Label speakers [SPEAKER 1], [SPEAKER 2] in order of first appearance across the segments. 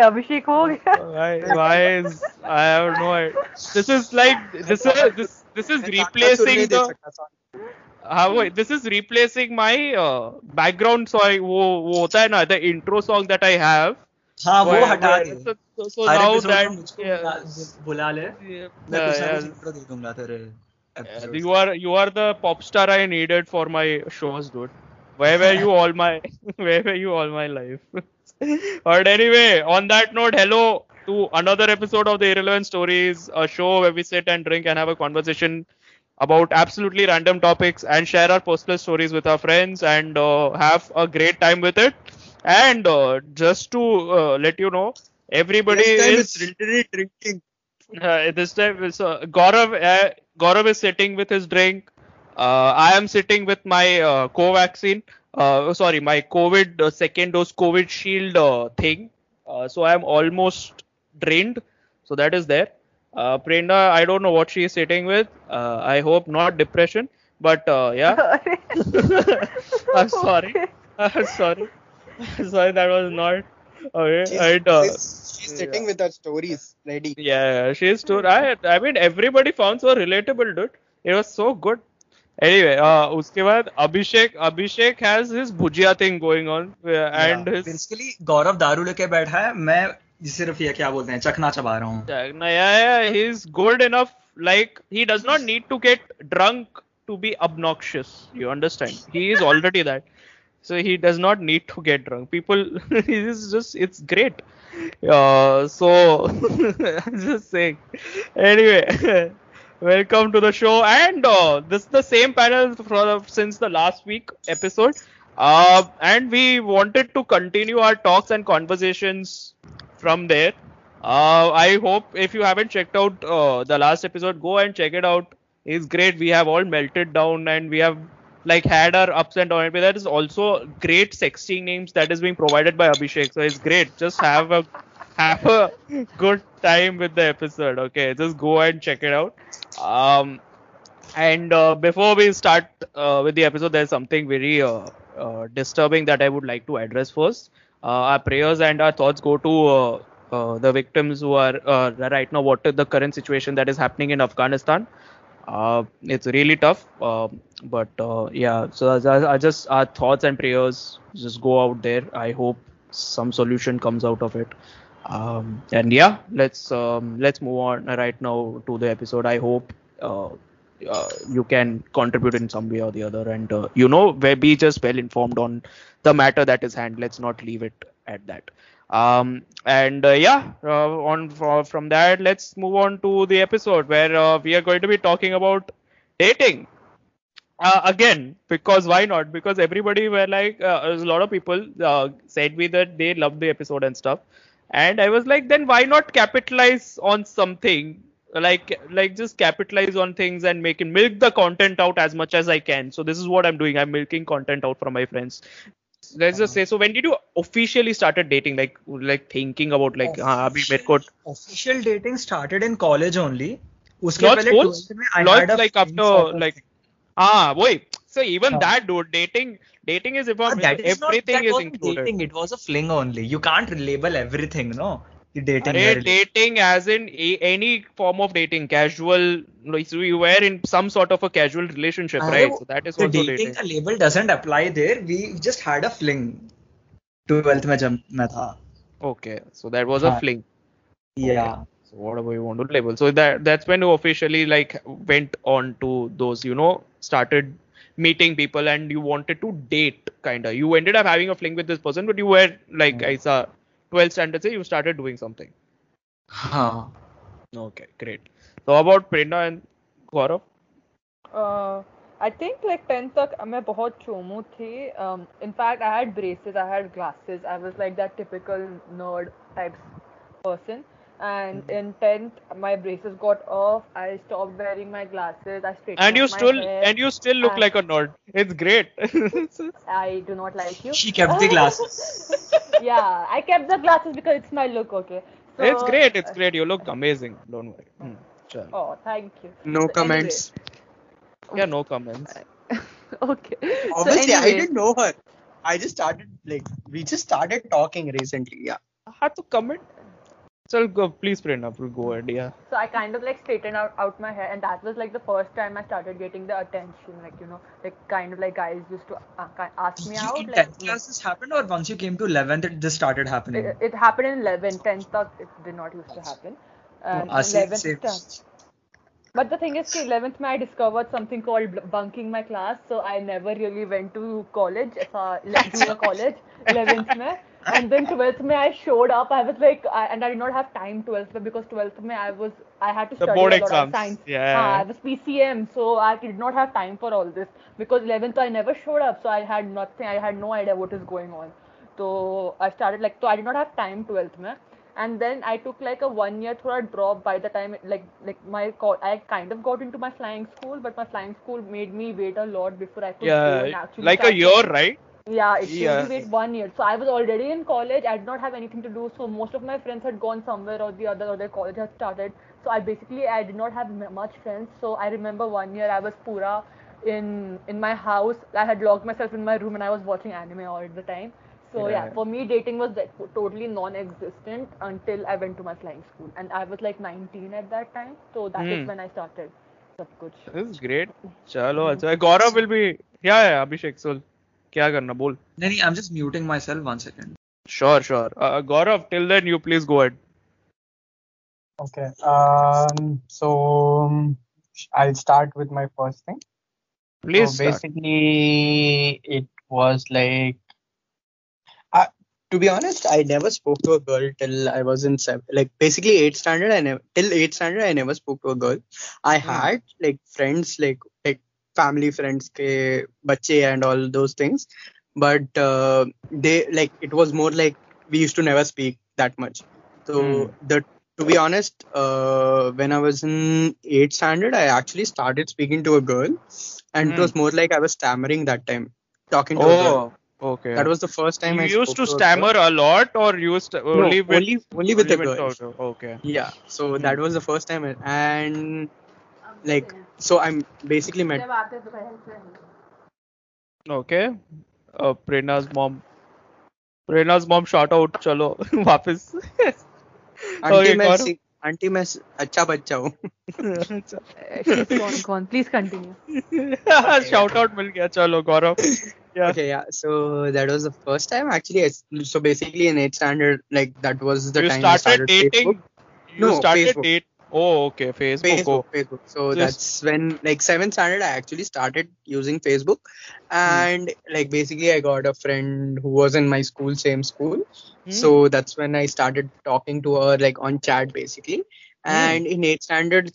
[SPEAKER 1] हो गया अभिषेक हो गया
[SPEAKER 2] why, why is I have no idea. This is like this is this this is replacing the हाँ वो this is replacing my uh, background sorry वो वो होता है ना the intro song that I have.
[SPEAKER 3] हाँ वो
[SPEAKER 2] where-
[SPEAKER 3] हटा
[SPEAKER 2] where-
[SPEAKER 3] they
[SPEAKER 2] So, so, so
[SPEAKER 3] her
[SPEAKER 2] now
[SPEAKER 3] episode में
[SPEAKER 2] that
[SPEAKER 3] मुझको
[SPEAKER 2] yeah,
[SPEAKER 3] बुला- बुला ले
[SPEAKER 2] yeah,
[SPEAKER 3] मैं कुछ ना
[SPEAKER 2] yeah,
[SPEAKER 3] कुछ intro दे दूंगा तेरे
[SPEAKER 2] yeah,
[SPEAKER 3] episodes
[SPEAKER 2] you are you are the pop star I needed for my shows, dude. Where were you all my where were you all my life? but anyway, on that note, hello to another episode of the Irrelevant Stories, a show where we sit and drink and have a conversation about absolutely random topics and share our personal stories with our friends and uh, have a great time with it. And uh, just to uh, let you know, everybody
[SPEAKER 4] This time
[SPEAKER 2] is
[SPEAKER 4] literally drinking.
[SPEAKER 2] uh, this time is uh, Gaurav. Uh, Gaurav is sitting with his drink. Uh, I am sitting with my uh, Covaxin. Uh, sorry, my COVID uh, second dose Covishield uh, thing. Uh, so I am almost drained. So that is there. Uh, Prerna, I don't know what she is sitting with. Uh, I hope not depression. But uh, yeah, I'm sorry. I'm sorry. sorry, that was not. Okay.
[SPEAKER 4] She's,
[SPEAKER 2] and, uh,
[SPEAKER 4] she's, she's sitting with her stories ready.
[SPEAKER 2] yeah, she's too. I, I mean, everybody found so relatable, dude. It was so good Anyway, uh, उसके बाद अभिषेक अभिषेक has his bhujia thing going on uh, and his
[SPEAKER 3] basically गौरव दारू लेके बैठा है मैं सिर्फ ये क्या बोलते हैं चखना चबा रहा हूँ
[SPEAKER 2] yeah, yeah, he's good enough. Like he does not need to get drunk to be obnoxious. You understand? He is already that. So he does not need to get drunk. People, he is just it's great. Uh, so I'm just saying. Anyway, welcome to the show, and uh, this is the same panel for, since the last week episode. Uh, and we wanted to continue our talks and conversations from there. Uh, I hope if you haven't checked out uh, the last episode, go and check it out. It's great. We have all melted down and we have like had our ups and downs. But that is also great sexting names that is being provided by Abhishek. So it's great. Just have a have a good time with the episode. Okay, just go and check it out. Um, and uh, before we start uh, with the episode, there's something very uh, uh, disturbing that I would like to address first. Uh, our prayers and our thoughts go to uh, the victims who are right now. What the current situation that is happening in Afghanistan? It's really tough. But yeah, so I, I just our thoughts and prayers just go out there. I hope some solution comes out of it. Um, and yeah, let's um, let's move on right now to the episode. I hope uh, uh, you can contribute in some way or the other, and uh, you know, be just well informed on the matter that is hand. Let's not leave it at that. Um, and uh, yeah, uh, on fro- from that, let's move on to the episode where uh, we are going to be talking about dating uh, again because why not because everybody were like uh, a lot of people uh, said me that they loved the episode and stuff and i was like then why not capitalize on something like like just capitalize on things and make it milk the content out as much as i can so this is what i'm doing i'm milking content out from my friends let's just say so when did you officially started dating like like thinking about like हाँ अभी मेरे को
[SPEAKER 3] official dating started in college only उसके
[SPEAKER 2] not
[SPEAKER 3] पहले
[SPEAKER 2] schools
[SPEAKER 3] 12th में I
[SPEAKER 2] not
[SPEAKER 3] had a
[SPEAKER 2] like
[SPEAKER 3] feeling
[SPEAKER 2] after
[SPEAKER 3] sort of
[SPEAKER 2] like
[SPEAKER 3] thing.
[SPEAKER 2] ah wait so even
[SPEAKER 3] हाँ.
[SPEAKER 2] that dude dating dating is if
[SPEAKER 3] Ah, that is not
[SPEAKER 2] everything
[SPEAKER 3] that
[SPEAKER 2] is
[SPEAKER 3] wasn't
[SPEAKER 2] included
[SPEAKER 3] dating it was a fling only you can't label everything no the dating
[SPEAKER 2] Arey,
[SPEAKER 3] है.
[SPEAKER 2] dating as in a, any form of dating casual like so you were in some sort of a casual relationship
[SPEAKER 3] अरे
[SPEAKER 2] right
[SPEAKER 3] वो-
[SPEAKER 2] so that is
[SPEAKER 3] the
[SPEAKER 2] also
[SPEAKER 3] dating
[SPEAKER 2] dating
[SPEAKER 3] का label doesn't apply there we just had a fling 12th में जब मैं था
[SPEAKER 2] okay so that was a
[SPEAKER 3] हाँ.
[SPEAKER 2] fling
[SPEAKER 3] yeah
[SPEAKER 2] so whatever you want to label so that that's when you officially like went on to those you know started meeting people and you wanted to date kind of you ended up having a fling with this person but you were like
[SPEAKER 3] Hmm.
[SPEAKER 2] I saw 12th standard say you started doing something
[SPEAKER 3] हाँ
[SPEAKER 2] okay great so about Prerna and Gaurav
[SPEAKER 1] Uh, I think like 10th तक मैं बहुत चोमू थी um, in fact I had braces I had glasses I was like that typical nerd type person and in 10th my braces got off. I stopped wearing my glasses. I straightened
[SPEAKER 2] and you
[SPEAKER 1] my
[SPEAKER 2] still
[SPEAKER 1] hair.
[SPEAKER 2] and you still look
[SPEAKER 1] and-
[SPEAKER 2] like a nerd. It's great.
[SPEAKER 1] I do not like you.
[SPEAKER 3] She kept the glasses.
[SPEAKER 1] Yeah I kept the glasses because it's my look okay? So,
[SPEAKER 2] it's great it's great. You look amazing. Don't worry. Hmm, chalo.
[SPEAKER 1] oh thank you.
[SPEAKER 4] No
[SPEAKER 1] So
[SPEAKER 4] comments.
[SPEAKER 2] yeah no comments.
[SPEAKER 1] Okay. So
[SPEAKER 4] Obviously, I didn't know her. I just started like we just started talking recently. Yeah.
[SPEAKER 2] हाँ तो comment चल go please Prerna go ahead yeah
[SPEAKER 1] So I kind of like straightened out, out my hair, and that was like the first time I started getting the attention. Like you know, like kind of like guys used to uh, ask me
[SPEAKER 3] You-
[SPEAKER 1] out. Like
[SPEAKER 3] 10th class this happened or once you came to 11th it just started happening?
[SPEAKER 1] it, it happened in 11, 10th tak it did not used to happen. And 11th
[SPEAKER 3] same.
[SPEAKER 1] sta- But the thing is, ki 11th I discovered something called bunking my class, so I never really went to college, uh, like junior college, 11th May. And then 12th May I showed up. I was like, I, and I did not have time 12th May because 12th May I was, I had to
[SPEAKER 2] The
[SPEAKER 1] study
[SPEAKER 2] board
[SPEAKER 1] a lot
[SPEAKER 2] exams.
[SPEAKER 1] of science.
[SPEAKER 2] Yeah.
[SPEAKER 1] Ah, I was PCM, so I did not have time for all this because 11th I never showed up, so I had nothing. I had no idea what is going on. So I started like, so I did not have time 12th May and then I took like a one year through a drop by the time like like my I kind of got into my flying school but my flying school made me wait a lot before I could
[SPEAKER 2] yeah
[SPEAKER 1] actually
[SPEAKER 2] like a year right
[SPEAKER 1] yeah, it
[SPEAKER 2] yeah.
[SPEAKER 1] wait one year. So I was already in college. I did not have anything to do. So most of my friends had gone somewhere or the other, or their college had started. So I basically I did not have much friends. So I remember one year I was pura in in my house. I had locked myself in my room and I was watching anime all the time. So yeah,
[SPEAKER 3] yeah
[SPEAKER 1] for me dating was totally non-existent until I went to my flying school, and I was like 19 at that time. So that is
[SPEAKER 2] hmm.
[SPEAKER 1] when I started.
[SPEAKER 2] This is great. Chalo, hmm. acha. Gaurav will be yeah, yeah Abhishek. So क्या करना बोल
[SPEAKER 3] No, no, I'm just muting myself one second.
[SPEAKER 2] sure sure uh, Gaurav till then you please go ahead
[SPEAKER 5] Okay. Um. So um, I'll start with my first thing.
[SPEAKER 2] please
[SPEAKER 5] so
[SPEAKER 2] start.
[SPEAKER 5] basically, it was like
[SPEAKER 4] To be honest, I never spoke to a girl till I was in seven, like basically eighth standard. I never till eighth standard I never spoke to a girl. I
[SPEAKER 2] Hmm.
[SPEAKER 4] had like friends, like like family friends, ke bache and all those things, but uh, they like it was more like we used to never speak that much. So
[SPEAKER 2] Hmm.
[SPEAKER 4] the to be honest, uh, when I was in eighth standard, I actually started speaking to a girl, and
[SPEAKER 2] Hmm.
[SPEAKER 4] it was more like I was stammering that time, talking to a girl.
[SPEAKER 2] oh okay
[SPEAKER 4] That was the first time
[SPEAKER 2] you
[SPEAKER 4] I
[SPEAKER 2] used
[SPEAKER 4] spoke
[SPEAKER 2] to
[SPEAKER 4] a
[SPEAKER 2] stammer a lot or used
[SPEAKER 4] No,
[SPEAKER 2] only with
[SPEAKER 4] only only with the
[SPEAKER 2] only
[SPEAKER 4] girl.
[SPEAKER 2] okay
[SPEAKER 4] Yeah, so that was the first time, and like so I'm basically met.
[SPEAKER 2] okay uh, Prerna's mom Prerna's mom shout out चलो वापस
[SPEAKER 4] aunty
[SPEAKER 2] Okay,
[SPEAKER 4] मैं
[SPEAKER 2] Gaurav.
[SPEAKER 4] सी- aunty मैं स- अच्छा बच्चा हूँ.
[SPEAKER 1] Uh, she's gone, gone. Please continue.
[SPEAKER 2] shout out मिल गया चलो गौरव yeah
[SPEAKER 4] Okay, yeah. So that was the first time actually. I, so basically in eighth standard, like that was the
[SPEAKER 2] you
[SPEAKER 4] time I
[SPEAKER 2] started
[SPEAKER 4] started
[SPEAKER 2] dating
[SPEAKER 4] Facebook.
[SPEAKER 2] you
[SPEAKER 4] No,
[SPEAKER 2] started
[SPEAKER 4] Facebook.
[SPEAKER 2] date oh okay Facebook,
[SPEAKER 4] Facebook,
[SPEAKER 2] oh.
[SPEAKER 4] Facebook. So
[SPEAKER 2] Just-
[SPEAKER 4] that's when like seventh standard I actually started using Facebook,
[SPEAKER 2] Hmm.
[SPEAKER 4] and like basically I got a friend who was in my school, same school.
[SPEAKER 2] Hmm.
[SPEAKER 4] So that's when I started talking to her like on chat basically.
[SPEAKER 2] Hmm.
[SPEAKER 4] And in eighth standard,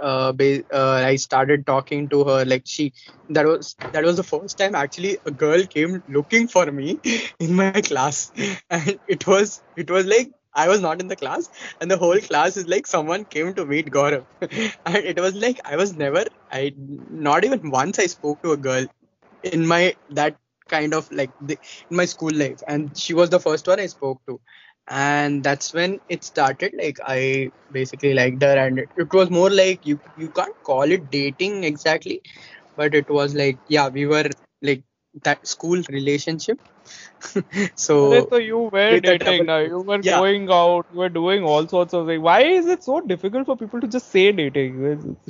[SPEAKER 4] uh, ba- uh, I started talking to her. Like she, that was that was the first time actually a girl came looking for me in my class, and it was it was like I was not in the class, and the whole class is like someone came to meet Gaurav, and it was like I was never, I not even once I spoke to a girl in my that kind of like the, in my school life, and she was the first one I spoke to, and that's when it started. Like I basically liked her, and it, it was more like you you can't call it dating exactly, but it was like yeah we were like that school relationship. so
[SPEAKER 2] अरे तो you were
[SPEAKER 4] with a
[SPEAKER 2] dating
[SPEAKER 4] double-
[SPEAKER 2] now you were
[SPEAKER 4] Yeah.
[SPEAKER 2] going out you were doing all sorts of things why is it so difficult for people to just say dating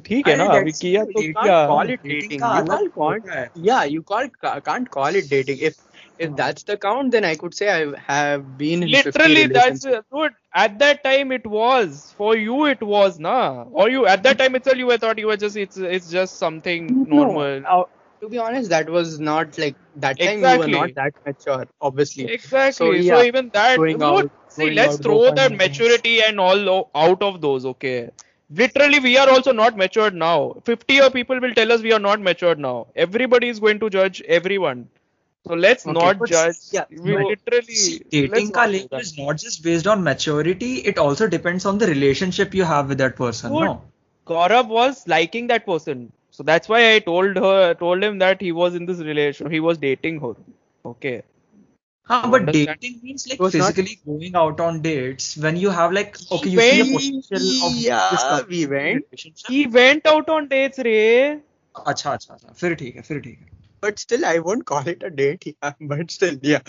[SPEAKER 2] ठीक है
[SPEAKER 4] अरे
[SPEAKER 2] ना अभी
[SPEAKER 4] that's
[SPEAKER 2] किया
[SPEAKER 4] it.
[SPEAKER 2] तो
[SPEAKER 4] you
[SPEAKER 2] किया
[SPEAKER 4] can't call it
[SPEAKER 3] Dating
[SPEAKER 4] dating.
[SPEAKER 3] का
[SPEAKER 4] You
[SPEAKER 3] अलग
[SPEAKER 4] can't call
[SPEAKER 3] होता है.
[SPEAKER 4] yeah you can't can't call it dating if if that's the count then i could say i have been in 50
[SPEAKER 2] literally that's
[SPEAKER 4] relationships.
[SPEAKER 2] dude at that time it was for you it was na or you at that time itself you were thought you were just it's it's just something normal
[SPEAKER 4] no, uh, to be honest that was not like that time we were not that mature obviously.
[SPEAKER 2] Exactly.
[SPEAKER 4] So,
[SPEAKER 2] so, even that
[SPEAKER 4] going
[SPEAKER 2] dude,
[SPEAKER 4] out-
[SPEAKER 2] see
[SPEAKER 4] going
[SPEAKER 2] let's
[SPEAKER 4] out,
[SPEAKER 2] throw
[SPEAKER 4] go
[SPEAKER 2] that maturity and all out of those okay? Literally we are also not matured now. 50 year people will tell us we are not matured now. Everybody is going to judge everyone. So let's
[SPEAKER 4] Okay,
[SPEAKER 2] not
[SPEAKER 3] but
[SPEAKER 2] judge.
[SPEAKER 4] yeah,
[SPEAKER 2] we
[SPEAKER 4] no,
[SPEAKER 2] literally
[SPEAKER 3] See, dating ka
[SPEAKER 2] not do
[SPEAKER 3] level
[SPEAKER 2] that.
[SPEAKER 3] is not just based on maturity, it also depends on the relationship you have with that person.
[SPEAKER 2] Dude,
[SPEAKER 3] No.
[SPEAKER 2] Gaurav was liking that person. So that's why I told her, told him that he was in this relation, he was dating her. Okay.
[SPEAKER 3] Huh,
[SPEAKER 2] You
[SPEAKER 3] but
[SPEAKER 2] understand?
[SPEAKER 3] dating means like
[SPEAKER 4] It was not-
[SPEAKER 3] physically going out on dates when you have like okay, you
[SPEAKER 2] went-
[SPEAKER 3] see the potential of
[SPEAKER 4] yeah
[SPEAKER 3] this couple
[SPEAKER 4] we
[SPEAKER 3] in a
[SPEAKER 4] went
[SPEAKER 3] relationship.
[SPEAKER 2] He went out on dates, Ray.
[SPEAKER 3] अच्छा अच्छा अच्छा फिर ठीक है फिर ठीक है
[SPEAKER 4] but still I won't call it a date. Yeah, but still, yeah.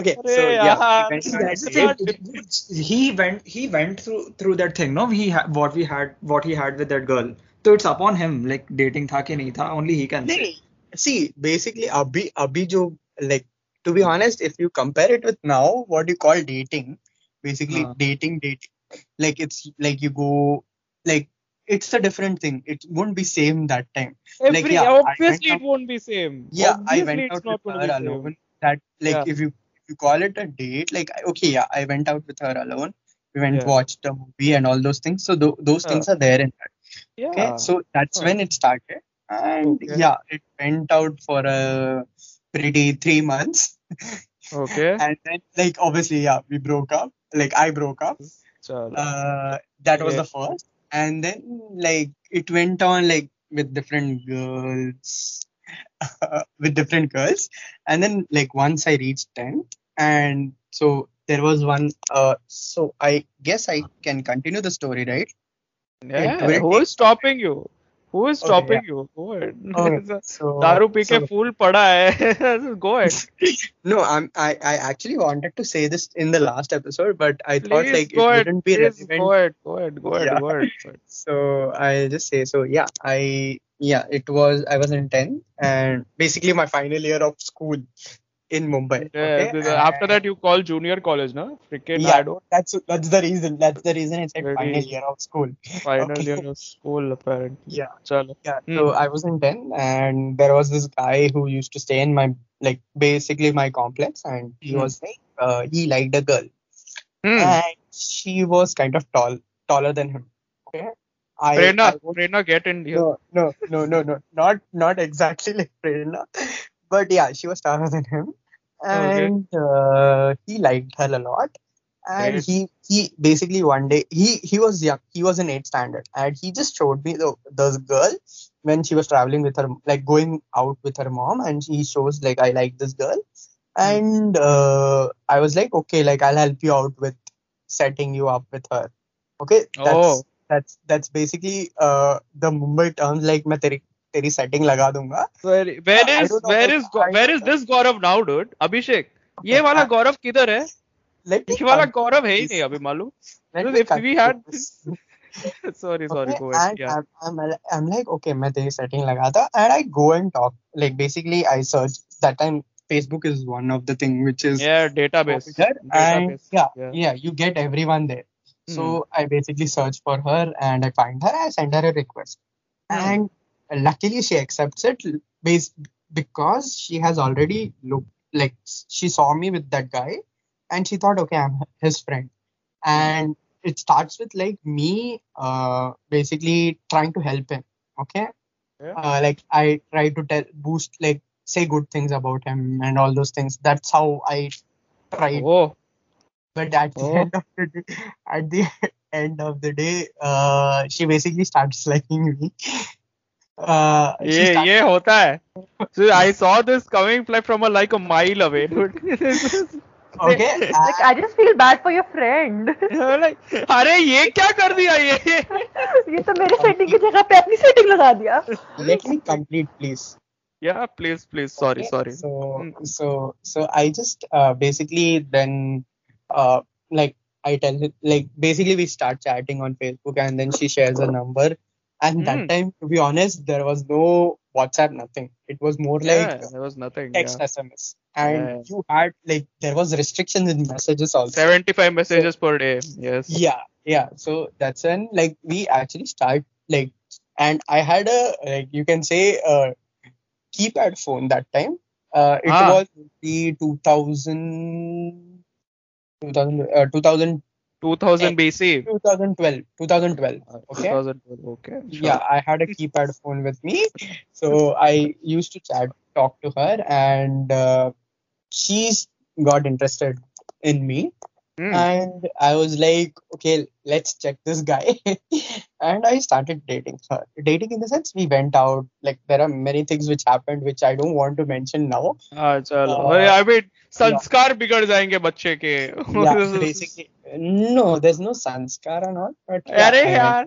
[SPEAKER 4] Okay,
[SPEAKER 2] Arey
[SPEAKER 4] so yeah,
[SPEAKER 2] yaar.
[SPEAKER 4] we went
[SPEAKER 3] See,
[SPEAKER 4] on a
[SPEAKER 3] that's the
[SPEAKER 4] date.
[SPEAKER 3] thing. He went. He went through through that thing. No, he had what we had. What he had with that girl. So it's upon him. Like dating था कि नहीं था. Only he can say.
[SPEAKER 4] नहीं, see, basically, abhi, abhi jo, like, to be honest, if you compare it with now, what you call dating, basically
[SPEAKER 3] हाँ.
[SPEAKER 4] dating, dating, like it's like you go, like it's a different thing. It won't be same that time.
[SPEAKER 2] Every,
[SPEAKER 4] Like, yeah, I went
[SPEAKER 2] obviously
[SPEAKER 4] out-
[SPEAKER 2] it won't be same.
[SPEAKER 4] Yeah, I
[SPEAKER 2] obviously
[SPEAKER 4] went
[SPEAKER 2] it's
[SPEAKER 4] out
[SPEAKER 2] not
[SPEAKER 4] with
[SPEAKER 2] gonna
[SPEAKER 4] her
[SPEAKER 2] be same.
[SPEAKER 4] alone. That like
[SPEAKER 2] Yeah.
[SPEAKER 4] if you if you call it a date, like okay, yeah, I went out with her alone. We went
[SPEAKER 2] Yeah.
[SPEAKER 4] watched a movie and all those things. So th- those
[SPEAKER 2] Yeah.
[SPEAKER 4] things are there in that.
[SPEAKER 2] Yeah.
[SPEAKER 4] Okay, so that's when it started, and
[SPEAKER 2] Okay.
[SPEAKER 4] yeah, it went out for a pretty three months,
[SPEAKER 2] okay.
[SPEAKER 4] and then like obviously yeah, we broke up. Like I broke up. Uh, that was
[SPEAKER 2] Yeah.
[SPEAKER 4] the first, and then like it went on like with different girls, with different girls, and then like once I reached tenth, and so there was one. Uh, so I guess I can continue the story, right?
[SPEAKER 2] Yeah, who is stopping you? Who is stopping okay,
[SPEAKER 4] yeah.
[SPEAKER 2] you? Go ahead.
[SPEAKER 4] Oh, okay, so,
[SPEAKER 2] Daru pike
[SPEAKER 4] so,
[SPEAKER 2] ke fool pada hai. Go ahead.
[SPEAKER 4] no, I'm, I I actually wanted to say this in the last episode, but I
[SPEAKER 2] please thought
[SPEAKER 4] like it
[SPEAKER 2] ahead,
[SPEAKER 4] wouldn't be
[SPEAKER 2] please,
[SPEAKER 4] relevant.
[SPEAKER 2] Go ahead, go ahead, go ahead,
[SPEAKER 4] yeah.
[SPEAKER 2] go ahead. Go ahead.
[SPEAKER 4] so I'll just say so. Yeah, I yeah it was I was in ten, and basically my final year of school in Mumbai.
[SPEAKER 2] Yeah,
[SPEAKER 4] okay?
[SPEAKER 2] after that you call junior college, no? Freaking
[SPEAKER 4] yeah,
[SPEAKER 2] I don't
[SPEAKER 4] that's that's the reason. That's the reason it's
[SPEAKER 2] Very-
[SPEAKER 4] final year of school.
[SPEAKER 2] final
[SPEAKER 4] Okay.
[SPEAKER 2] year of school apparently.
[SPEAKER 4] Yeah.
[SPEAKER 2] Chalo.
[SPEAKER 4] Yeah,
[SPEAKER 2] Hmm.
[SPEAKER 4] so I was in 10 and there was this guy who used to stay in my like basically my complex and he
[SPEAKER 2] Hmm.
[SPEAKER 4] was like uh, he liked a girl
[SPEAKER 2] Hmm.
[SPEAKER 4] and she was kind of tall taller than him. Okay. I,
[SPEAKER 2] Prerna,
[SPEAKER 4] I won't-
[SPEAKER 2] Prerna, get in here.
[SPEAKER 4] no, no, no, no, no, not not exactly like Prerna, but yeah, she was taller than him,
[SPEAKER 2] Okay.
[SPEAKER 4] and uh, he liked her a lot. And
[SPEAKER 2] Great.
[SPEAKER 4] he he basically one day he he was young, he was in eighth standard, and he just showed me the the girl when she was traveling with her like going out with her mom, and he shows like I like this girl, and uh, I was like okay, like I'll help you out with setting you up with her. Okay, that's
[SPEAKER 2] Oh.
[SPEAKER 4] that's that's basically uh the Mumbai terms like मैं तेरी तेरी setting लगा दूँगा.
[SPEAKER 2] Is Gau-
[SPEAKER 4] I
[SPEAKER 2] where
[SPEAKER 4] don't
[SPEAKER 2] is this Gaurav now, dude? Abhishek. ये वाला गौरव किधर है? ये वाला गौरव है ही नहीं अभी मालूम.
[SPEAKER 4] continue
[SPEAKER 2] had
[SPEAKER 4] this.
[SPEAKER 2] sorry, sorry,
[SPEAKER 4] Okay,
[SPEAKER 2] go ahead. Yeah.
[SPEAKER 4] I'm, I'm I'm like okay मैं तेरी setting लगा था and I go and talk like basically I search that time Facebook is one of the thing which is
[SPEAKER 2] Yeah, database.
[SPEAKER 4] popular and yeah,
[SPEAKER 2] Yeah.
[SPEAKER 4] yeah you get everyone there. So I basically search for her and I find her. I send her a request,
[SPEAKER 2] Hmm.
[SPEAKER 4] and luckily she accepts it based because she has already looked like she saw me with that guy, and she thought, okay, I'm his friend, and it starts with like me, uh, basically trying to help him. Okay,
[SPEAKER 2] Yeah.
[SPEAKER 4] uh, like I try to tell, boost, like say good things about him and all those things. That's how I tried but at the end of the day, at the end of the day, uh, she basically starts liking me. Uh,
[SPEAKER 2] ये
[SPEAKER 4] started-
[SPEAKER 2] ये होता है. So I saw this coming like from a like a mile away, dude.
[SPEAKER 4] okay.
[SPEAKER 1] Like, I just feel bad for your friend.
[SPEAKER 2] like, अरे ये क्या कर दिया ये?
[SPEAKER 1] ये तो मेरे सेटिंग की जगह पे अपनी सेटिंग लगा दिया.
[SPEAKER 4] let me complete, please.
[SPEAKER 2] Yeah, please, please. Sorry,
[SPEAKER 4] Okay,
[SPEAKER 2] sorry.
[SPEAKER 4] So,
[SPEAKER 2] Mm.
[SPEAKER 4] so, so I just uh, basically then, uh, like I tell her, like basically we start chatting on Facebook, and then she shares a number. And that
[SPEAKER 2] Mm.
[SPEAKER 4] time, to be honest, there was no WhatsApp, nothing. It was more
[SPEAKER 2] Yeah,
[SPEAKER 4] like
[SPEAKER 2] there was nothing.
[SPEAKER 4] text
[SPEAKER 2] Yeah.
[SPEAKER 4] SMS, and
[SPEAKER 2] Yeah.
[SPEAKER 4] you had like there was restrictions in messages also.
[SPEAKER 2] 75 messages per day. Yes.
[SPEAKER 4] Yeah, yeah. So that's when like we actually start like, and I had a like you can say a keypad phone that time. Uh, it
[SPEAKER 2] Ah.
[SPEAKER 4] was the 2000, 2000, uh, 2000,
[SPEAKER 2] 2000 BC.
[SPEAKER 4] 2012, 2012.
[SPEAKER 2] Uh,
[SPEAKER 4] Okay.
[SPEAKER 2] 2012. Okay. sure.
[SPEAKER 4] Yeah, I had a keypad phone with me, so I used to chat, talk to her, and uh, she's got interested in me.
[SPEAKER 2] Mm.
[SPEAKER 4] And I was like, okay, let's check this guy. and I started dating her. Dating in the sense we went out. Like there are many things which happened which I don't want to mention now.
[SPEAKER 2] Ah,
[SPEAKER 4] uh,
[SPEAKER 2] I mean, sanskar yeah. bigad jayenge bacche ke.
[SPEAKER 4] yeah, basically. No, there's no sanskar and all. But yeah, Are,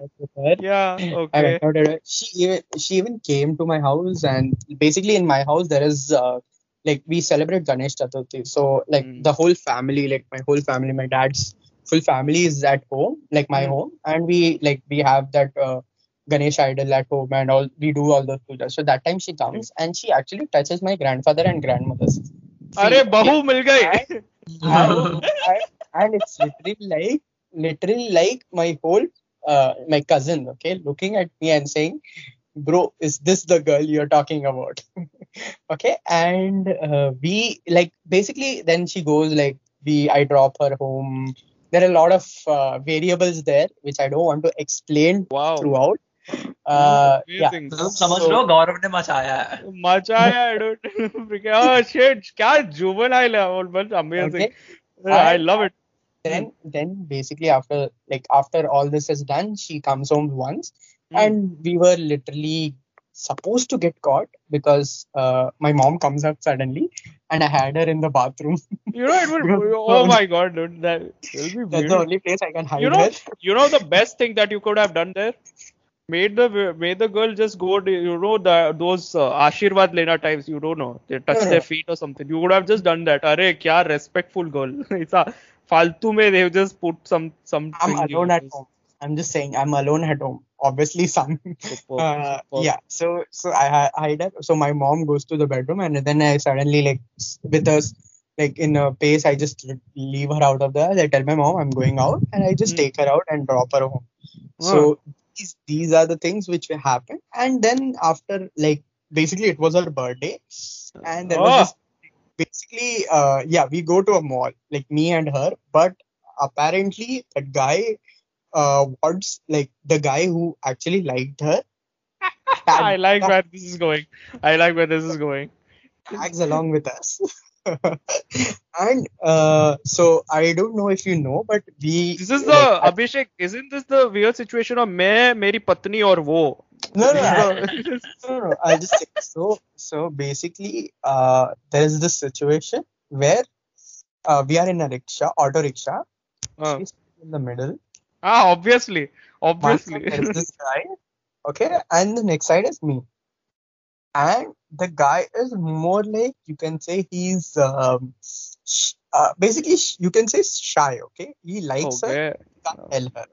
[SPEAKER 2] yeah.
[SPEAKER 4] yeah,
[SPEAKER 2] okay.
[SPEAKER 4] She even she even came to my house and basically in my house there is. Uh, like we celebrate Ganesh Chaturthi. So like
[SPEAKER 2] mm.
[SPEAKER 4] the whole family, like my whole family, my dad's full family is at home, like my
[SPEAKER 2] mm.
[SPEAKER 4] home, and we like we have that uh, Ganesh idol at home, and all we do all those puja. So that time she comes and she actually touches my grandfather and grandmother's.
[SPEAKER 2] Arey
[SPEAKER 4] bahu
[SPEAKER 2] mil gayi.
[SPEAKER 4] And, and it's literally like literally like my whole uh, my cousin, okay, looking at me and saying, "Bro, is this the girl you're talking about?" okay and uh, we like basically then she goes like we i drop her home there are a lot of uh, variables there which i don't want to explain
[SPEAKER 2] wow
[SPEAKER 4] throughout uh, yeah
[SPEAKER 2] amazing
[SPEAKER 3] तुम समझ लो गौरव ने मचाया है
[SPEAKER 2] मजा आया dude oh shit क्या juvenile है वो but amazing
[SPEAKER 4] Okay.
[SPEAKER 2] I
[SPEAKER 4] And-
[SPEAKER 2] love it
[SPEAKER 4] then then basically after like after all this is done she comes home once
[SPEAKER 2] Hmm.
[SPEAKER 4] and we were literally supposed to get caught because uh, my mom comes up suddenly and I had her in the bathroom.
[SPEAKER 2] you know, it
[SPEAKER 4] would.
[SPEAKER 2] oh my god, dude, that
[SPEAKER 4] That's the only place I can hide
[SPEAKER 2] you know,
[SPEAKER 4] her.
[SPEAKER 2] you know, the best thing that you could have done there? Made the made the girl just go to, you know the those uh, ashirvad lena times you don't know. They touch their uh-huh. feet or something. You would have just done that. Are kya respectful girl. It's a faltu me they just put some some
[SPEAKER 4] i'm alone at home. I'm just saying i'm alone at home. Obviously, some. Uh, yeah. So so I hi- hide her. So my mom goes to the bedroom and then I suddenly like with us like in a pace I just leave her out of there. I tell my mom I'm going out and I just
[SPEAKER 2] Hmm.
[SPEAKER 4] take her out and drop her home. So these, these are the things which happen. And then after like basically it was her birthday and there was
[SPEAKER 2] Oh.
[SPEAKER 4] this basically uh yeah we go to a mall like me and her but apparently that guy uh, what's like the guy who actually liked her.
[SPEAKER 2] I like where this is going. I like where this is going.
[SPEAKER 4] Tags along with us. and uh, so I don't know if you know, but we.
[SPEAKER 2] This is the
[SPEAKER 4] like, I,
[SPEAKER 2] Abhishek. Isn't this the weird situation of me, meri patni or wo?
[SPEAKER 4] No, no, no. no, no I'll just say, so. So basically, uh, there is this situation where uh, we are in a rickshaw, auto rickshaw.
[SPEAKER 2] Uh.
[SPEAKER 4] She's in the middle,
[SPEAKER 2] हाँ, obviously obviously
[SPEAKER 4] is this guy, okay, and the next side is me. And the guy is more like you can say he's um, uh, basically sh- you can say shy. Okay, he likes her,
[SPEAKER 2] okay
[SPEAKER 4] can't tell her.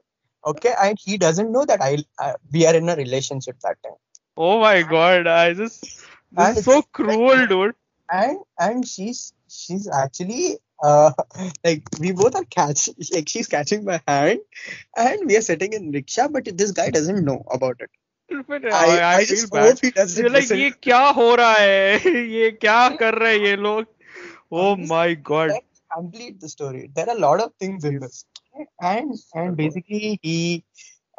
[SPEAKER 4] Okay, and he doesn't know that I uh, we are in a relationship that time.
[SPEAKER 2] oh my god I just this
[SPEAKER 4] And
[SPEAKER 2] is so cruel dude
[SPEAKER 4] and and she's she's actually uh like we both are catch like she's catching my hand and we are sitting in rickshaw but this guy doesn't know about it
[SPEAKER 2] But
[SPEAKER 4] i
[SPEAKER 2] I, I,
[SPEAKER 4] i
[SPEAKER 2] feel
[SPEAKER 4] just
[SPEAKER 2] bad
[SPEAKER 4] hope he doesn't
[SPEAKER 2] You're like
[SPEAKER 4] listen.
[SPEAKER 2] ये क्या हो रहा है ये क्या कर रहे हैं ये लोग oh
[SPEAKER 4] I'm just-
[SPEAKER 2] my god
[SPEAKER 4] Let's complete the story there are a lot of things in this and and basically he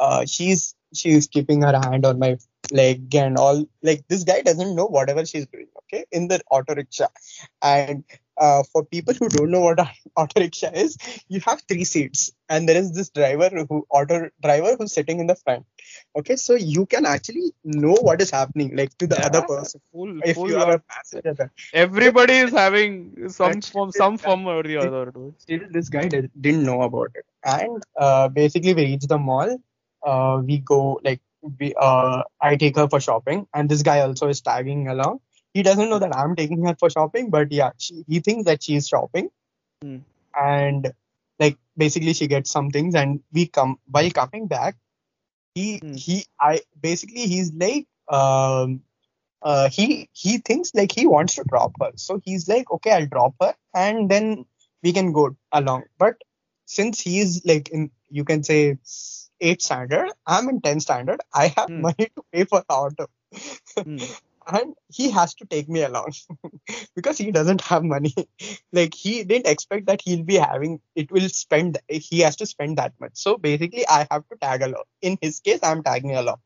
[SPEAKER 4] uh she's she's keeping her hand on my leg and all like this guy doesn't know whatever she's doing okay in the auto rickshaw and uh, for people who don't know what a auto rickshaw is you have three seats. And there is this driver who auto driver who's sitting in the front. Okay so you can actually know what is happening like to the other person
[SPEAKER 2] full,
[SPEAKER 4] if
[SPEAKER 2] full
[SPEAKER 4] you are a passenger
[SPEAKER 2] everybody is having some
[SPEAKER 4] But-
[SPEAKER 2] form some form or the other. dude.
[SPEAKER 4] still this guy did, didn't know about it. And uh, basically we reach the mall uh, we go like we uh, i take her for shopping and this guy also is tagging along he doesn't know that i'm taking her for shopping but yeah she, he thinks that she's shopping
[SPEAKER 2] Hmm.
[SPEAKER 4] and like basically she gets some things and we come while coming back he
[SPEAKER 2] Hmm.
[SPEAKER 4] he i basically he's like um uh he he thinks like he wants to drop her so he's like okay i'll drop her and then we can go along but since he's like in you can say 8 standard i'm in 10 standard i have
[SPEAKER 2] Hmm.
[SPEAKER 4] money to pay for the auto
[SPEAKER 2] Hmm.
[SPEAKER 4] and he has to take me along because he doesn't have money. Like he didn't expect that he'll be having it will spend he has to spend that much. So basically i have to tag along. In his case i'm tagging along.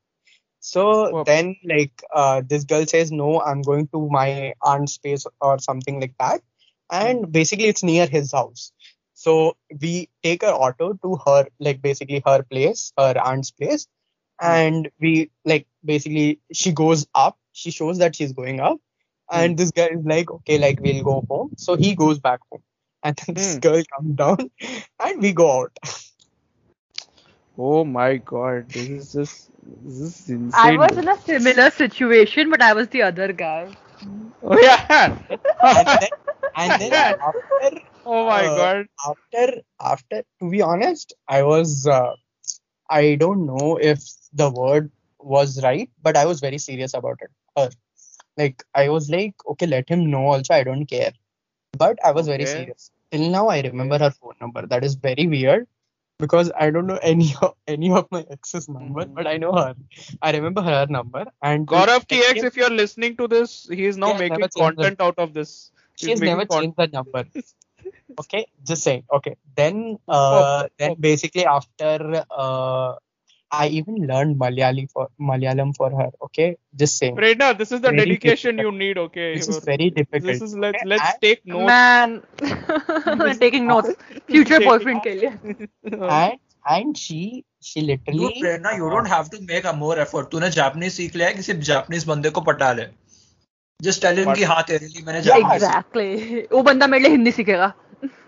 [SPEAKER 4] So then like uh, this girl says no i'm going to my aunt's place or something like that. And basically it's near his house. So we take her auto to her, like basically her place, her aunt's place, and we like basically she goes up. She shows that she's going up, and this guy is like, okay, like we'll go home. So he goes back home, and then this
[SPEAKER 2] Hmm.
[SPEAKER 4] girl comes down, and we go out.
[SPEAKER 2] Oh my god, this is just this is insane.
[SPEAKER 1] I was in a similar situation, but I was the other guy.
[SPEAKER 2] Oh yeah.
[SPEAKER 4] and then, and then after
[SPEAKER 2] oh my
[SPEAKER 4] uh,
[SPEAKER 2] god.
[SPEAKER 4] after after to be honest i was uh, i don't know if the word was right but i was very serious about it her like i was like okay let him know also i don't care. But i was very serious. Till now i remember her phone number. That is very weird because i don't know any of any of my ex's number
[SPEAKER 2] Mhm.
[SPEAKER 4] but i know her. I remember her number and
[SPEAKER 2] Gaurav TX, if you're listening to this, he is now making
[SPEAKER 4] the-
[SPEAKER 2] content out of this. He's
[SPEAKER 4] she's
[SPEAKER 2] making
[SPEAKER 4] never changed the number. Okay just saying. Okay then uh, then basically after uh, i even learned malayali for malayalam for her okay just saying
[SPEAKER 2] Prerna, this is the
[SPEAKER 4] Very
[SPEAKER 2] dedication
[SPEAKER 4] difficult.
[SPEAKER 2] you need, okay?
[SPEAKER 4] this is very difficult
[SPEAKER 2] This is let's
[SPEAKER 4] Okay,
[SPEAKER 2] let's
[SPEAKER 4] and-
[SPEAKER 2] take notes.
[SPEAKER 1] Man, taking notes. Future
[SPEAKER 2] Taking-
[SPEAKER 1] boyfriend के लिए.
[SPEAKER 4] and and she she literally
[SPEAKER 3] Dude, Prerna you don't have to make a more effort तूने Japanese सीख लिया है किसी Japanese बंदे को पटा ले just tell him कि हाँ तेरे लिए मैंने जापानीज
[SPEAKER 1] Exactly. वो बंदा मेरे लिए हिंदी सीखेगा.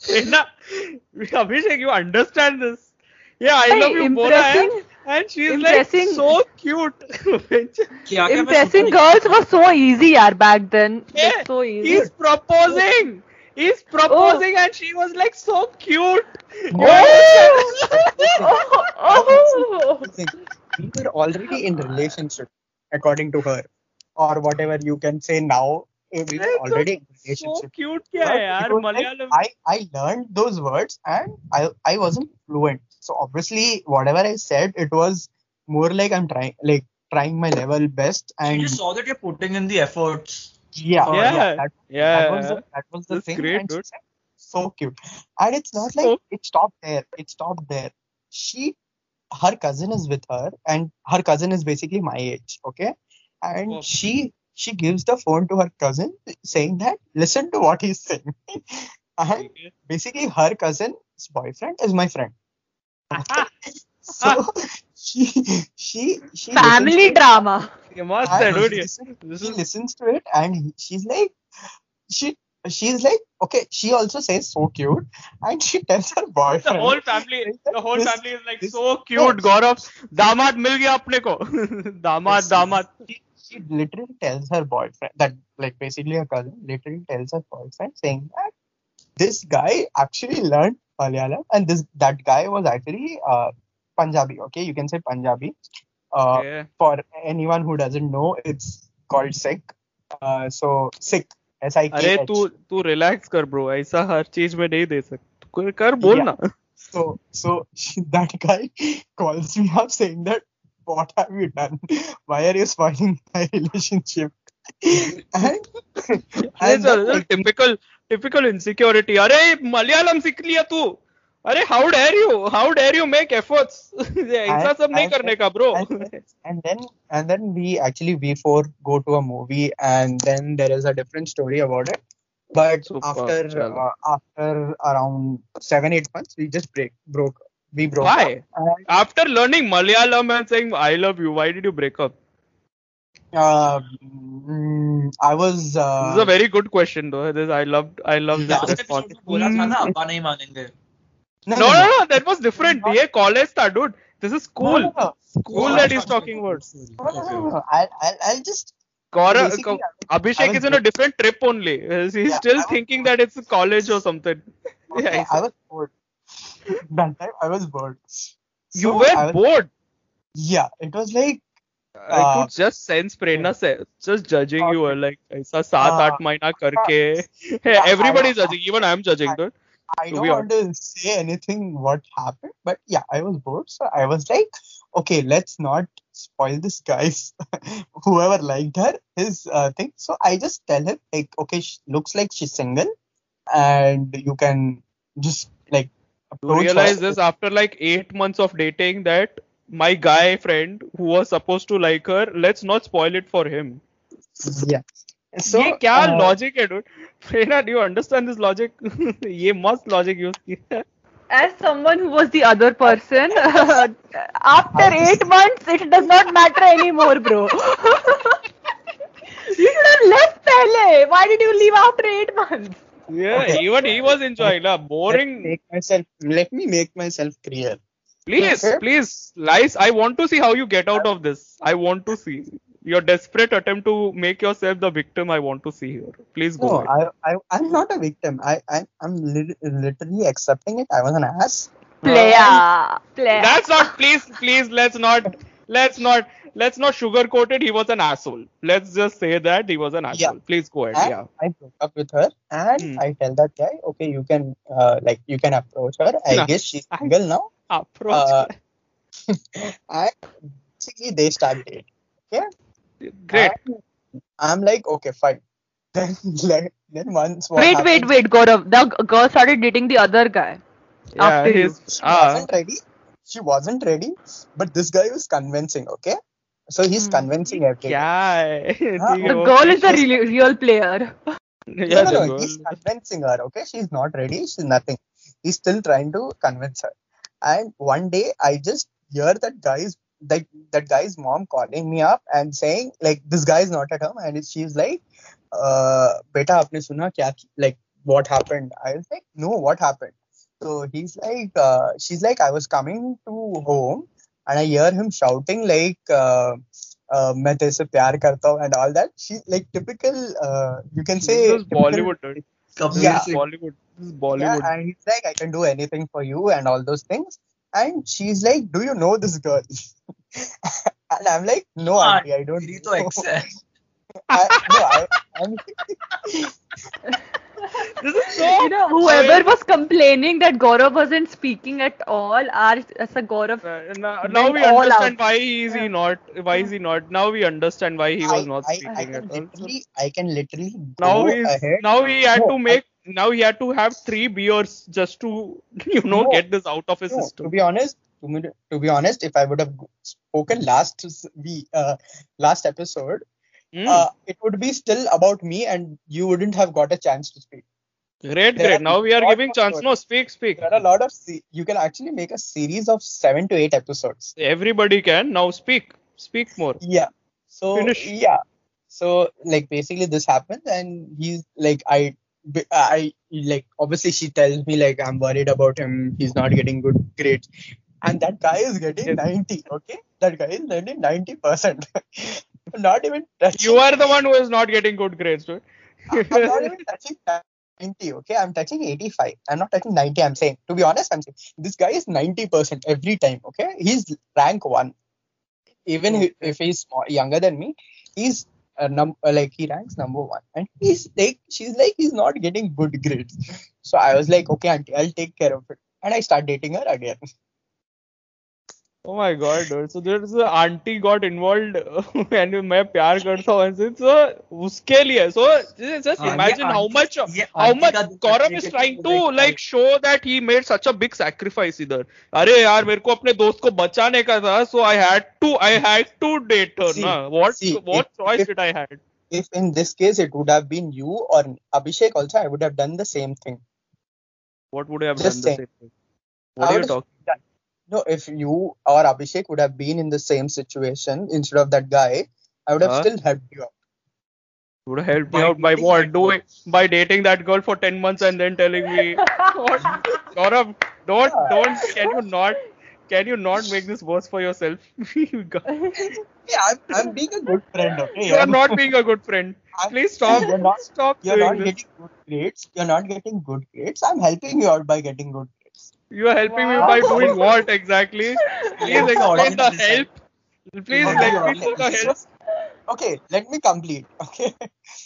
[SPEAKER 2] प्रेरणा अभिषेक you understand this yeah I
[SPEAKER 1] Hey,
[SPEAKER 2] love you बोला है
[SPEAKER 1] impressing-
[SPEAKER 2] and she's
[SPEAKER 1] impressing-
[SPEAKER 2] like so cute
[SPEAKER 3] क्या क्या मैं
[SPEAKER 1] Impressing
[SPEAKER 3] soon-
[SPEAKER 1] girls was so easy यार back then.
[SPEAKER 2] Yeah,
[SPEAKER 1] It's so easy.
[SPEAKER 2] he's proposing he's proposing and she was like so cute You
[SPEAKER 1] Oh!
[SPEAKER 2] understand?
[SPEAKER 1] oh, oh.
[SPEAKER 4] We were already in relationship, according to her, or whatever you can say now. we already in relationship.
[SPEAKER 2] So
[SPEAKER 4] cute
[SPEAKER 2] kya
[SPEAKER 4] hai
[SPEAKER 2] yaar,
[SPEAKER 4] Malayalam. Like, I, I learned those words and I, I wasn't fluent. So obviously whatever I said, it was more like I'm trying like trying my level best and
[SPEAKER 3] you saw that you're putting in the efforts.
[SPEAKER 4] Yeah.
[SPEAKER 3] Yeah.
[SPEAKER 4] yeah, that,
[SPEAKER 2] yeah.
[SPEAKER 4] That was the, that was the thing.
[SPEAKER 2] Great, dude.
[SPEAKER 4] Said, so cute. And it's not like it stopped there. It stopped there. She her cousin is with her and her cousin is basically my age, okay? And she she gives the phone to her cousin, saying that listen to what he's saying. and basically, her cousin's boyfriend is my friend. so she she she
[SPEAKER 1] family drama.
[SPEAKER 2] She
[SPEAKER 4] listens to it and she's like she she's like okay she also says so cute. And she tells her boyfriend the
[SPEAKER 2] whole family the whole
[SPEAKER 4] this,
[SPEAKER 2] family is like
[SPEAKER 4] this,
[SPEAKER 2] so cute gaurav. Damad mil gaya apne ko.
[SPEAKER 4] Damad
[SPEAKER 2] damad
[SPEAKER 4] she literally tells her boyfriend that like basically her cousin literally tells her boyfriend saying that this guy actually learned Malayalam and this that guy was actually uh, Punjabi okay you can say Punjabi uh,
[SPEAKER 2] Yeah.
[SPEAKER 4] for anyone who doesn't know it's called Sikh uh, so Sikh S I K
[SPEAKER 2] अरे
[SPEAKER 4] H
[SPEAKER 2] तू तू relax कर bro ऐसा हर चीज में नहीं दे सकता कोई कर बोल
[SPEAKER 4] Yeah.
[SPEAKER 2] ना
[SPEAKER 4] So, so she, that guy calls me up saying that, what have you done? Why are you spoiling my relationship? and,
[SPEAKER 2] अरे
[SPEAKER 4] and then, like,
[SPEAKER 2] typical typical insecurity अरे मलयालम सीख लिया तू अरे how dare you how dare you make efforts ऐसा
[SPEAKER 4] And-
[SPEAKER 2] सब नहीं
[SPEAKER 4] and-
[SPEAKER 2] करने का bro
[SPEAKER 4] and, then- and then and then we actually we four go to a movie and then there is a different story about it. But
[SPEAKER 2] Super,
[SPEAKER 4] after
[SPEAKER 2] chalo.
[SPEAKER 4] uh, after around seven eight months, we just break broke we broke
[SPEAKER 2] why?
[SPEAKER 4] up. Why?
[SPEAKER 2] After learning Malayalam and saying I love you, why did you break up?
[SPEAKER 4] Uh, I was. Uh, this
[SPEAKER 2] is a very good question, though. This I loved. I loved this response. no, no, no, that was different. ये college था, dude. This is school.
[SPEAKER 4] No, no, no.
[SPEAKER 2] School no, that he's talking about.
[SPEAKER 4] No, no, no. I'll, I'll, I'll just.
[SPEAKER 2] Gaurav, Abhishek is in a different trip only. He's
[SPEAKER 4] yeah,
[SPEAKER 2] still thinking that it's college or something.
[SPEAKER 4] Okay,
[SPEAKER 2] yeah,
[SPEAKER 4] I was bored that time I was bored.
[SPEAKER 2] you
[SPEAKER 4] So
[SPEAKER 2] were
[SPEAKER 4] I was-
[SPEAKER 2] bored.
[SPEAKER 4] Yeah, it was like
[SPEAKER 2] I
[SPEAKER 4] Uh,
[SPEAKER 2] could just sense Prerna se just judging you
[SPEAKER 4] Okay.
[SPEAKER 2] like ऐसा सात
[SPEAKER 4] Uh,
[SPEAKER 2] आठ महीना करके
[SPEAKER 4] yeah,
[SPEAKER 2] everybody is
[SPEAKER 4] I-
[SPEAKER 2] judging even I am judging
[SPEAKER 4] I-
[SPEAKER 2] dude
[SPEAKER 4] I
[SPEAKER 2] To
[SPEAKER 4] don't
[SPEAKER 2] be
[SPEAKER 4] want to say anything what happened, but yeah, I was bored, so I was like, okay, let's not spoil this guy's whoever liked her his uh, thing. So I just tell him like, okay, she looks like she's single, and you can just like
[SPEAKER 2] You
[SPEAKER 4] approach
[SPEAKER 2] realize
[SPEAKER 4] her.
[SPEAKER 2] this after like eight months of dating that my guy friend who was supposed to like her, let's not spoil it for him.
[SPEAKER 4] Yeah. So
[SPEAKER 2] ये क्या
[SPEAKER 4] uh,
[SPEAKER 2] logic है dude? Prerna, do you understand this logic? ये मस्त logic use किया है.
[SPEAKER 1] As someone who was the other person, after eight months, it does not matter anymore, bro. you should have left pehle. Why did you leave after eight months?
[SPEAKER 2] Yeah, even he was enjoying. La,
[SPEAKER 4] let me
[SPEAKER 2] boring.
[SPEAKER 4] make myself let me make myself clear.
[SPEAKER 2] Please,
[SPEAKER 4] Okay.
[SPEAKER 2] please, lies. I want to see how you get out of this. I want to see your desperate attempt to make yourself the victim. I want to see here. Please go
[SPEAKER 4] No,
[SPEAKER 2] ahead.
[SPEAKER 4] I, I, I'm not a victim. I, I, I'm lit- literally accepting it. I was an ass.
[SPEAKER 1] Player. Player.
[SPEAKER 2] That's not. Please, please. Let's not. Let's not. Let's not sugarcoat it. He was an asshole. Let's just say that he was an asshole.
[SPEAKER 4] Yeah.
[SPEAKER 2] asshole. Please go ahead.
[SPEAKER 4] And
[SPEAKER 2] Yeah.
[SPEAKER 4] I broke up with her, and
[SPEAKER 2] Hmm.
[SPEAKER 4] I tell that guy, okay, you can, uh, like, you can approach her. I
[SPEAKER 2] Nah.
[SPEAKER 4] guess she's single now.
[SPEAKER 2] Approach.
[SPEAKER 4] Uh, and basically, they start dating.
[SPEAKER 2] Great.
[SPEAKER 4] And I'm like, okay, fine. Then, like, then once what
[SPEAKER 1] Wait, wait,
[SPEAKER 4] happens-
[SPEAKER 1] wait, Gaurav. The girl started dating the other guy.
[SPEAKER 2] Yeah.
[SPEAKER 1] after you.
[SPEAKER 2] His.
[SPEAKER 4] She
[SPEAKER 2] Ah.
[SPEAKER 4] wasn't ready she wasn't ready, but this guy was convincing, okay? So he's
[SPEAKER 1] hmm.
[SPEAKER 4] convincing everyone. Yeah.
[SPEAKER 2] Ah, huh?
[SPEAKER 1] The goal is a real, real player.
[SPEAKER 2] yeah,
[SPEAKER 4] no, no, no. He's convincing her, okay? She's not ready. She's nothing. He's still trying to convince her. And one day I just hear that guy's that that guy's mom calling me up and saying like this guy is not at home and she's like uh beta aapne suna kya like what happened i was like no what happened So he's like, uh, she's like, I was coming to home and I hear him shouting like, uh, uh, मैं तेरे से प्यार करता हूँ and all that. She like typical, uh, you can say
[SPEAKER 2] This is
[SPEAKER 4] typical-
[SPEAKER 2] Bollywood. dude.
[SPEAKER 3] Kabir
[SPEAKER 4] Yeah.
[SPEAKER 3] Singh.
[SPEAKER 2] Bollywood. This is
[SPEAKER 4] Yeah,
[SPEAKER 2] Bollywood.
[SPEAKER 4] and he's like, I can do anything for you and all those things. And she's like, Do you know this girl? and I'm like, No,
[SPEAKER 3] हाँ,
[SPEAKER 4] auntie, I don't.
[SPEAKER 3] मेरी
[SPEAKER 4] know."
[SPEAKER 3] तो ex है.
[SPEAKER 4] I, no, I, I'm,
[SPEAKER 2] This is so.
[SPEAKER 1] You know, whoever was complaining that Gaurav wasn't speaking at all, our as a Gaurav.
[SPEAKER 2] Uh, now, now we
[SPEAKER 1] all
[SPEAKER 2] understand
[SPEAKER 1] out.
[SPEAKER 2] why is he not why is he not now we understand why he was
[SPEAKER 4] I,
[SPEAKER 2] not
[SPEAKER 4] I, I
[SPEAKER 2] speaking
[SPEAKER 4] can
[SPEAKER 2] at all
[SPEAKER 4] I can literally
[SPEAKER 2] now
[SPEAKER 4] go
[SPEAKER 2] he's
[SPEAKER 4] ahead.
[SPEAKER 2] now he had
[SPEAKER 4] No,
[SPEAKER 2] to make now he had to have three beers just to you know
[SPEAKER 4] No.
[SPEAKER 2] get this out of his
[SPEAKER 4] No,
[SPEAKER 2] system
[SPEAKER 4] to be honest, to, me, to be honest, if I would have spoken last we uh, last episode,
[SPEAKER 2] Hmm.
[SPEAKER 4] uh, it would be still about me, and you wouldn't have got a chance to speak.
[SPEAKER 2] great
[SPEAKER 4] there
[SPEAKER 2] great now we are giving chance
[SPEAKER 4] stories.
[SPEAKER 2] no speak speak
[SPEAKER 4] There are a lot of se- you can actually make a series of seven to eight episodes.
[SPEAKER 2] everybody can now speak speak more
[SPEAKER 4] Yeah. So
[SPEAKER 2] Finish.
[SPEAKER 4] yeah. So like basically this happens, and he's like I. I like obviously she tells me like I'm worried about him. He's not getting good grades, and that guy is getting
[SPEAKER 2] Yes.
[SPEAKER 4] 90. Okay, that guy is getting 90 percent. not even touching.
[SPEAKER 2] you are the one who is not getting good grades dude.
[SPEAKER 4] I'm not even touching 90. Okay, I'm touching 85. I'm not touching 90. I'm saying to be honest, I'm saying this guy is 90 percent every time. Okay, he's rank one. Even if- if he's younger than me, he's uh, num- uh, like he ranks number one, and he's like she's like he's not getting good grades. So I was like, okay, auntie, I'll take care of it, and I start dating her again.
[SPEAKER 2] Oh my god, dude. So there's a auntie got involved and मैं प्यार करता हूँ ऐसे so उसके लिए so just
[SPEAKER 3] हाँ,
[SPEAKER 2] imagine how much how much
[SPEAKER 3] दिल
[SPEAKER 2] is trying to
[SPEAKER 3] like-
[SPEAKER 2] show that he made such a big sacrifice इधर अरे यार मेरे को अपने दोस्त को बचाने का था so I had to I had to date her
[SPEAKER 4] See,
[SPEAKER 2] ना what
[SPEAKER 4] see,
[SPEAKER 2] what
[SPEAKER 4] if-
[SPEAKER 2] choice
[SPEAKER 4] if-
[SPEAKER 2] did I had
[SPEAKER 4] If in this case it would have been you or Abhishek also, I would have done the same thing.
[SPEAKER 2] what would I have
[SPEAKER 4] Just
[SPEAKER 2] done the
[SPEAKER 4] saying.
[SPEAKER 2] same thing what
[SPEAKER 4] I
[SPEAKER 2] are you talking
[SPEAKER 4] No, if you or Abhishek would have been in the same situation instead of that guy, I would have
[SPEAKER 2] Huh?
[SPEAKER 4] still helped you out.
[SPEAKER 2] would have helped me out by
[SPEAKER 3] dating
[SPEAKER 2] what
[SPEAKER 3] that
[SPEAKER 2] doing by dating that girl for 10 months and then telling me what Gaurav don't
[SPEAKER 4] Yeah.
[SPEAKER 2] don't can you not can you not make this worse for yourself you got-
[SPEAKER 4] Yeah, I'm, I'm being a good friend, okay?
[SPEAKER 2] you are not being a good friend
[SPEAKER 4] I'm-
[SPEAKER 2] please stop
[SPEAKER 4] You're not,
[SPEAKER 2] stop
[SPEAKER 4] you're not
[SPEAKER 2] doing this
[SPEAKER 4] getting good grades. You're not getting good grades. I'm helping you out by getting good grades.
[SPEAKER 2] You are helping
[SPEAKER 1] wow.
[SPEAKER 2] me by doing what exactly? Please explain the help. Please let me do the help.
[SPEAKER 4] Okay, let me complete. Okay.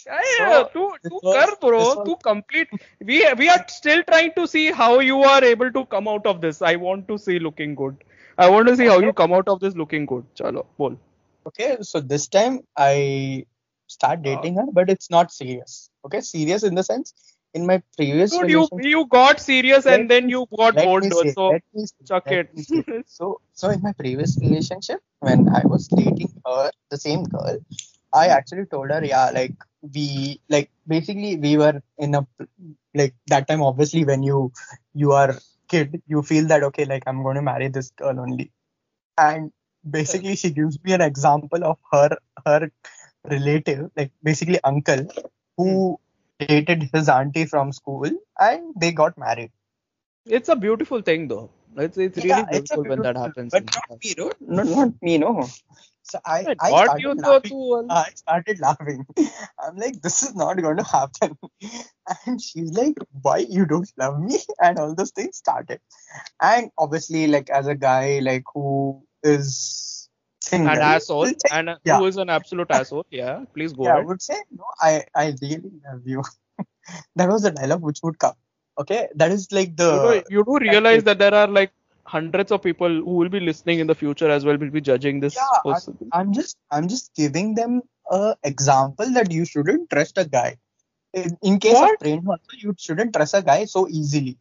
[SPEAKER 2] Yeah, yeah. So,
[SPEAKER 4] tu,
[SPEAKER 2] tu
[SPEAKER 4] was,
[SPEAKER 2] kar, bro. Tu complete. We we are still trying to see how you are able to come out of this. I want to see looking good. I want to see how you come out of this looking good. Chalo, bol.
[SPEAKER 4] Okay, so this time I start dating ah. her, but it's not serious. Okay, serious in the sense in my previous
[SPEAKER 2] dude you you got serious and then you got bored so
[SPEAKER 4] say,
[SPEAKER 2] chuck it.
[SPEAKER 4] So, so in my previous relationship, when I was dating her, the same girl, I actually told her, yeah, like we, like basically we were in a like that time. Obviously, when you you are kid, you feel that okay, like I'm going to marry this girl only, and basically she gives me an example of her her relative, like basically uncle, who hmm. Dated his auntie from school, and they got married.
[SPEAKER 2] it's a beautiful thing though it's it's really
[SPEAKER 4] Yeah, it's
[SPEAKER 2] beautiful when that happens
[SPEAKER 4] But not me, no, no, not me, no. So I, I started
[SPEAKER 2] you
[SPEAKER 4] laughing. I started laughing. I'm like, this is not going to happen. And she's like, why you don't love me? And all those things started. And obviously, like as a guy, like who is single,
[SPEAKER 2] an asshole
[SPEAKER 4] say-
[SPEAKER 2] and
[SPEAKER 4] yeah.
[SPEAKER 2] who is an absolute asshole yeah please go
[SPEAKER 4] yeah,
[SPEAKER 2] ahead I
[SPEAKER 4] would say, no, I, I really love you. that was the dialogue which would come. Okay, that is like the
[SPEAKER 2] you, do, you do realize that there are like hundreds of people who will be listening in the future as well will be judging this
[SPEAKER 4] Yeah,
[SPEAKER 2] person.
[SPEAKER 4] I'm just I'm just giving them a example that you shouldn't trust a guy. In, in case
[SPEAKER 2] What?
[SPEAKER 4] of train also, you shouldn't trust a guy so easily.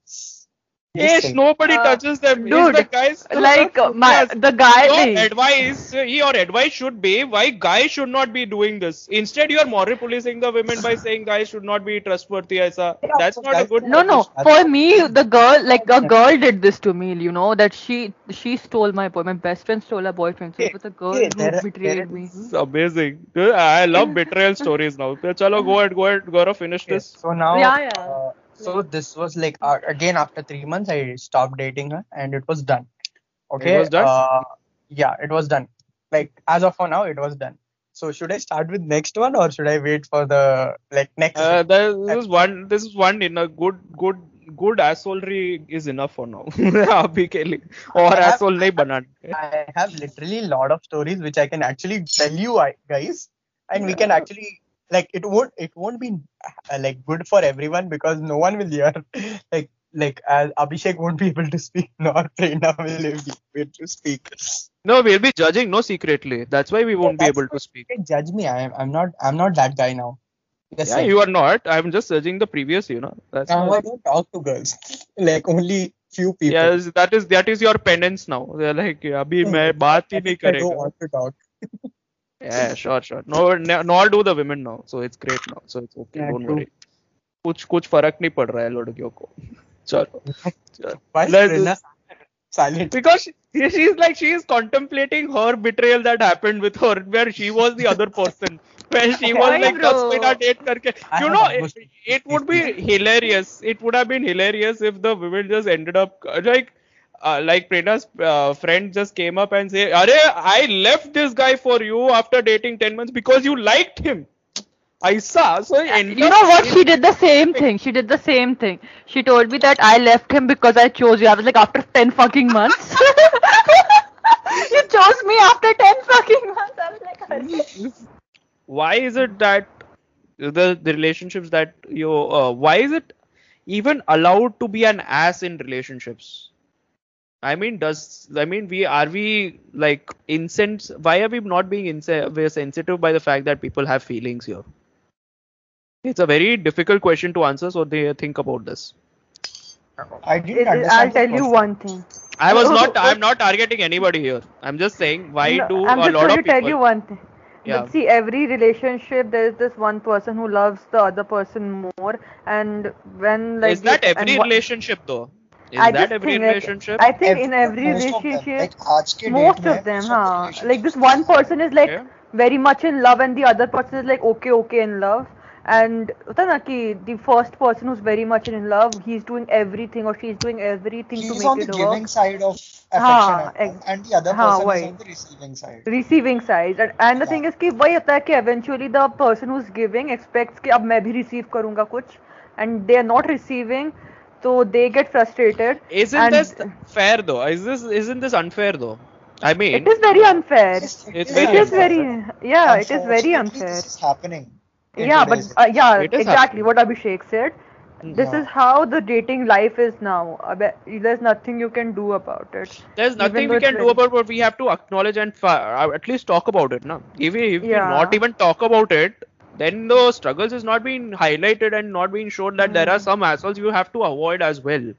[SPEAKER 4] Just
[SPEAKER 2] Yes, nobody
[SPEAKER 1] Uh,
[SPEAKER 2] touches them. Is
[SPEAKER 1] dude,
[SPEAKER 2] the guys
[SPEAKER 1] like uh, my the guy
[SPEAKER 2] your
[SPEAKER 1] like,
[SPEAKER 2] advice, your advice should be why guys should not be doing this. Instead, you are moral policing the women by saying guys should not be trustworthy. Aisa.
[SPEAKER 4] Yeah,
[SPEAKER 2] That's
[SPEAKER 4] so
[SPEAKER 2] not a good.
[SPEAKER 1] no no for me the girl like a girl did this to me you know that she she stole my boy my best friend stole her boyfriend so
[SPEAKER 4] Okay,
[SPEAKER 1] it was a girl
[SPEAKER 4] okay,
[SPEAKER 1] who betrayed me
[SPEAKER 2] This is amazing. Dude, I love betrayal stories now. Chalo, go ahead, go ahead, go Gaurav, finish
[SPEAKER 4] Okay,
[SPEAKER 2] this.
[SPEAKER 4] so now,
[SPEAKER 1] Yeah, yeah.
[SPEAKER 4] uh, so this was like uh, again after three months i stopped dating her and it was done. Okay it
[SPEAKER 2] was done?
[SPEAKER 4] Uh, yeah it was done. Like as of for now it was done. So should i start with next one or should i wait for the like next
[SPEAKER 2] uh, this is one this is one in a good good good assholery is enough for now. Abhi
[SPEAKER 4] I have,
[SPEAKER 2] asshole
[SPEAKER 4] i have literally lot of stories which i can actually tell you guys. And we can actually like it won't it won't be uh, like good for everyone because no one will hear like like uh, Abhishek won't be able to speak nor Prerna will be able to speak.
[SPEAKER 2] No, we'll be judging no secretly. That's why we won't yeah,
[SPEAKER 4] be
[SPEAKER 2] able to speak.
[SPEAKER 4] Judge me. I'm I'm not I'm not that guy now.
[SPEAKER 2] Yeah, you are not. I'm just judging the previous. You know. That's
[SPEAKER 4] now. I don't talk to girls. Like only few people.
[SPEAKER 2] Yes, that is that is your penance now. They're like, abhi main baat hi nahi karega.
[SPEAKER 4] I don't want to talk.
[SPEAKER 2] Yeah, sure, sure. No, no, nor do the women now. So it's great now. So it's okay.
[SPEAKER 4] Yeah,
[SPEAKER 2] don't
[SPEAKER 4] true.
[SPEAKER 2] worry. कुछ कुछ फर्क नहीं पड़ रहा है लड़कियों को. चलो. चलो.
[SPEAKER 4] Why is
[SPEAKER 2] Let's-
[SPEAKER 4] Prerna silent?
[SPEAKER 2] because she, she's like she is contemplating her betrayal that happened with her where she was the other person where she was
[SPEAKER 1] Why,
[SPEAKER 2] like
[SPEAKER 1] bro?
[SPEAKER 2] 10 महीना date करके
[SPEAKER 4] I
[SPEAKER 2] you
[SPEAKER 4] have
[SPEAKER 2] know
[SPEAKER 4] almost-
[SPEAKER 2] it, it would be hilarious it would have been hilarious if the women just ended up uh, like uh, like Prerna's uh, friend just came up and say Are I left this guy for you after dating 10 months because you liked him Aisa so it
[SPEAKER 1] You know what? She did the same thing. She did the same thing. She told me that I left him because I chose you. I was like, after 10 fucking months? you chose me after 10 fucking months. I was like,
[SPEAKER 2] why is it that the, the relationships that you uh, why is it even allowed to be an ass in relationships i mean does i mean we are we like incens why are we not being inse- we're sensitive by the fact that people have feelings here it's a very difficult question to answer so they think about this
[SPEAKER 4] I didn't
[SPEAKER 1] It- it-
[SPEAKER 4] understand
[SPEAKER 1] I'll tell you
[SPEAKER 4] question.
[SPEAKER 1] one thing.
[SPEAKER 2] i was not i'm not targeting anybody here i'm just saying why
[SPEAKER 1] No,
[SPEAKER 2] do
[SPEAKER 1] I'm
[SPEAKER 2] a
[SPEAKER 1] just
[SPEAKER 2] lot
[SPEAKER 1] going
[SPEAKER 2] of
[SPEAKER 1] to tell you one thing.
[SPEAKER 2] Yeah.
[SPEAKER 1] But see, every relationship, there is this one person who loves the other person more, and when like
[SPEAKER 2] is that every
[SPEAKER 1] and
[SPEAKER 2] relationship though is
[SPEAKER 1] I
[SPEAKER 2] that every
[SPEAKER 1] think,
[SPEAKER 2] relationship?
[SPEAKER 1] like, I think
[SPEAKER 3] Ev-
[SPEAKER 1] in every
[SPEAKER 3] most of them, like आज के
[SPEAKER 1] most
[SPEAKER 3] date
[SPEAKER 1] of them, huh? Like this one person is like
[SPEAKER 2] Okay.
[SPEAKER 1] very much in love, and the other person is like okay, okay in love. And होता है ना the first person who's very much in love, he's doing everything or she's doing everything she's to make it
[SPEAKER 3] He's
[SPEAKER 1] make
[SPEAKER 3] on the giving
[SPEAKER 1] work.
[SPEAKER 3] side of
[SPEAKER 1] हाँ,
[SPEAKER 3] affection and, and the other
[SPEAKER 1] हाँ,
[SPEAKER 3] person is on the receiving side.
[SPEAKER 1] receiving side and, and the
[SPEAKER 3] Yeah.
[SPEAKER 1] thing is कि वही होता है कि eventually the person who's giving expects कि अब मैं भी receive करूँगा कुछ and they are not receiving so they get frustrated
[SPEAKER 2] Isn't this fair though? Is this isn't this unfair though? I mean,
[SPEAKER 1] It is very unfair.
[SPEAKER 2] It's
[SPEAKER 1] It
[SPEAKER 2] very
[SPEAKER 1] is very, yeah, it is very unfair.
[SPEAKER 5] This is happening.
[SPEAKER 1] Yeah, but uh, yeah,
[SPEAKER 2] It is
[SPEAKER 1] exactly what Abhishek said. This
[SPEAKER 5] Yeah.
[SPEAKER 1] is how the dating life is now. There's nothing you can do about it.
[SPEAKER 2] there's nothing we
[SPEAKER 1] it's
[SPEAKER 2] can do
[SPEAKER 1] very-
[SPEAKER 2] about what we have to acknowledge and fa- uh, at least talk about it now if we if we not even talk about it then the struggles is not being highlighted and not being shown that there are
[SPEAKER 1] Mm.
[SPEAKER 2] some assholes you have to avoid as well.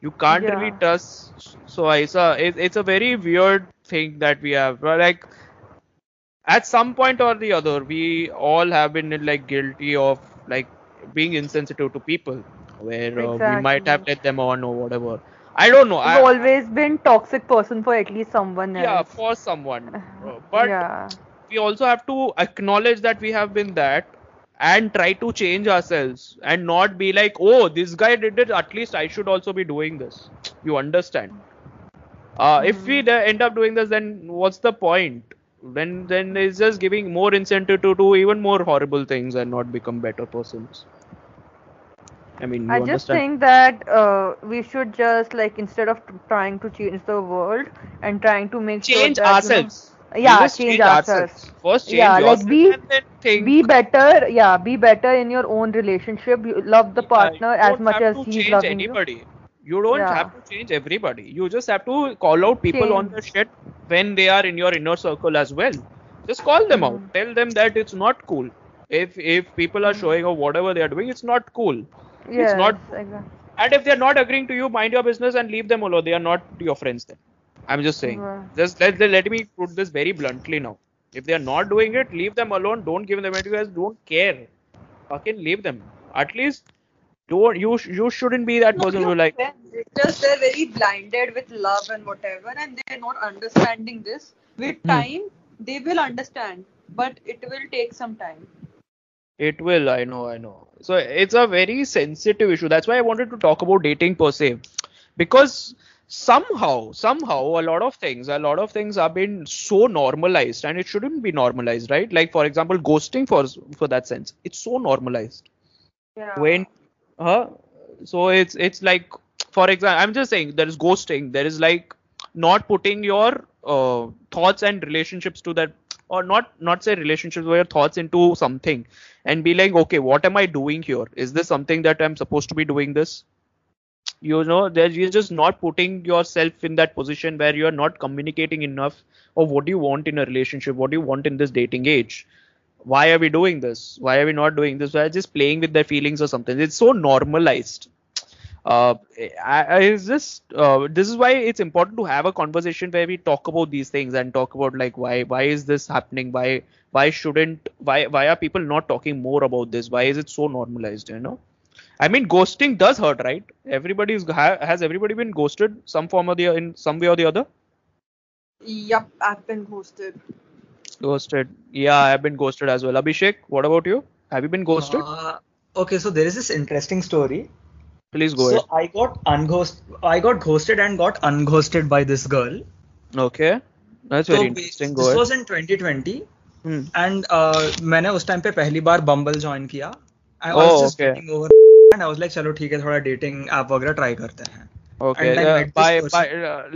[SPEAKER 2] You can't really trust so it's a it, it's a very weird thing that we have. But, like at some point or the other we all have been like guilty of like being insensitive to people where uh, we might have let them on or whatever. I don't know.
[SPEAKER 1] You've always been toxic person for at least someone else.
[SPEAKER 2] yeah for someone. But
[SPEAKER 1] yeah.
[SPEAKER 2] We also have to acknowledge that we have been that and try to change ourselves and not be like oh this guy did it. At least i should also be doing this. You understand? Uh, if we de- end up doing this then what's the point? Then then it's just giving more incentive to do even more horrible things and not become better persons. I mean
[SPEAKER 1] I just
[SPEAKER 2] understand?
[SPEAKER 1] think that uh, we should just like instead of trying to change the world and trying to make
[SPEAKER 2] change
[SPEAKER 1] sure that, you know-
[SPEAKER 2] ourselves
[SPEAKER 1] yeah,
[SPEAKER 2] just
[SPEAKER 1] change ourselves.
[SPEAKER 2] first change
[SPEAKER 1] Yeah, like be-
[SPEAKER 2] and then think
[SPEAKER 1] Be better, yeah. Be better in your own relationship. You love the
[SPEAKER 2] Yeah,
[SPEAKER 1] partner
[SPEAKER 2] you
[SPEAKER 1] as
[SPEAKER 2] don't
[SPEAKER 1] much
[SPEAKER 2] have
[SPEAKER 1] as
[SPEAKER 2] to
[SPEAKER 1] he's
[SPEAKER 2] change
[SPEAKER 1] loving
[SPEAKER 2] anybody. You don't
[SPEAKER 1] Yeah.
[SPEAKER 2] have to change everybody. You just have to call out people on the shit when they are in your inner circle as well. Just call them out.
[SPEAKER 1] Mhm.
[SPEAKER 2] Tell them that it's not cool. If if people are showing or whatever they are doing, it's not cool.
[SPEAKER 1] Yes,
[SPEAKER 2] not-
[SPEAKER 1] exactly.
[SPEAKER 2] And if they are not agreeing to you, mind your business and leave them alone. They are not your friends then. I'm just saying.
[SPEAKER 1] Right.
[SPEAKER 2] Just let, let, let me put this very bluntly now. If they are not doing it, leave them alone. Don't give them you guys don't care. Fucking leave them. At least don't you sh- you shouldn't be that
[SPEAKER 6] No,
[SPEAKER 2] person who like
[SPEAKER 6] friends, just they're very blinded with love and whatever, and they're not understanding this. With
[SPEAKER 2] Hmm.
[SPEAKER 6] time, they will understand, but it will take some time.
[SPEAKER 2] It will, I know, I know. So it's a very sensitive issue. That's why I wanted to talk about dating per se. Because somehow, somehow, a lot of things, a lot of things have been so normalized and it shouldn't be normalized, right? Like, for example, ghosting for for that sense. It's so normalized.
[SPEAKER 1] Yeah.
[SPEAKER 2] When, huh? So it's it's like, for example, I'm just saying there is ghosting. There is like not putting your uh, thoughts and relationships to that or not not say relationships or your thoughts into something and be like okay what am i doing here is this something that i'm supposed to be doing this you know that you're just not putting yourself in that position where you're not communicating enough of what you want in a relationship what do you want in this dating age. Why are we doing this? Why are we not doing this? Why are just playing with their feelings or something? It's so normalized. Uh, I, I just uh, this is why it's important to have a conversation where we talk about these things and talk about like why why is this happening? Why why shouldn't why why are people not talking more about this? Why is it so normalized you know I mean ghosting does hurt right everybody's ha, has everybody been ghosted some form or the in some way or the other
[SPEAKER 6] Yup, I've been ghosted.
[SPEAKER 2] ghosted yeah I've been ghosted as well Abhishek what about you have you been ghosted
[SPEAKER 3] Uh, okay, so there is this interesting story.
[SPEAKER 2] please go
[SPEAKER 3] so
[SPEAKER 2] ahead
[SPEAKER 3] I got unghost, I got ghosted and got unghosted by this girl.
[SPEAKER 2] okay that's
[SPEAKER 3] So
[SPEAKER 2] very
[SPEAKER 3] we-
[SPEAKER 2] interesting go
[SPEAKER 3] this
[SPEAKER 2] ahead
[SPEAKER 3] was in 2020
[SPEAKER 2] Hmm.
[SPEAKER 3] and uh, मैंने उस time पे पहली बार Bumble join किया I was just getting over and I was like चलो ठीक है थोड़ा dating app वगैरह ट्राई करते हैं
[SPEAKER 2] okay bye bye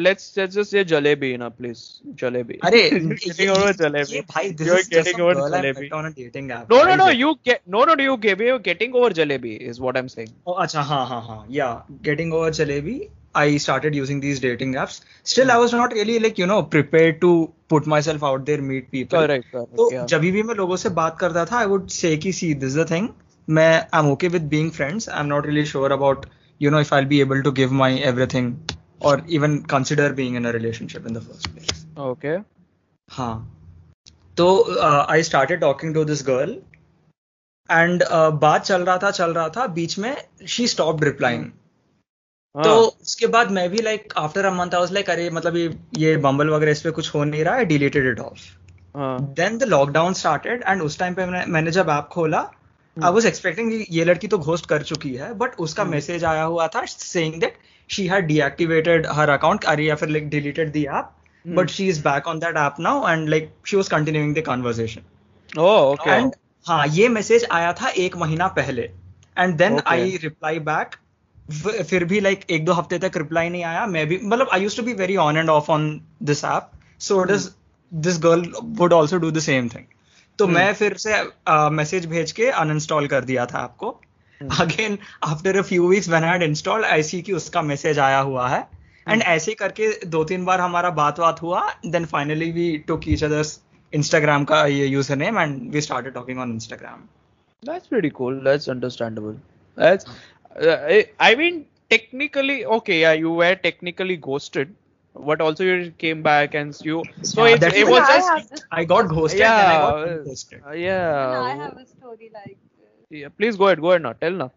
[SPEAKER 2] let's just say jalebi ना प्लीज़ जलेबी
[SPEAKER 3] अरे
[SPEAKER 2] गेटिंग ओवर
[SPEAKER 3] जलेबी भाई this is
[SPEAKER 2] getting over jalebi
[SPEAKER 3] on a dating app
[SPEAKER 2] no no no you know no you give you getting over jalebi is what I am saying
[SPEAKER 3] oh अच्छा हाँ हाँ हाँ yeah getting over jalebi I started using these dating apps. Still, I was not really like you know prepared to put myself out there, meet people.
[SPEAKER 2] Correct. correct
[SPEAKER 3] so,
[SPEAKER 2] yeah.
[SPEAKER 3] जब भी मैं लोगों से बात करता था, I would say कि see this is the thing. मैं I am okay with being friends I am not really sure about you know if I be able to give my everything और even consider being in a relationship in the first place
[SPEAKER 2] Okay.
[SPEAKER 3] हाँ तो I started talking to this girl and बात चल रहा था चल रहा था बीच में शी स्टॉप्ड रिप्लाइंग तो. उसके बाद मैं भी like after a month I was like अरे मतलब ये ये बम्बल वगैरह इस पे कुछ हो नहीं रहा है deleted it
[SPEAKER 2] off.
[SPEAKER 3] Then the lockdown started and उस टाइम पे मैंने, मैंने जब ऐप खोला आई वाज एक्सपेक्टिंग ये लड़की तो घोस्ट कर चुकी है बट उसका मैसेज आया हुआ था saying that she had deactivated her account अरे या फिर like deleted the app but she is back on that app now and like she was continuing the conversation
[SPEAKER 2] Oh, okay.
[SPEAKER 3] And हाँ ये message आया था एक महीना पहले and
[SPEAKER 2] then
[SPEAKER 3] I reply back फिर भी लाइक एक दो हफ़्ते तक रिप्लाई नहीं आया मैं भी मतलब I use to be very on and off on this app so does this girl would also do the same thing. तो
[SPEAKER 2] Hmm.
[SPEAKER 3] मैं फिर से मैसेज भेज के अनइंस्टॉल कर दिया था आपको. Again after a few weeks when I had installed I see कि उसका मैसेज आया हुआ है एंड
[SPEAKER 2] Hmm.
[SPEAKER 3] ऐसे करके दो तीन बार हमारा बात बात हुआ then finally we took each others Instagram का ये user name and we started talking
[SPEAKER 2] on Instagram cool. That's understandable. That's, uh, I, I mean, technically, okay, yeah, you were technically ghosted, but also you came back and you. So
[SPEAKER 3] Yeah,
[SPEAKER 2] it,
[SPEAKER 3] that
[SPEAKER 2] it
[SPEAKER 3] is-
[SPEAKER 2] was
[SPEAKER 1] I
[SPEAKER 2] just.
[SPEAKER 1] have this,
[SPEAKER 3] I got ghosted
[SPEAKER 2] Yeah,
[SPEAKER 3] and I got
[SPEAKER 2] uh,
[SPEAKER 3] unghosted.
[SPEAKER 2] uh, yeah.
[SPEAKER 1] and I have a story like this.
[SPEAKER 2] yeah. Please go ahead. Go ahead now. Tell now.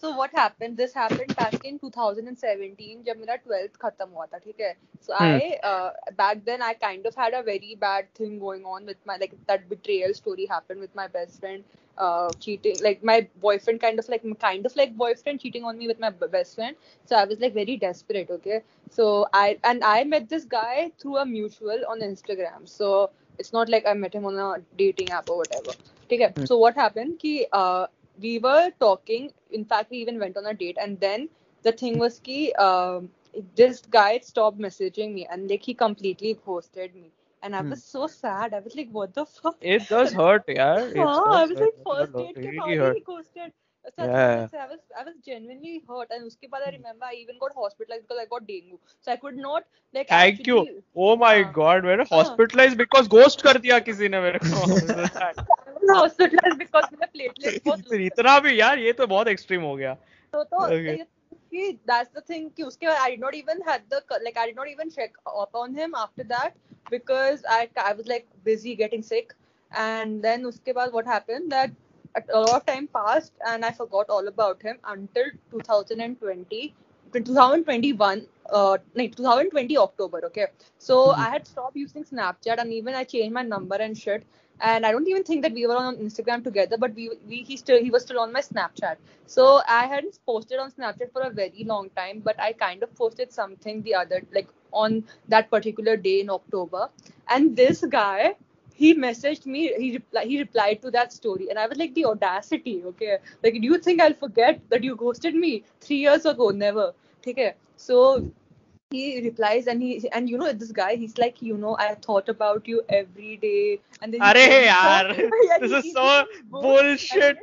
[SPEAKER 1] So what happened? This happened back in 2017 जब मेरा 12th खत्म हुआ था ठीक है so
[SPEAKER 2] Hmm.
[SPEAKER 1] I uh, back then I kind of had a very bad thing going on with my like that betrayal story happened with my best friend uh, cheating like my boyfriend kind of like kind of like boyfriend cheating on me with my best friend. So i was like very desperate okay? So i and i met this guy through a mutual on instagram. So it's not like i met him on a dating app or whatever. Okay
[SPEAKER 2] mm.
[SPEAKER 1] so what happened? Ki, uh, we were talking. In fact we even went on a date. And then the thing was ki, uh, this guy stopped messaging me. And like he completely ghosted me and i
[SPEAKER 2] Hmm.
[SPEAKER 1] was so sad i was like what the fuck
[SPEAKER 2] It does hurt, yeah. It
[SPEAKER 1] हाँ,
[SPEAKER 2] does
[SPEAKER 1] I was like
[SPEAKER 2] hurt.
[SPEAKER 1] first
[SPEAKER 2] It
[SPEAKER 1] date के
[SPEAKER 2] really
[SPEAKER 1] बाद ही
[SPEAKER 2] hurt.
[SPEAKER 1] he ghosted such
[SPEAKER 2] Yeah.
[SPEAKER 1] में से I was I was genuinely hurt and उसके बाद I remember I even got hospitalized because I got dengue so I could not like
[SPEAKER 2] Thank you.
[SPEAKER 1] actually
[SPEAKER 2] Oh my
[SPEAKER 1] हाँ.
[SPEAKER 2] God, मैंने
[SPEAKER 1] हाँ.
[SPEAKER 2] hospitalized because ghost कर दिया किसी ने मेरे को.
[SPEAKER 1] I was hospitalized because मेरा platelets बहुत low थे.
[SPEAKER 2] इतना भी यार ये तो बहुत एक्सट्रीम हो गया.
[SPEAKER 1] So, so
[SPEAKER 2] Okay.
[SPEAKER 1] कि that's the thing कि उसके बाद I did not even had the like I did not even check up on him after that because I I was like busy getting sick and then उसके बाद what happened that a lot of time passed and I forgot all about him until 2020 2021 uh no, 2020 October okay so I had stopped using Snapchat and even I changed my number and shit and I don't even think that we were on Instagram together, but we, we he still he was still on my Snapchat. So I hadn't posted on Snapchat for a very long time, but I kind of posted something the other like on that particular day in October, and this guy he messaged me he repli- he replied to that story. And i was like the audacity okay? Like do you think i'll forget that you ghosted me 3 years ago? Never. Okay? So he replies and he and you know this guy he's like you know i thought about you every day. And then he yaar, yeah,
[SPEAKER 2] this
[SPEAKER 1] he,
[SPEAKER 2] is so bullshit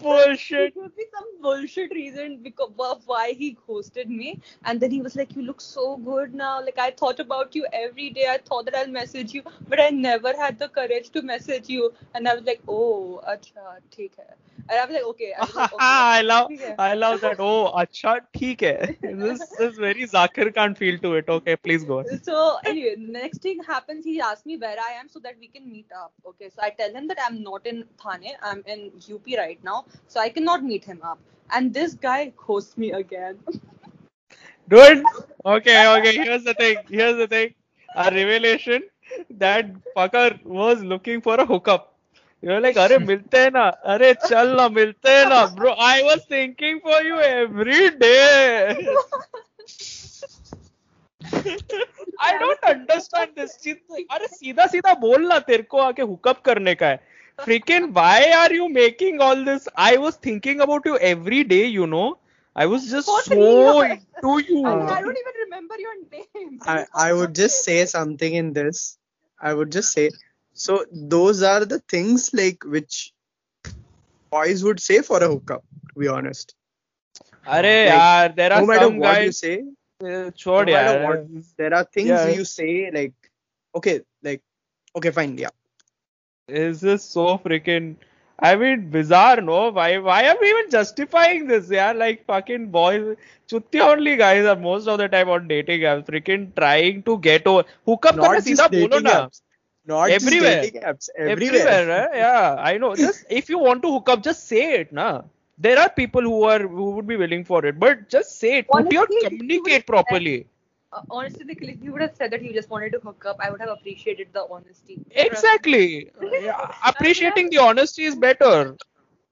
[SPEAKER 2] bullshit.
[SPEAKER 1] it would be some bullshit reason because why he ghosted me, and then he was like, "You look so good now. Like I thought about you every day. I thought that I'll message you, but I never had the courage to message you." And I was like, "Oh, acha, theek hai." And I was like, "Okay." I, like, okay,
[SPEAKER 2] I love, I love that. Oh, acha, take hai. This is very Zakir can't feel to it. Okay, please go. On.
[SPEAKER 1] So anyway, next thing happens. He asks me where I am so that we can meet up. Okay, so I tell him that I'm not in Thane. I'm in UP right now so I cannot meet him up. And this guy ghosts me again.
[SPEAKER 2] Dude, okay, okay. Here's the thing. Here's the thing. A revelation that fucker was looking for a hookup. You're like, अरे मिलते हैं ना, अरे चल ना मिलते हैं ना, bro. I was thinking for you every day. I don't understand this चीज़. अरे सीधा सीधा बोल ना तेरे को आके हुकअप करने का है. freaking why are you making all this? I was thinking about you every day, you know. I was just so into you.
[SPEAKER 1] I, mean, I, don't even remember your name.
[SPEAKER 4] I, I would just say something in this. I would just say so those are the things like which boys would say for a hookup, to be honest.
[SPEAKER 2] Are
[SPEAKER 4] like,
[SPEAKER 2] yaar, there are
[SPEAKER 4] no matter what
[SPEAKER 2] guys, you
[SPEAKER 4] say,
[SPEAKER 2] uh,
[SPEAKER 4] no
[SPEAKER 2] yaar.
[SPEAKER 4] What, there are things
[SPEAKER 2] yeah.
[SPEAKER 4] you say like, okay, like, okay, fine, yeah,
[SPEAKER 2] is just so freaking. I mean, bizarre, no? Why why are we even justifying this? Yeah, like fucking boys, chutti only guys are most of the time on dating apps, freaking trying to get over. Hookup
[SPEAKER 4] Not
[SPEAKER 2] karna seedha
[SPEAKER 4] bolo
[SPEAKER 2] na.
[SPEAKER 4] Apps. Not
[SPEAKER 2] everywhere.
[SPEAKER 4] Apps, everywhere.
[SPEAKER 2] Everywhere, yeah. I know. Just if you want to hook up, just say it, na. There are people who are who would be willing for it, but just say it.
[SPEAKER 1] Honestly, Put your
[SPEAKER 2] communicate properly.
[SPEAKER 1] Uh, honestly, if you would have said that you just wanted to hook up, I would have appreciated the honesty.
[SPEAKER 2] Exactly. Yeah, appreciating the honesty is better.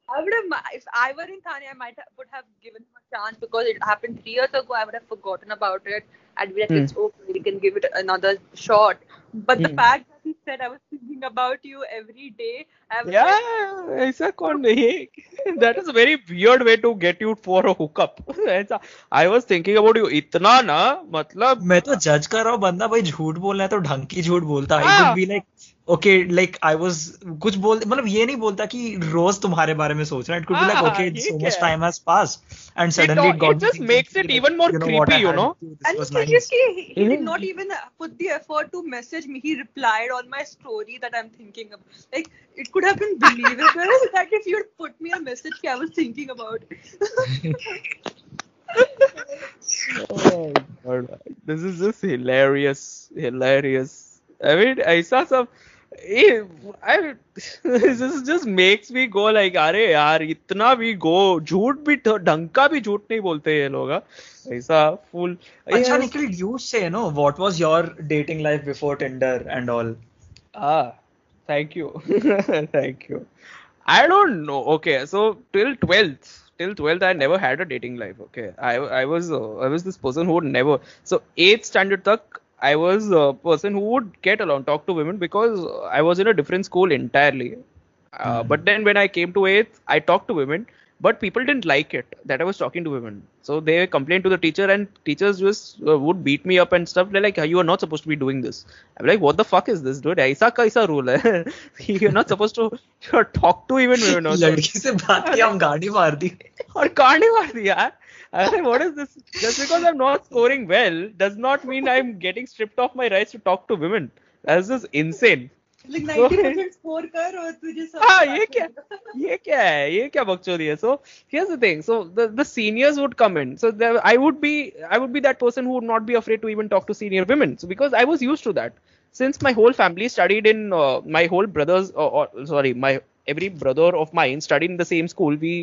[SPEAKER 1] I would have, if I were in Thane, I might have, would have given him a chance because it happened three years ago. I would have forgotten about it. I'd be like,
[SPEAKER 2] Hmm.
[SPEAKER 1] it's okay, we can give it another shot. But the
[SPEAKER 2] Hmm.
[SPEAKER 1] fact that
[SPEAKER 6] he said I was thinking about you every day. I yeah
[SPEAKER 2] Yeah, ऐसा कौन नहीं That is a very weird way to get you for a hookup. ऐसा I was thinking about you इतना ना मतलब
[SPEAKER 3] मैं तो जज कर रहा हूँ बंदा भाई झूठ बोलना है तो ढंग की झूठ बोलता है
[SPEAKER 2] हाँ।
[SPEAKER 3] would be like okay like I was कुछ बोल मतलब ये नहीं बोलता कि रोज तुम्हारे बारे में सोच रहा it
[SPEAKER 2] could
[SPEAKER 3] be
[SPEAKER 2] like
[SPEAKER 3] okay
[SPEAKER 2] so
[SPEAKER 3] much
[SPEAKER 2] time
[SPEAKER 3] has pass and suddenly
[SPEAKER 2] it got just makes it even more creepy you know
[SPEAKER 6] and seriously he did not even put the effort to message me he replied on my story that I am thinking अब like it could have been believable that if you had put me a message कि I was thinking about
[SPEAKER 2] oh god. This is just hilarious hilarious. I mean i saw some I this just makes me go like अरे यार इतना भी go झूठ भी तो ढंग का भी झूठ नहीं बोलते ये लोग हाँ। ऐसा full
[SPEAKER 3] अच्छा
[SPEAKER 2] Yes.
[SPEAKER 3] Nikhil you say no what was your dating life before Tinder and all
[SPEAKER 2] Ah, thank you. thank you. I don't know. Okay, so till 12th, till 12th, I never had a dating life. Okay, I I was uh, I was this person who would never. So 8th standard tak, I was a person who would get along, talk to women because I was in a different school entirely. Uh, But then when I came to 8th, I talked to women, but people didn't like it that I was talking to women. So they complained to the teacher, and teachers just uh, would beat me up and stuff. They're like, "You are not supposed to be doing this." I'm like, "What the fuck is this, dude? ऐसा कैसा rule है? You're not supposed to talk to even women." also.
[SPEAKER 3] लड़की से बात की हम गाड़ी मार दी
[SPEAKER 2] और गाड़ी मार दी यार अरे what is this just because i'm not scoring well does not mean i'm getting stripped of my rights to talk to women that's just insane
[SPEAKER 6] Like
[SPEAKER 2] So-
[SPEAKER 6] 90% score कर और तुझे सब
[SPEAKER 2] हाँ
[SPEAKER 6] बात
[SPEAKER 2] ये क्या
[SPEAKER 6] करना।
[SPEAKER 2] ये क्या है ये क्या बकचोदी है so here's the thing so the the seniors would come in so there, I would be I would be that person who would not be afraid to even talk to senior women so because I was used to that since my whole family studied in uh, my whole brothers or, or sorry my every brother of mine studied in the same school we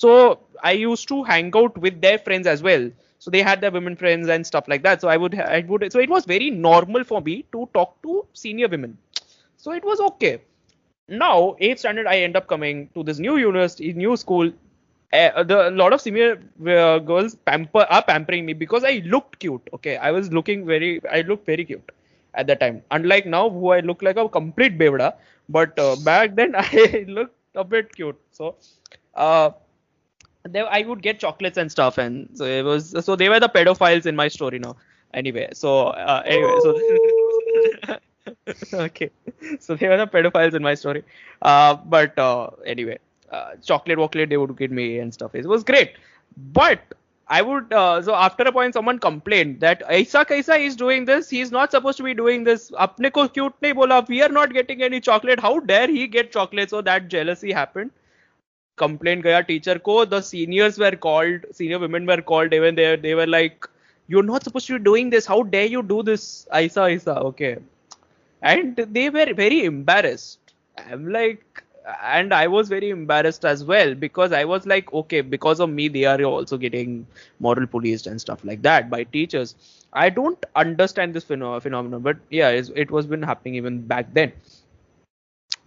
[SPEAKER 2] so I used to hang out with their friends as well. So they had their women friends and stuff like that. So I would I would so it was very normal for me to talk to senior women. So it was okay. Now eighth standard i end up coming to this new university new school. Uh, the a lot of senior uh, girls pamper are pampering me because i looked cute okay? I was looking very i looked very cute at that time. Unlike now who i look like a complete bevda but uh, back then i looked a bit cute. So uh they, I would get chocolates and stuff, and so it was. So they were the pedophiles in my story now. Anyway, so uh, anyway, so okay, so they were the pedophiles in my story. Uh, but uh, anyway, uh, chocolate, chocolate they would give me and stuff. It was great, but I would. Uh, so after a point, someone complained that Aisa Kaisa is doing this. He's not supposed to be doing this. अपने को cute नहीं बोला. We are not getting any chocolate. How dare he get chocolate? So that jealousy happened. complaint gaya teacher ko the seniors were called senior women were called even they they were like you're not supposed to be doing this. How dare you do this? Aisa aisa okay. And they were very embarrassed. I'm like and i was very embarrassed as well because i was like okay because of me they are also getting moral policed and stuff like that by teachers. I don't understand this pheno- phenomenon but yeah it was been happening even back then.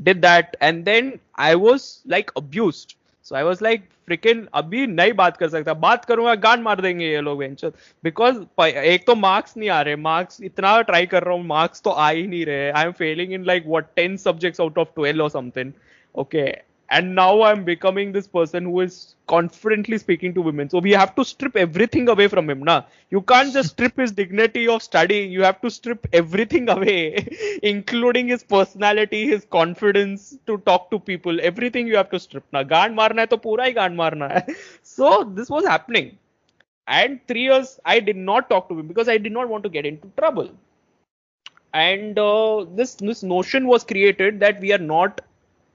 [SPEAKER 2] Did that and then I was like abused. So, I was like freaking अभी नहीं बात कर सकता। बात करूँगा गान मार देंगे ये लोग वेंचर बिकॉज़ एक तो मार्क्स नहीं आ रहे। मार्क्स इतना ट्राई कर रहा हूँ मार्क्स तो आ ही नहीं रहे। I am failing in like what ten subjects out of 12 और something okay and now i'm becoming this person who is confidently speaking to women. So we have to strip everything away from him na? You can't just strip his dignity of studying you have to strip everything away including his personality his confidence to talk to people. Everything you have to strip na? Gaan marna hai to pura hi gaan marna hai. So this was happening. And 3 years i did not talk to him because i did not want to get into trouble. And uh, this this notion was created that we are not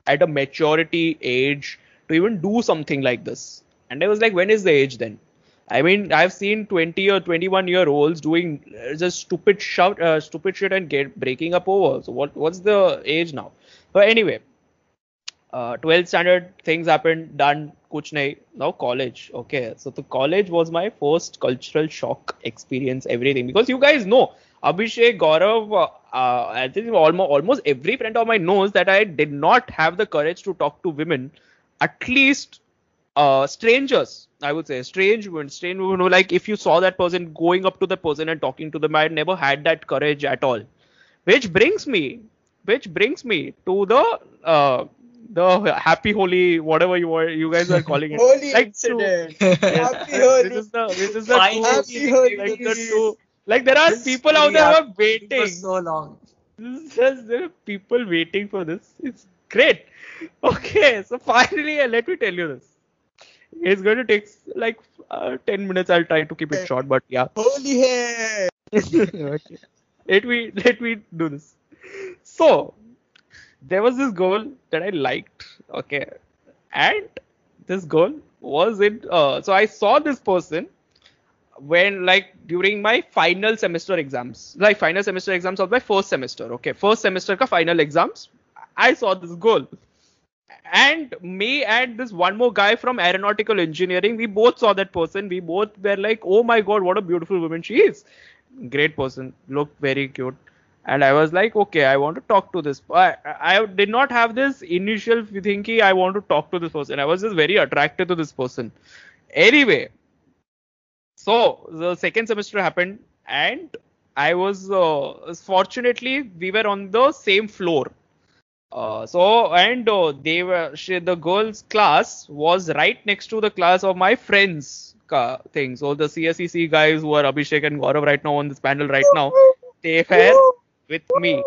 [SPEAKER 2] at a maturity age to even do something like this. And I was like, when is the age then? I mean, I've seen 20 or 21 year olds doing uh, just stupid shout, uh, stupid shit and get breaking up over. So what what's the age now? But anyway, uh, 12th standard things happened, done, kuch nahi. Now college. Okay, so the college was my first cultural shock experience, everything because you guys know Abhishek, Gaurav, uh, uh, I think almost almost every friend of mine knows that I did not have the courage to talk to women, at least uh, strangers. I would say strange women, strange women. who, Like if you saw that person going up to the person and talking to them, I never had that courage at all. Which brings me which brings me to the uh, the happy Holi whatever you were you guys are calling it.
[SPEAKER 4] Holi
[SPEAKER 2] Like
[SPEAKER 4] incident.
[SPEAKER 2] Yes,
[SPEAKER 4] Happy
[SPEAKER 2] this is the this is the
[SPEAKER 3] Finally,
[SPEAKER 2] two,
[SPEAKER 4] Happy Holi.
[SPEAKER 2] like the two like there are
[SPEAKER 3] This
[SPEAKER 2] people out there who are waiting.
[SPEAKER 3] for so long.
[SPEAKER 2] Just there are people waiting for this. It's great. Okay, so finally, uh, let me tell you this. It's going to take like uh, 10 minutes. I'll try to keep it short, but yeah.
[SPEAKER 4] Holi hair.
[SPEAKER 2] okay. Let me let me do this. So there was this goal that I liked. Okay, and this goal was in. Uh, so I saw this person when like during my final semester exams, like final semester exams of my first semester. Okay, first semester ka final exams. I saw this girl. And me and this one more guy from aeronautical engineering, we both saw that person. We both were like, oh my god, what a beautiful woman she is. Great person, looked very cute. And I was like, okay, I want to talk to this. I, I did not have this initial thinking I want to talk to this person. I was just very attracted to this person. Anyway, so the second semester happened, and I was uh, fortunately we were on the same floor. Uh, so and uh, they were she, the girls' class was right next to the class of my friends' ca- thing. So the CSEC guys who are Abhishek and Gaurav right now on this panel right now, they were with me.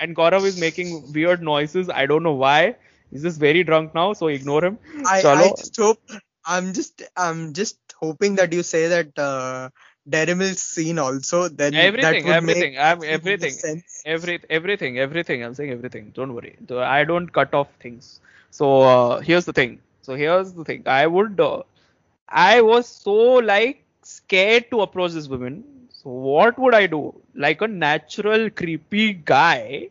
[SPEAKER 2] And Gaurav is making weird noises. I don't know why. He's just very drunk now, so ignore him.
[SPEAKER 4] I, I just hope I'm just I'm just hoping that you say that uh, Daredevil's scene also. Then
[SPEAKER 2] everything, everything, I'm everything, every, everything, everything. I'm saying everything. Don't worry. I don't cut off things. So uh, here's the thing. So here's the thing. I would. Uh, I was so like scared to approach this woman. So what would I do? Like a natural creepy guy,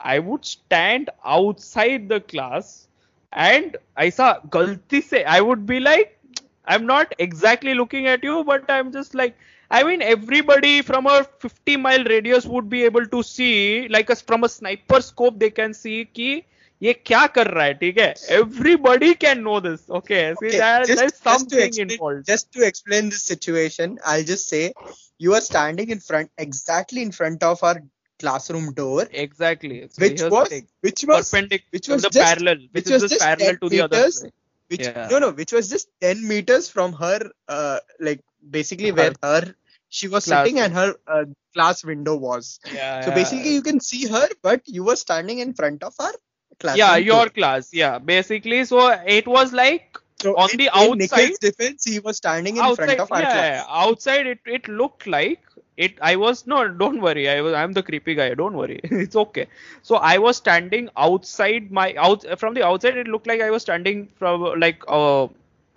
[SPEAKER 2] I would stand outside the class and I saw galti say I would be like I'm not exactly looking at you, but I'm just like, I mean, everybody from a 50 mile radius would be able to see, like a, from a sniper scope, they can see कि ये क्या कर रहा है, ठीक है? Everybody can know this, okay? See,
[SPEAKER 4] Okay,
[SPEAKER 2] there,
[SPEAKER 4] just-
[SPEAKER 2] there's
[SPEAKER 4] just to
[SPEAKER 2] something
[SPEAKER 4] explain-
[SPEAKER 2] involved.
[SPEAKER 4] Just to explain this situation, I'll just say you are standing in front, exactly in front of our classroom door,
[SPEAKER 2] Exactly. So
[SPEAKER 4] which
[SPEAKER 2] here's the
[SPEAKER 4] was
[SPEAKER 2] thing.
[SPEAKER 4] which was
[SPEAKER 2] perpendicular,
[SPEAKER 4] which was
[SPEAKER 2] the
[SPEAKER 4] just-
[SPEAKER 2] parallel, which,
[SPEAKER 4] which
[SPEAKER 2] is
[SPEAKER 4] was
[SPEAKER 2] just
[SPEAKER 4] just
[SPEAKER 2] parallel
[SPEAKER 4] 10
[SPEAKER 2] to the other.
[SPEAKER 4] meters
[SPEAKER 2] side.
[SPEAKER 4] which
[SPEAKER 2] Yeah.
[SPEAKER 4] no no which was just 10 meters from her uh like basically where her she was
[SPEAKER 2] Class.
[SPEAKER 4] sitting and her uh, class window was
[SPEAKER 2] Yeah,
[SPEAKER 4] so
[SPEAKER 2] yeah.
[SPEAKER 4] basically you can see her but you were standing in front of her class
[SPEAKER 2] yeah, your class. Yeah, basically. So it was like
[SPEAKER 4] so
[SPEAKER 2] on
[SPEAKER 4] in,
[SPEAKER 2] the outside-
[SPEAKER 4] defense he was standing in
[SPEAKER 2] outside,
[SPEAKER 4] front of our
[SPEAKER 2] yeah,
[SPEAKER 4] class
[SPEAKER 2] outside it, it looked like it. I was no, don't worry. I was, I'm the creepy guy. Don't worry. it's okay. So I was standing outside my out from the outside. It looked like I was standing from like uh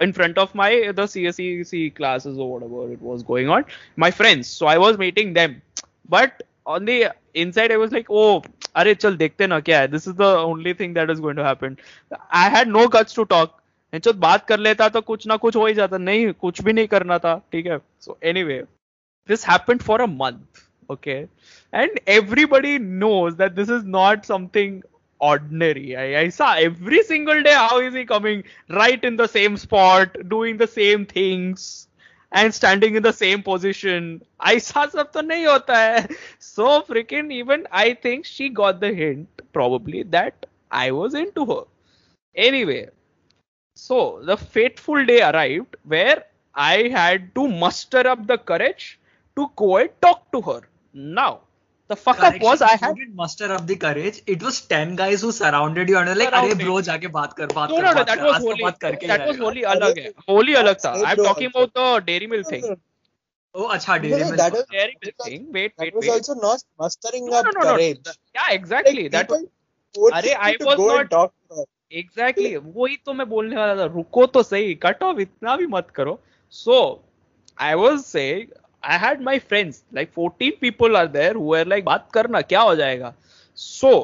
[SPEAKER 2] in front of my the CSEC classes or whatever it was going on. My friends. So I was meeting them, but on the inside I was like, oh, अरे चल देखते ना क्या है. This is the only thing that is going to happen. I had no guts to talk. चल बात कर लेता तो कुछ ना कुछ हो ही जाता नहीं कुछ भी नहीं करना था ठीक है so anyway this happened for a month okay and everybody knows that this is not something ordinary I, I saw every single day how is he coming right in the same spot doing the same things and standing in the same position ऐसा सब तो नहीं होता है so freaking even I think she got the hint probably that I was into her anyway so the fateful day arrived where I had to muster up the courage to go and talk to her. Now, the fuck up was I had
[SPEAKER 3] didn't muster up the courage. It was ten guys who surrounded you and were like, अरे bro जाके बात कर बात
[SPEAKER 2] no
[SPEAKER 3] कर
[SPEAKER 2] no no
[SPEAKER 3] बात
[SPEAKER 2] that
[SPEAKER 3] कर,
[SPEAKER 2] was
[SPEAKER 3] तो बात
[SPEAKER 2] that was
[SPEAKER 3] रहेगा."
[SPEAKER 2] holy अलग है holy अलग था I'm talking about the dairy milk thing
[SPEAKER 3] ओ अच्छा
[SPEAKER 5] No,
[SPEAKER 3] dairy
[SPEAKER 5] that was
[SPEAKER 2] dairy milk thing wait
[SPEAKER 5] that
[SPEAKER 2] wait
[SPEAKER 5] was also not mustering up courage.
[SPEAKER 2] yeah exactly that was अरे, I was not- exactly वही तो मैं बोलने वाला था रुको तो सही कट ऑफ़ इतना भी मत करो so I was say I had my friends like 14 people are there who are like बात करना क्या हो जाएगा सो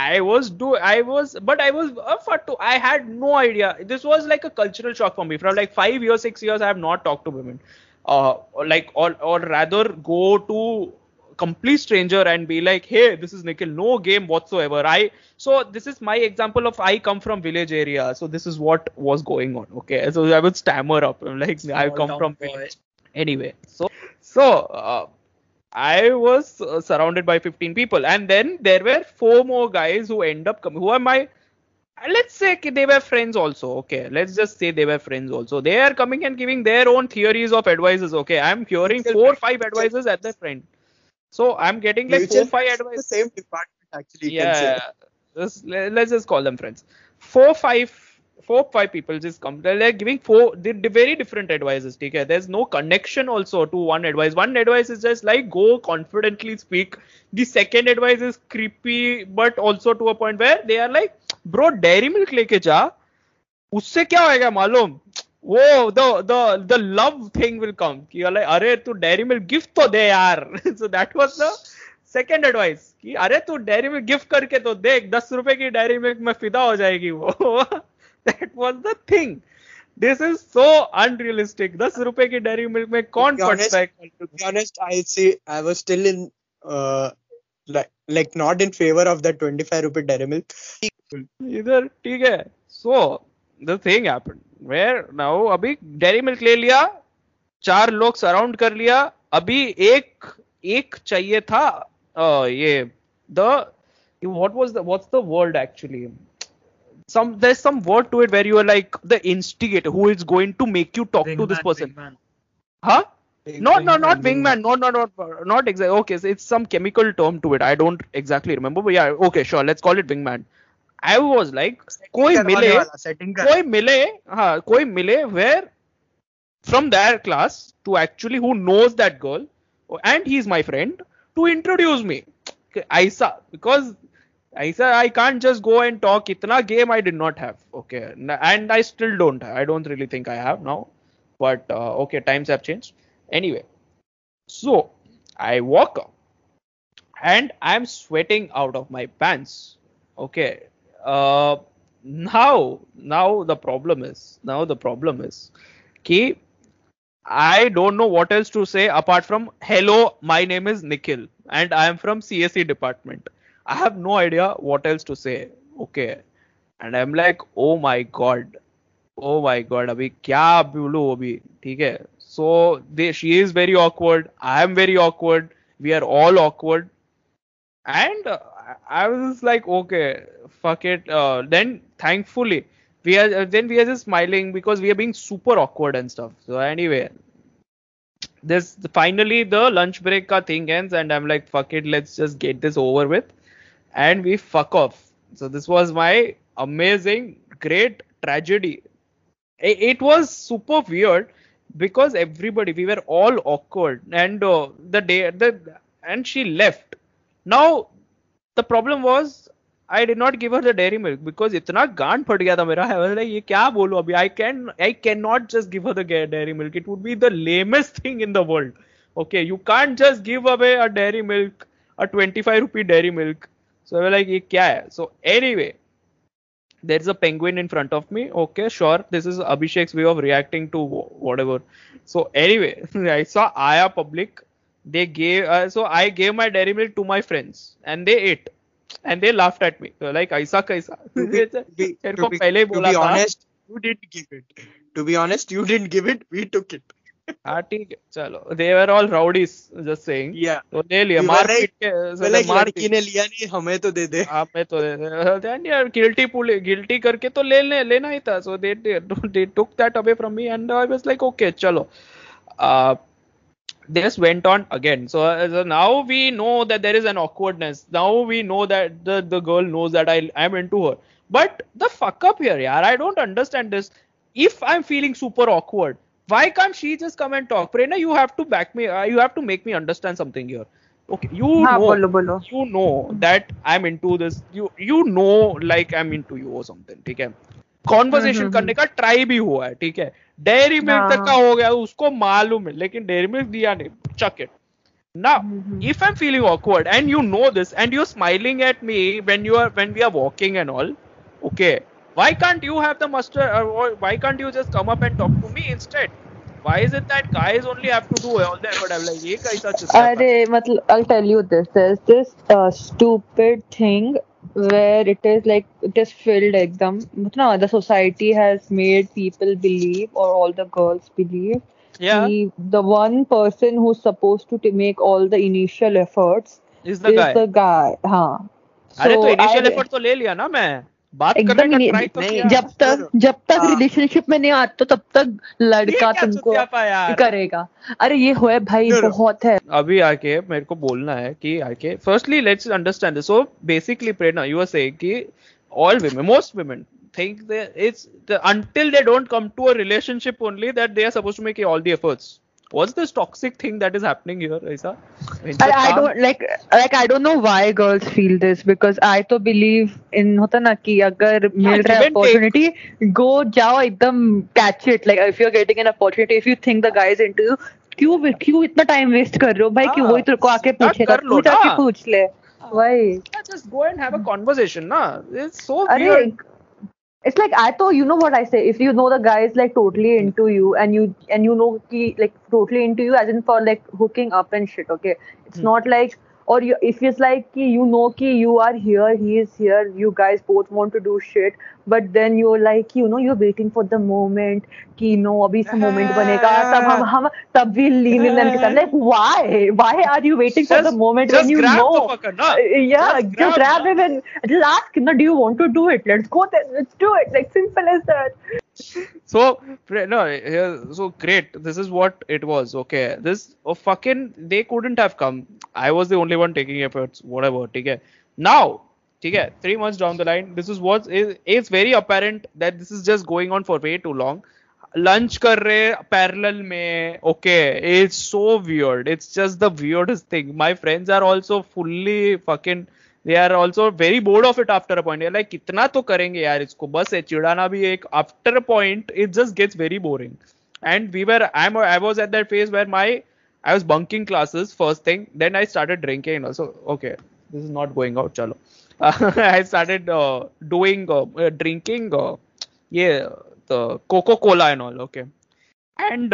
[SPEAKER 2] I was do I was but I was uh, for to I had no idea. This was like a cultural shock for me. For like five years, six years, I have not talked to women. Uh, or like or or rather go to complete stranger and be like, hey, this is Nikhil, no game whatsoever. I so this is my example of I come from village area, so this is what was going on. Okay, so I would stammer up I'm like I
[SPEAKER 3] Small
[SPEAKER 2] come
[SPEAKER 3] town
[SPEAKER 2] from
[SPEAKER 3] boy.
[SPEAKER 2] village. Anyway, so so uh, I was uh, surrounded by 15 people, and then there were four more guys who end up coming. Who are my? Let's say they were friends also. Okay, let's just say they were friends also. They are coming and giving their own theories of advices. Okay, I'm hearing four, five advices at the friend. So I'm getting like four, five advices.
[SPEAKER 4] The same department, actually. you can say.
[SPEAKER 2] Yeah, just, let's just call them friends. Four, five, four, five people just come. They're giving four the, the very different advices. Okay, there's no connection also to one advice. One advice is just like go confidently speak. The second advice is creepy, but also to a point where they are like, bro, dairy milk लेके जा. उससे क्या होएगा मालूम वो the the the love thing will come कि अरे तू डेयरी मिल्क गिफ्ट तो दे यार so that was the second advice कि अरे तू डेयरी मिल्क गिफ्ट करके तो देख दस रुपए की डेयरी मिल्क में फिदा हो जाएगी वो that was the thing this is so unrealistic दस रुपए की डेयरी मिल्क में कौन
[SPEAKER 4] To be honest,
[SPEAKER 2] पड़ता है
[SPEAKER 4] to be honest, I see. I was still in, uh, like, like not in favor of that 25 rupee dairy milk.
[SPEAKER 2] इधर ठीक है so the thing happened where now अभी dairy milk ले लिया चार लोग सराउंड कर लिया अभी एक एक चाहिए था अ, ये the what was the what's the word actually some there's some word to it where you are like the instigator who is going to make you talk to this
[SPEAKER 3] Wingman,
[SPEAKER 2] person
[SPEAKER 3] wingman.
[SPEAKER 2] huh no, no,
[SPEAKER 3] Wingman,
[SPEAKER 2] not wingman.
[SPEAKER 3] wingman.
[SPEAKER 2] No, no, no, not exactly. Okay, so it's some chemical term to it. I don't exactly remember, but yeah, okay, sure. Let's call it wingman. I was like, कोई
[SPEAKER 3] करवाने
[SPEAKER 2] मिले,
[SPEAKER 3] वाला, setting कर-
[SPEAKER 2] कोई मिले, हाँ, कोई मिले where from their class to actually who knows that girl and he's my friend to introduce me. Aisa, because Aisa, I can't just go and talk. Itna game I did not have. Okay, and I still don't. I don't really think I have now. But uh, okay, times have changed. Anyway, so I walk up and I'm sweating out of my pants. Okay. Uh, now, now the problem is, now the problem is, ki I don't know what else to say apart from hello, my name is Nikhil and I am from CSE department. I have no idea what else to say. Okay. And I'm like, oh my god. Oh my god, अभी क्या बोलूं अभी ठीक है so they she is very awkward I am very awkward we are all awkward and uh, I I was like okay fuck it uh, then thankfully we are uh, then we are just smiling because we are being super awkward and stuff so anyway this finally the lunch break ka thing ends and I'm like fuck it let's just get this over with and we fuck off so this was my amazing great tragedy it, it was super weird because everybody we were all awkward and uh, the day the and she left now the problem was I did not give her the dairy milk because इतना गांड फट गया था मेरा I was like ये क्या बोलूं अभी I can I cannot just give her the ga- dairy milk it would be the lamest thing in the world okay you can't just give away a dairy milk a 25 rupee dairy milk so I was like ये क्या है so anyway there's a penguin in front of me okay sure this is abhishek's way of reacting to wh- whatever so anyway i saw aya public they gave uh, so i gave my dairy milk to my friends and they ate and they laughed at me so like aisa kaisa
[SPEAKER 4] To be, to be,
[SPEAKER 2] तेरे
[SPEAKER 4] to
[SPEAKER 2] को
[SPEAKER 4] be,
[SPEAKER 2] पहले ही
[SPEAKER 4] to
[SPEAKER 2] बोला
[SPEAKER 4] be
[SPEAKER 2] था
[SPEAKER 4] honest, you didn't give it. To be honest, you didn't give it. We took it.
[SPEAKER 2] हाँ ठीक है चलो they were all rowdies just saying
[SPEAKER 4] Yeah.
[SPEAKER 2] तो ले लिया
[SPEAKER 4] We were
[SPEAKER 2] मार
[SPEAKER 4] like-
[SPEAKER 2] पीट के so
[SPEAKER 4] We're
[SPEAKER 2] they
[SPEAKER 4] like
[SPEAKER 2] मार
[SPEAKER 4] लड़की ने लिया नहीं हमें तो दे दे
[SPEAKER 2] आप में तो then यार guilty पुल गिल्टी करके तो ले ले लेना ही था so they did they took that away from me and I was like okay चलो uh, this went on again so, uh, so now we know that there is an awkwardness now we know that the the girl knows that I am into her but the fuck up here yaar I don't understand this if I'm feeling super awkward why can't she just come and talk Prerna you have to back me uh, you have to make me understand something here okay you
[SPEAKER 6] हाँ
[SPEAKER 2] know
[SPEAKER 6] बोलो बोलो
[SPEAKER 2] you know that I'm into this you you know like I'm into you or something ठीक है conversation
[SPEAKER 6] हम्म,
[SPEAKER 2] करने का try भी हुआ है ठीक है डेयरी मिल्क
[SPEAKER 6] हाँ,
[SPEAKER 2] तक का हो गया उसको मालूम है लेकिन डेयरी मिल्क दिया नहीं chuck it now
[SPEAKER 6] Mhm.
[SPEAKER 2] if i'm feeling awkward and you know this and you're smiling at me when you are when we are walking and all okay why can't you have the muster or or why can't you just come up and talk to me instead why is it that guys only have to do all that but i'm like ये कैसा चुस्सा था?
[SPEAKER 1] अरे मतलब I'll tell you this. There's this uh, stupid thing where it is like it is filled एकदम मतलब the society has made people believe or all the girls believe
[SPEAKER 2] Yeah.
[SPEAKER 1] He, the one person who's supposed to t- make all the initial efforts
[SPEAKER 2] Is the
[SPEAKER 1] is
[SPEAKER 2] guy.
[SPEAKER 1] the guy. हाँ.
[SPEAKER 2] अरे तो
[SPEAKER 1] So
[SPEAKER 2] initial
[SPEAKER 1] I-
[SPEAKER 2] effort तो ले लिया ना मैं बात
[SPEAKER 1] एकदम
[SPEAKER 2] करने का ट्राई तो
[SPEAKER 4] नहीं,
[SPEAKER 2] किया
[SPEAKER 1] जब तक जब तक
[SPEAKER 3] हाँ।
[SPEAKER 1] रिलेशनशिप में नहीं आता तब तक लड़का तुमको करेगा अरे ये हुआ भाई. बहुत है
[SPEAKER 2] अभी आके मेरे को बोलना है कि आके firstly let's understand so basically Prerna you are saying कि women most women think that it's the, until they don't come to a relationship only that they are supposed to make all the efforts what's this toxic thing that is happening here Aisa?
[SPEAKER 1] I, I don't like like I don't know why girls feel this because I तो believe in होता ना कि अगर मिल रहा
[SPEAKER 2] give
[SPEAKER 1] है
[SPEAKER 2] and
[SPEAKER 1] opportunity go जाओ एकदम catch it like if you're getting an opportunity if you think the guy is into you क्यों क्यों इतना टाइम वेस्ट कर रहे हो भाई क्यों
[SPEAKER 2] हाँ,
[SPEAKER 1] वही तेरे को आके
[SPEAKER 2] start
[SPEAKER 1] पूछेगा
[SPEAKER 2] कर लो
[SPEAKER 1] तू जाके
[SPEAKER 2] ना।
[SPEAKER 1] पूछ ले वही
[SPEAKER 2] Yeah, just go and have a conversation na it's so
[SPEAKER 1] अरे
[SPEAKER 2] weird
[SPEAKER 1] it's like I thought you know what I say if you know the guy is like totally into you and you and you know he like totally into you as in for like hooking up and shit okay it's
[SPEAKER 2] Hmm.
[SPEAKER 1] not like or you, if it's like ki, you know ki you are here he is here you guys both want to do shit but then you're like you know you're waiting for the moment ki no abhi is moment banega tab hum hum tab we lean in and like why? Why are you waiting just, for the moment when you know?
[SPEAKER 2] fucker,
[SPEAKER 1] yeah
[SPEAKER 2] just grab,
[SPEAKER 1] just
[SPEAKER 2] grab
[SPEAKER 1] him and just ask him do you want to do it? Let's go then let's do it. Like simple as that
[SPEAKER 2] so pre- no here, so great this is what it was okay this oh, fucking they couldn't have come i was the only one taking efforts whatever okay now okay three months down the line this is what is it's very apparent that this is just going on for way too long lunch कर रहे parallel में okay it's so weird it's just the weirdest thing my friends are also fully fucking they are also very bored of it after a point like कितना तो करेंगे यार इसको बस चिड़ाना भी एक after point it just gets very boring and we where I am I was at that phase where my I was bunking classes first thing. Then I started drinking. Also, okay, this is not going out. Chalo. Uh, I started uh, doing uh, drinking. yeah, the Coca Cola and all. Okay, and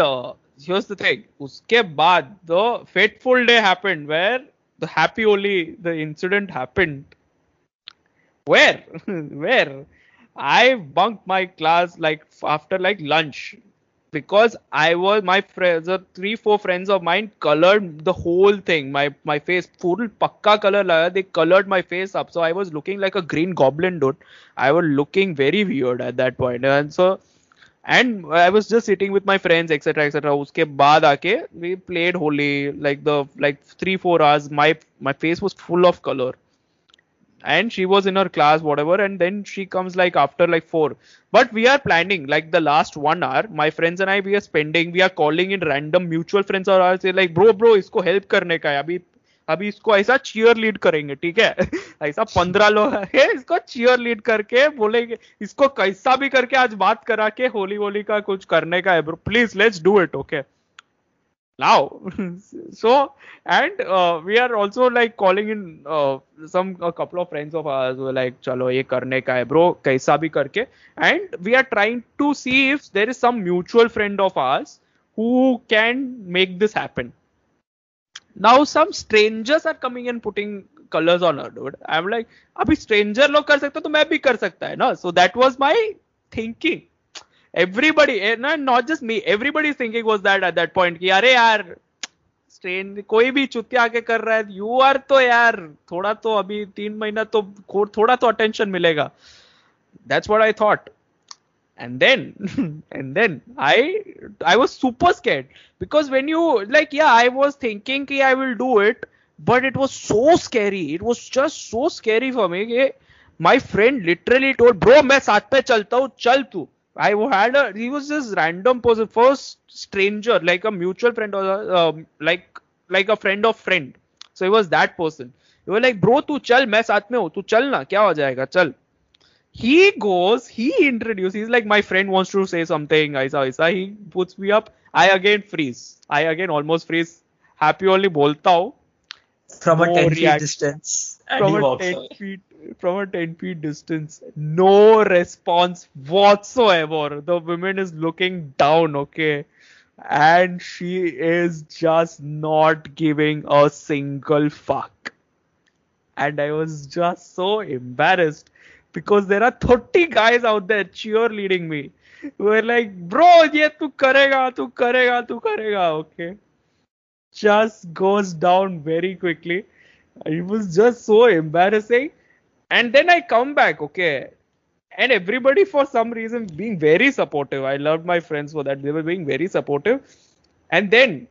[SPEAKER 2] here's the thing. Uske baad the fateful day happened where the happy Holi the incident happened. Where? Where? I bunked my class like after like lunch. Because i was my friends the three four friends of mine colored the whole thing. My my face full pakka color laga they colored my face up. So i was looking like a green goblin dude. I was looking very weird at that point. And so and I was just sitting with my friends, etc., etc. उसके बाद आके we played Holi like the like three four hours. My my face was full of color, and she was in her class whatever, and then she comes like after like four. But we are planning like the last one hour. My friends and I we are spending. We are calling in random mutual friends or ours. Say like bro bro इसको help करने का है अभी अभी इसको ऐसा cheer lead करेंगे ठीक है ऐसा पंद्रह लोग है इसको चीयर लीड करके बोलेंगे इसको कैसा भी करके आज बात करा के होली होली का कुछ करने का है bro please let's do it okay now so and uh, we are also like calling in uh, some a couple of friends of ours who are like chalo ye karne ka hai bro kaisa bhi karke and we are trying to see if there is some mutual friend of ours who can make this happen now some strangers are coming and putting colours on uh dude I am like अभी stranger लोग कर सकते तो मैं भी कर सकता है ना? So that was my thinking everybody not just me everybody thinking was that at that point की अरे यार कोई भी चुत्ती आके कर रहा है यू आर तो यार, थोड़ा तो अभी तीन महीना तो थोड़ा तो अटेंशन मिलेगा। That's what I thought And then, and then I, I was super scared because when you like, yeah, I was thinking कि I will do it, but it was so scary. It was just so scary for me. कि my friend literally told, bro, मैं साथ पे चलता हूँ, चल तू. I had a, he was this random person, first stranger, like a mutual friend or um, like, like a friend of friend. So he was that person. He was like, bro, तू चल, मैं साथ में हूँ, तू चल ना, क्या हो जाएगा, चल. he goes, he introduces, he's like, my friend wants to say something, Aisa, Aisa. He puts me up. I again freeze. I again almost freeze. Happy Holi bolta hu.
[SPEAKER 3] from a
[SPEAKER 2] No
[SPEAKER 3] 10 feet distance.
[SPEAKER 2] From a 10
[SPEAKER 3] away.
[SPEAKER 2] feet, from a 10 feet distance. No response whatsoever. The woman is looking down, okay? And she is just not giving a single fuck. And I was just so embarrassed because there are 30 guys out there cheerleading me. We're like, bro, yeah, tu karega, tu karega, tu karega. Okay. Just goes down very quickly. It was just so embarrassing. And then I come back, okay. And everybody, for some reason, being very supportive. I loved my friends for that. They were being very supportive. And then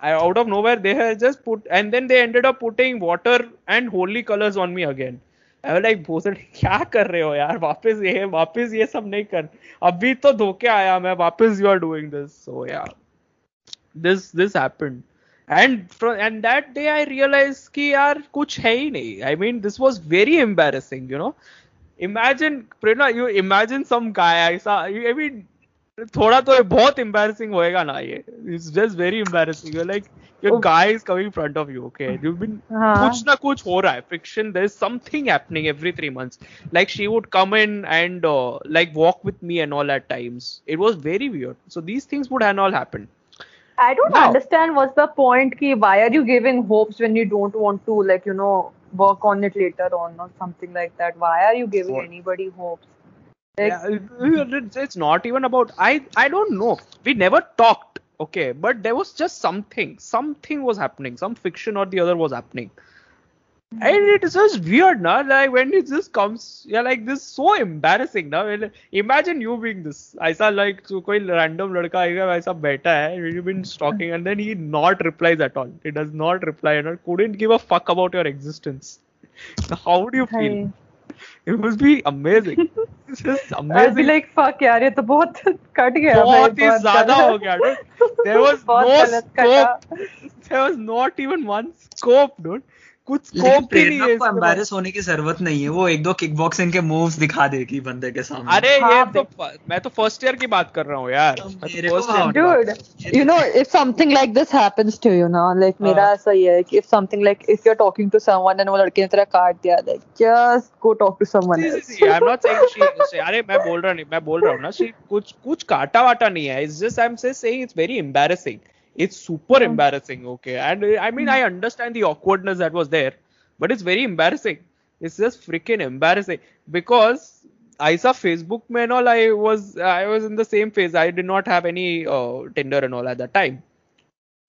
[SPEAKER 2] I, out of nowhere they had just put and then they ended up putting water and Holi colors on me again I like भोसड़ क्या कर रहे हो यार? वापस ये वापस ये सब नहीं कर। अभी तो धोखे आया मैं, वापस you are doing this so yeah this this happened and and that day I realise कि यार, कुछ है ही नहीं। I mean this was very embarrassing you know imagine Prerna you imagine some guy I mean थोड़ा तो बहुत embarrassing होएगा ना ये it's just very embarrassing you're like your guy is coming in front of you okay you've been
[SPEAKER 1] हाँ.
[SPEAKER 2] कुछ ना कुछ हो रहा है friction there is something happening every three months like she would come in and uh, like walk with me and all at times it was very weird so these things would have all happened
[SPEAKER 1] I don't
[SPEAKER 2] Now-
[SPEAKER 1] understand what's the point ki why are you giving hopes when you don't want to like you know work on it later on or something like that why are you giving
[SPEAKER 2] What?
[SPEAKER 1] anybody hopes like
[SPEAKER 2] yeah, it- it's, it's not even about I I don't know. We never talked, okay, but there was just something. Something was happening. Some fiction or the other was happening. And it is just weird, na? Like when it just comes, yeah, like this so embarrassing, na? When, imagine you being this. ऐसा like जो कोई random लड़का आएगा वैसा बैठा है, you've been stalking, and then he not replies at all. He does not reply and couldn't give a fuck about your existence. How would you feel?
[SPEAKER 1] Hey.
[SPEAKER 2] It must be amazing. It's just
[SPEAKER 1] I'll be
[SPEAKER 2] amazing.
[SPEAKER 1] like fuck यार ये तो बहुत cut गया
[SPEAKER 2] बहुत
[SPEAKER 1] भाई,
[SPEAKER 2] ही ज्यादा
[SPEAKER 1] गलत-
[SPEAKER 2] हो गया dude. There was
[SPEAKER 1] बहुत
[SPEAKER 2] no
[SPEAKER 1] गलत कटा।
[SPEAKER 2] scope. There was not even one scope, dude. कुछ
[SPEAKER 3] एम्बेस होने की ज़रूरत नहीं है। वो एक दो किक बॉक्सिंग के मूव्स दिखा देगी बंदे के सामने।
[SPEAKER 2] अरे ये तो मैं तो फ़र्स्ट ईयर की बात कर रहा हूँ यार।
[SPEAKER 1] You know if something like this happens to you know like मेरा ऐसा ही है कि if something like if you are talking to someone and वो लड़के ने तेरा कार्ड दिया like just go talk to someone
[SPEAKER 2] I am not saying she अरे मैं बोल रहा नहीं मैं बोल रहा हूँ ना शी कुछ कुछ काटा वाटा नहीं है। It's just I am saying it's very embarrassing it's super
[SPEAKER 1] हाँ.
[SPEAKER 2] embarrassing okay and uh, I mean I understand the awkwardness that was there but it's very embarrassing it's just freaking embarrassing because I saw Facebook में and all I was I was in the same phase I did not have any uh, Tinder and all at that time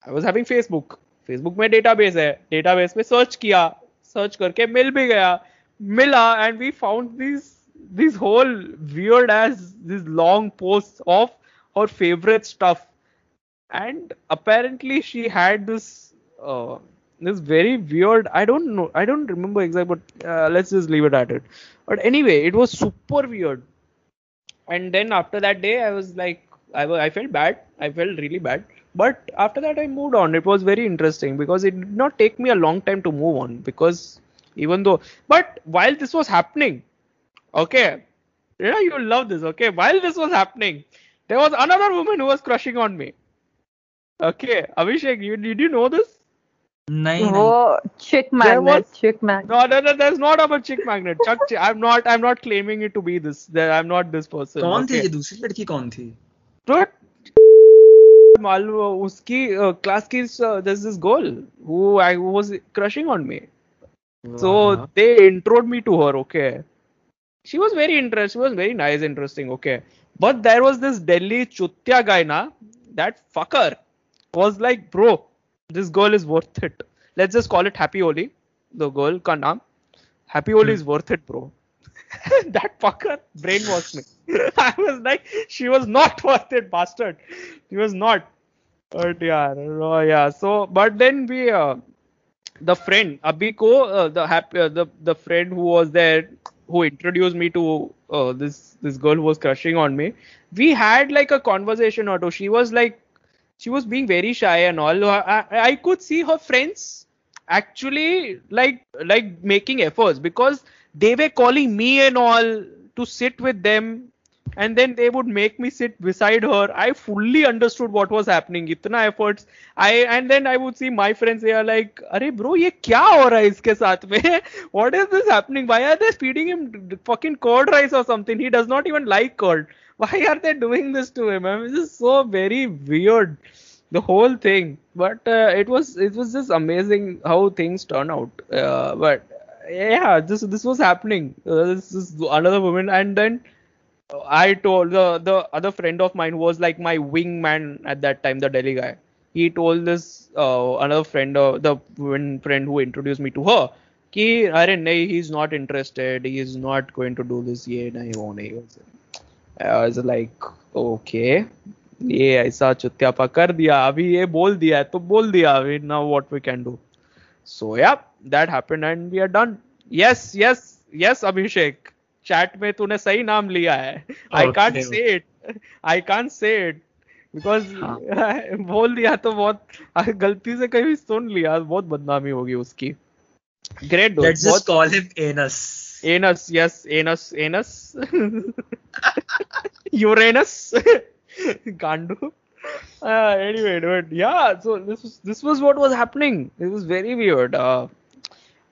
[SPEAKER 2] I was having Facebook Facebook में database है database में search किया search करके मिल भी गया मिला and we found these these whole weird as these long posts of her favorite stuff and apparently she had this uh, this very weird i don't know i don't remember exactly but uh, let's just leave it at it. But anyway it was super weird. And then after that day i was like I, I felt bad. I felt really bad. But after that i moved on. It was very interesting because it did not take me a long time to move on because even though but while this was happening okay yeah you love this okay? While this was happening there was another woman who was crushing on me okay abhishek you did you know this
[SPEAKER 3] नहीं नहीं
[SPEAKER 1] वो chick magnet,
[SPEAKER 2] was-
[SPEAKER 1] chick magnet.
[SPEAKER 2] no, no, no there's not about chick magnet Chuck, i'm not i'm not claiming it to be this That i'm not this person
[SPEAKER 3] कौन थी
[SPEAKER 2] okay?
[SPEAKER 3] ये दूसरी लड़की कौन थी
[SPEAKER 2] तो मालूम उसकी क्लास की there's this girl who I was crushing on me. So they introed me to her, okay. She was very interesting, she was very nice, interesting, okay. But there was this Delhi chutya guy na, that fucker was like, bro, this girl is worth it. Let's just call it Happy Holi, the girl ka naam. Happy Holi is worth it, bro. that fucker brainwashed me. I was like, she was not worth it, bastard. She was not. But yeah, oh yeah. So, but then we, uh, the friend Abiko, uh, the happy, uh, the the friend who was there, who introduced me to uh, this this girl who was crushing on me. We had like a conversation or two. She was like, she was being very shy and all. I, I could see her friends actually like like making efforts because they were calling me and all to sit with them and then they would make me sit beside her. I fully understood what was happening. Itna efforts. I and then i would see my friends they are like are bro ye kya ho raha hai iske saath mein? What is this happening? Why are they feeding him fucking curd rice or something? He does not even like curd why are they doing this to him I mean, this is so very weird the whole thing but uh, it was it was just amazing how things turn out uh, but yeah this this was happening uh, this is another woman and then I told the the other friend of mine who was like my wingman at that time, the Delhi guy. He told this uh, another friend, uh, the one friend who introduced me to her, कि अरे नहीं, he's not interested. He is not going to do this. ये नहीं वो नहीं like okay ये ऐसा चुत्यापा कर दिया अभी ये बोल दिया है तो बोल दिया अभी now what we can do so yeah that happened and we are done yes yes yes Abhishek chat में तूने सही नाम लिया है।
[SPEAKER 3] I
[SPEAKER 2] can't say it I can't say it because बोल दिया तो बहुत गलती से कहीं सुन लिया बहुत बदनामी होगी उसकी। Great
[SPEAKER 3] dot call him anus
[SPEAKER 2] Anus, yes, anus, anus. Uranus. Gandu. Uh, anyway, dude, yeah. So this was this was what was happening. It was very weird. Uh,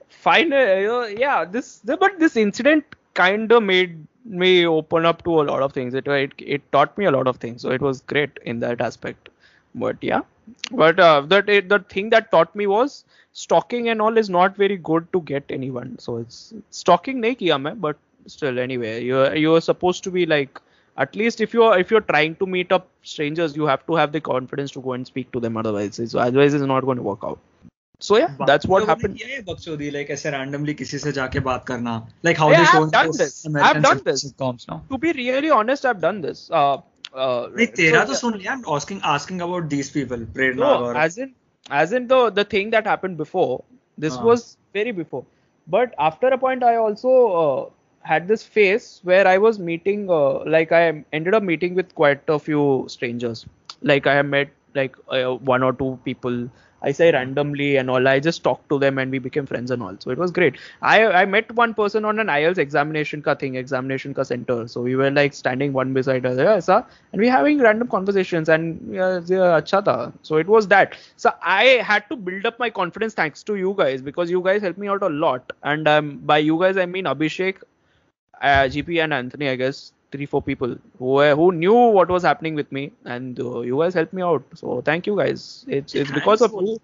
[SPEAKER 2] finally, uh, yeah. This but this incident kind of made me open up to a lot of things. It it it taught me a lot of things. So it was great in that aspect but yeah but uh, that it, the thing that taught me was stalking and all is not very good to get anyone so it's stalking nahi kiya main but still anyway you're you're supposed to be like at least if you're if you're trying to meet up strangers you have to have the confidence to go and speak to them otherwise it's, otherwise it's not going to work out so yeah that's what happened
[SPEAKER 3] ये बकचोदी like ऐसे randomly किसी से जाके बात करना like how
[SPEAKER 2] Yeah,
[SPEAKER 3] they show
[SPEAKER 2] I've done
[SPEAKER 3] those
[SPEAKER 2] this. I've
[SPEAKER 3] American
[SPEAKER 2] done this.
[SPEAKER 3] sitcoms now.
[SPEAKER 2] to be really honest i've done this uh, uh
[SPEAKER 3] नहीं तेरा
[SPEAKER 2] so-
[SPEAKER 3] तो सुन लिया I'm asking asking about these people Prerna
[SPEAKER 2] No,
[SPEAKER 3] और
[SPEAKER 2] as in as in the the thing that happened before. This
[SPEAKER 3] Ah.
[SPEAKER 2] was very before. But after a point, I also uh, had this phase where I was meeting, uh, like I ended up meeting with quite a few strangers. Like I have met like uh, one or two people. I say hmm. randomly and all. I just talked to them and we became friends and all. So it was great. I I met one person on an IELTS examination ka thing, examination ka center. So we were like standing one beside other, aisa, and we having random conversations and uh. So it was that. So I had to build up my confidence thanks to you guys because you guys helped me out a lot. And um, by you guys I mean Abhishek, uh, GP and Anthony, I guess three four people who who knew what was happening with me and uh, you guys helped me out. So thank you guys. It's it's because of you.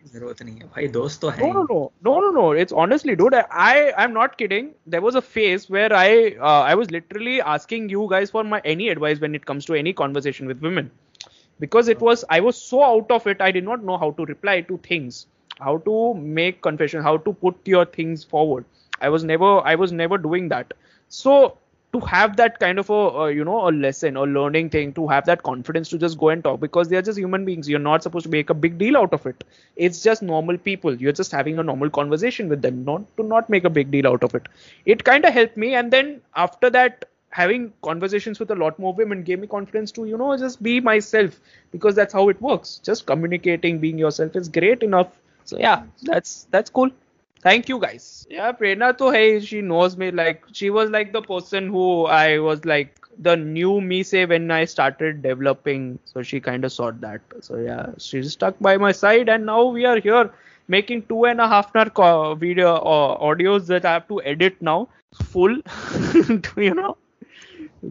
[SPEAKER 2] No no no. No no no. It's honestly dude i i'm not kidding. There was a phase where i uh, i was literally asking you guys for my any advice when it comes to any conversation with women. Because it was i was so out of it i did not know how to reply to things how to make confession how to put your things forward. I was never i was never doing that. So to have that kind of a uh, you know a lesson or learning thing to have that confidence to just go and talk because they are just human beings. You're not supposed to make a big deal out of it. It's just normal people. You're just having a normal conversation with them. Not to not make a big deal out of it. It kind of helped me and then after that having conversations with a lot more women gave me confidence to you know just be myself because that's how it works. Just communicating being yourself is great enough. So yeah that's that's cool Thank you guys. Yeah, Prerna to hey, she knows me. Like she was like the person who I was like the new me say when I started developing. So she kind of sought that. So yeah, she's stuck by my side, and now we are here making two and a half hour co- video uh, audios that I have to edit now full. you know,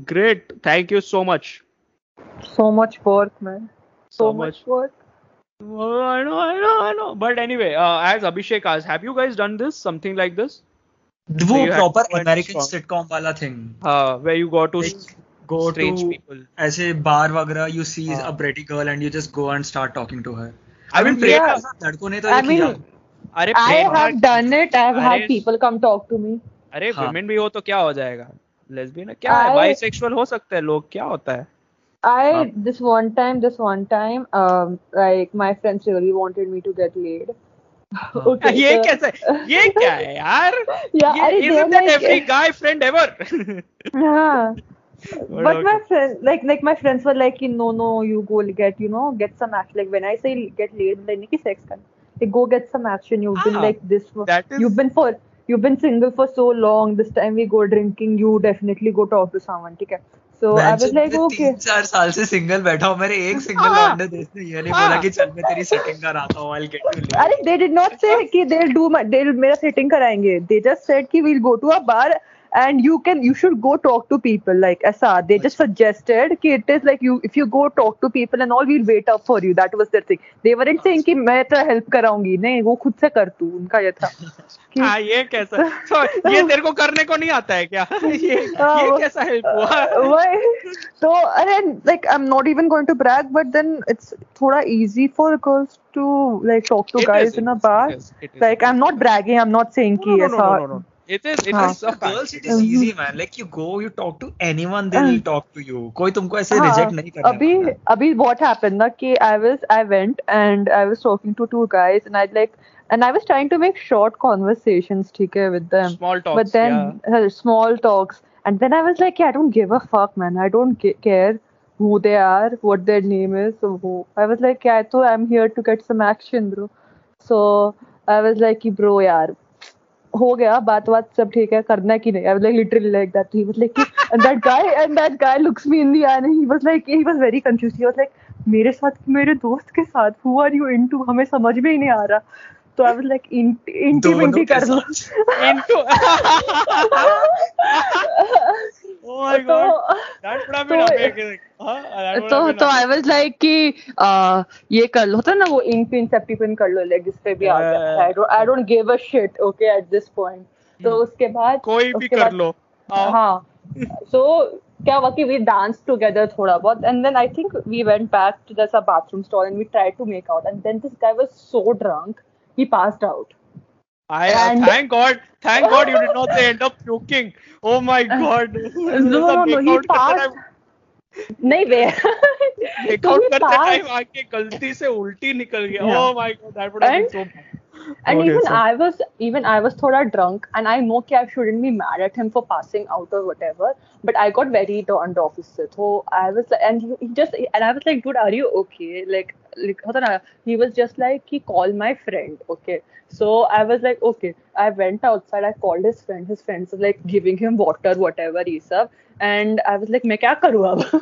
[SPEAKER 2] great. Thank you so much.
[SPEAKER 1] So much work, man. So,
[SPEAKER 2] So
[SPEAKER 1] much
[SPEAKER 2] much.
[SPEAKER 1] work.
[SPEAKER 2] Well, I know, I know, I know. But anyway, uh, as Abhishek asked, have you guys done this? Something like this?
[SPEAKER 3] वो proper
[SPEAKER 2] American
[SPEAKER 3] sitcom वाला thing
[SPEAKER 2] where you go to
[SPEAKER 3] go to ऐसे बार वगैरह you see a pretty girl and you just go and start talking to her
[SPEAKER 2] I mean
[SPEAKER 3] pretty लड़कों ने तो ये किया
[SPEAKER 2] अरे
[SPEAKER 1] I have done it I have
[SPEAKER 2] had
[SPEAKER 1] people come talk to me
[SPEAKER 2] अरे women भी हो तो क्या हो जाएगा? लेस्बियन क्या है? बाइसेक्सुअल हो सकते हैं लोग क्या होता है?
[SPEAKER 1] I
[SPEAKER 2] Huh?
[SPEAKER 1] this one time, this one time, um, like my friends really wanted me to get laid. okay,
[SPEAKER 2] ये
[SPEAKER 1] so-
[SPEAKER 2] कैसे ये क्या है यार
[SPEAKER 1] Yeah,
[SPEAKER 2] ये
[SPEAKER 1] अरे they
[SPEAKER 2] isn't
[SPEAKER 1] were
[SPEAKER 2] that
[SPEAKER 1] like,
[SPEAKER 2] every guy friend ever
[SPEAKER 1] yeah.
[SPEAKER 2] But
[SPEAKER 1] But my
[SPEAKER 2] okay.
[SPEAKER 1] friend, like, like my friends were like, no, no, you go get, you know, get some action. Like when I say get laid, like Nikki sex can. Like go get some action. You've been
[SPEAKER 2] Ah,
[SPEAKER 1] like this. For,
[SPEAKER 2] that is-
[SPEAKER 1] You've been for, you've been single for so long. This time we go drinking. You definitely go talk to someone. Okay. So So I was like okay
[SPEAKER 3] चार साल से single बैठा हूँ मेरे एक single लौंडे देश ने ये नहीं बोला कि चल मैं तेरी सेटिंग कराता हूँ आई विल गेट यू
[SPEAKER 1] अरे दे डिड नॉट से कि they will do they will मेरा सेटिंग कराएँगे. दे जस्ट सेड कि we will go to a bar and you can you should go talk to people like ऐसा they just suggested कि it is like you if you go talk to people and all we'll wait up for you that was their thing they weren't saying कि मैं तेरा help कराऊंगी नहीं वो खुद से कर तू उनका ये था कि
[SPEAKER 2] हाँ ये कैसा so, ये तेरे को करने को नहीं आता है क्या ये
[SPEAKER 1] हाँ,
[SPEAKER 2] ये
[SPEAKER 1] वो-
[SPEAKER 2] कैसा हेल्प हुआ
[SPEAKER 1] वही तो अरे like I'm not even going to brag but then it's थोड़ा easy for girls to like talk to
[SPEAKER 2] It
[SPEAKER 1] guys
[SPEAKER 2] is,
[SPEAKER 1] in a
[SPEAKER 2] it is,
[SPEAKER 1] bar
[SPEAKER 2] it is, it is.
[SPEAKER 1] like I'm not bragging I'm not saying
[SPEAKER 2] no,
[SPEAKER 1] कि
[SPEAKER 2] no, no,
[SPEAKER 1] ऐसा
[SPEAKER 2] no, no, no. It is, it
[SPEAKER 1] हाँ.
[SPEAKER 2] is a
[SPEAKER 3] For girls
[SPEAKER 2] fact.
[SPEAKER 3] it is easy man like you go you talk to anyone they will talk to you कोई तुमको ऐसे reject नहीं करने
[SPEAKER 1] अभी
[SPEAKER 3] वाला है।
[SPEAKER 1] अभी what happened ना कि I was I went and I was talking to two guys and I like and I was trying to make short conversations ठीक है with them
[SPEAKER 2] Small talks,
[SPEAKER 1] but then uh, small talks and then I was like yeah, I don't give a fuck man I don't ca- care who they are what their name is so who I was like yeah so I'm here to get some action bro so I was like कि bro यार हो गया बात बात सब ठीक है करना कि नहीं? Like literally like that he was like and that guy and that guy looks me in the eye he was like he was very confuse he was like मेरे साथ मेरे दोस्त के साथ हु आर यू इनटू हमें समझ में ही नहीं आ रहा. तो आई वाज लाइक इंटी
[SPEAKER 3] दोनों
[SPEAKER 1] मिंटी
[SPEAKER 3] के
[SPEAKER 1] कर लो.
[SPEAKER 2] my
[SPEAKER 1] तो तो आई वाज लाइक कि ये कर लो होता ना वो इन पिन सेफ्टी पिन कर लो लेग पे भी आ जाता है I don't give a shit okay at this point तो उसके बाद
[SPEAKER 2] कोई भी कर लो। हाँ।
[SPEAKER 1] सो क्या हुआ कि वी डांस टुगेदर थोड़ा बहुत and then I think we went back to that bathroom stall and we try to make out and then this guy was so drunk he passed out
[SPEAKER 2] I uh,
[SPEAKER 1] And-
[SPEAKER 2] thank God, thank God you did not say end up puking. Oh my God.
[SPEAKER 1] no no no he passed नहीं वे
[SPEAKER 2] Make
[SPEAKER 1] So
[SPEAKER 2] out
[SPEAKER 1] he
[SPEAKER 2] करते
[SPEAKER 1] passed.
[SPEAKER 2] Time आके गलती से उल्टी निकल गया.
[SPEAKER 1] Yeah.
[SPEAKER 2] Oh my God, that would have been
[SPEAKER 1] And-
[SPEAKER 2] so. bad.
[SPEAKER 1] And
[SPEAKER 2] Okay,
[SPEAKER 1] even
[SPEAKER 2] so-
[SPEAKER 1] I was even I was thoda drunk and I know कि I shouldn't be mad at him for passing out or whatever but I got very turned off उससे so I was like and he, he just and I was like dude are you okay like like होता ना he was just like he call my friend okay so I was like okay I went outside I called his friend his friends like giving him water whatever ई सब. And I was like मैं क्या करूँ अब?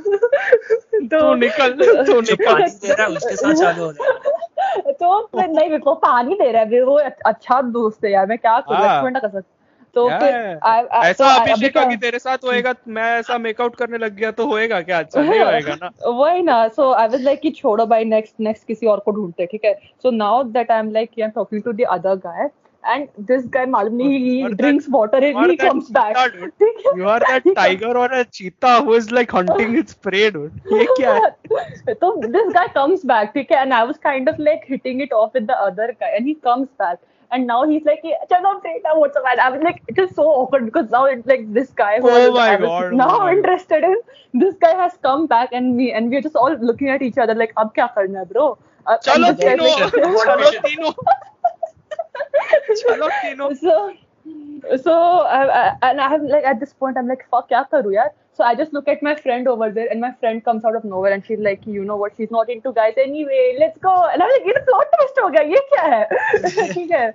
[SPEAKER 2] तो निकल तो निकल।
[SPEAKER 1] तो नहीं मेरे पानी दे रहा है वो अच्छा दोस्त है यार मैं क्या करूँ?
[SPEAKER 2] हाँ।
[SPEAKER 1] कर सकता तो
[SPEAKER 2] ऐसा
[SPEAKER 1] तो अभी
[SPEAKER 2] तेरे साथ होएगा मैं ऐसा मेकआउट करने लग गया तो होएगा क्या? अच्छा नहीं होएगा ना।
[SPEAKER 1] वही ना सो आई वाज लाइक कि छोड़ो भाई नेक्स्ट नेक्स्ट किसी और को ढूंढते ठीक है? So now that I am like I am talking to the other guy and this guy मालूम नहीं
[SPEAKER 2] he
[SPEAKER 1] drinks
[SPEAKER 2] water
[SPEAKER 1] and he
[SPEAKER 2] comes back you are that tiger or a cheetah huh? Is like hunting it's prey dude ये क्या है?
[SPEAKER 1] तो this guy comes back ठीक है? And I was kind of like hitting it off with the other guy and he comes back And now he's like, yeah, I'm what's up? And I was like, it is so awkward because now it's like this guy who
[SPEAKER 2] oh my
[SPEAKER 1] I was
[SPEAKER 2] God, oh
[SPEAKER 1] now
[SPEAKER 2] my
[SPEAKER 1] interested in, this guy has come back and me and we're just all looking at each other like, ab kya karna bro? Uh, chalo,
[SPEAKER 2] Chalo
[SPEAKER 1] tino,
[SPEAKER 2] chalo tino, chalo tino.
[SPEAKER 1] So, so I, I, and I'm like at this point I'm like, fuck, kya karu yaar? so I just look at my friend over there and my friend comes out of nowhere and she's like you know what she's not into guys anyway let's go and I'm like ये तो plot twist हो गया ये क्या है ठीक है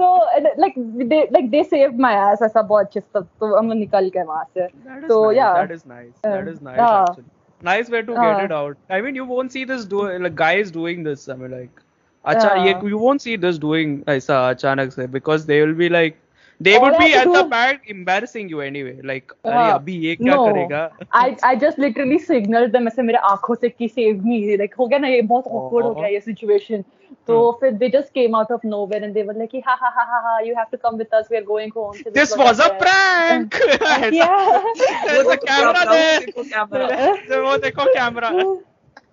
[SPEAKER 1] तो and, like they like they saved my ass ऐसा बहुत अच्छे से तो हम निकल गए वहाँ से
[SPEAKER 2] That is
[SPEAKER 1] So,
[SPEAKER 2] nice.
[SPEAKER 1] yeah.
[SPEAKER 2] That is nice. That
[SPEAKER 1] Uh,
[SPEAKER 2] is nice.
[SPEAKER 1] yeah.
[SPEAKER 2] Actually. Nice way to
[SPEAKER 1] Uh.
[SPEAKER 2] get it out. I mean, you won't see this do like guys doing this. I mean, like, अच्छा ये
[SPEAKER 1] Yeah.
[SPEAKER 2] you won't see this doing ऐसा अचानक से because they will be like they would be at the back embarrassing you anyway. Like अरे
[SPEAKER 1] हाँ.
[SPEAKER 2] अभी ये क्या
[SPEAKER 1] No.
[SPEAKER 2] करेगा?
[SPEAKER 1] I I just literally signaled them ऐसे मेरे आँखों से कि save me like हो गया ना ये बहुत awkward हो
[SPEAKER 2] Oh.
[SPEAKER 1] गया ये situation तो फिर they just came out of nowhere and they were like ha ha ha ha ha you have to come with us we are going home So
[SPEAKER 2] This
[SPEAKER 1] was
[SPEAKER 2] a prank.
[SPEAKER 1] yeah
[SPEAKER 2] There's a camera there. वो देखो camera.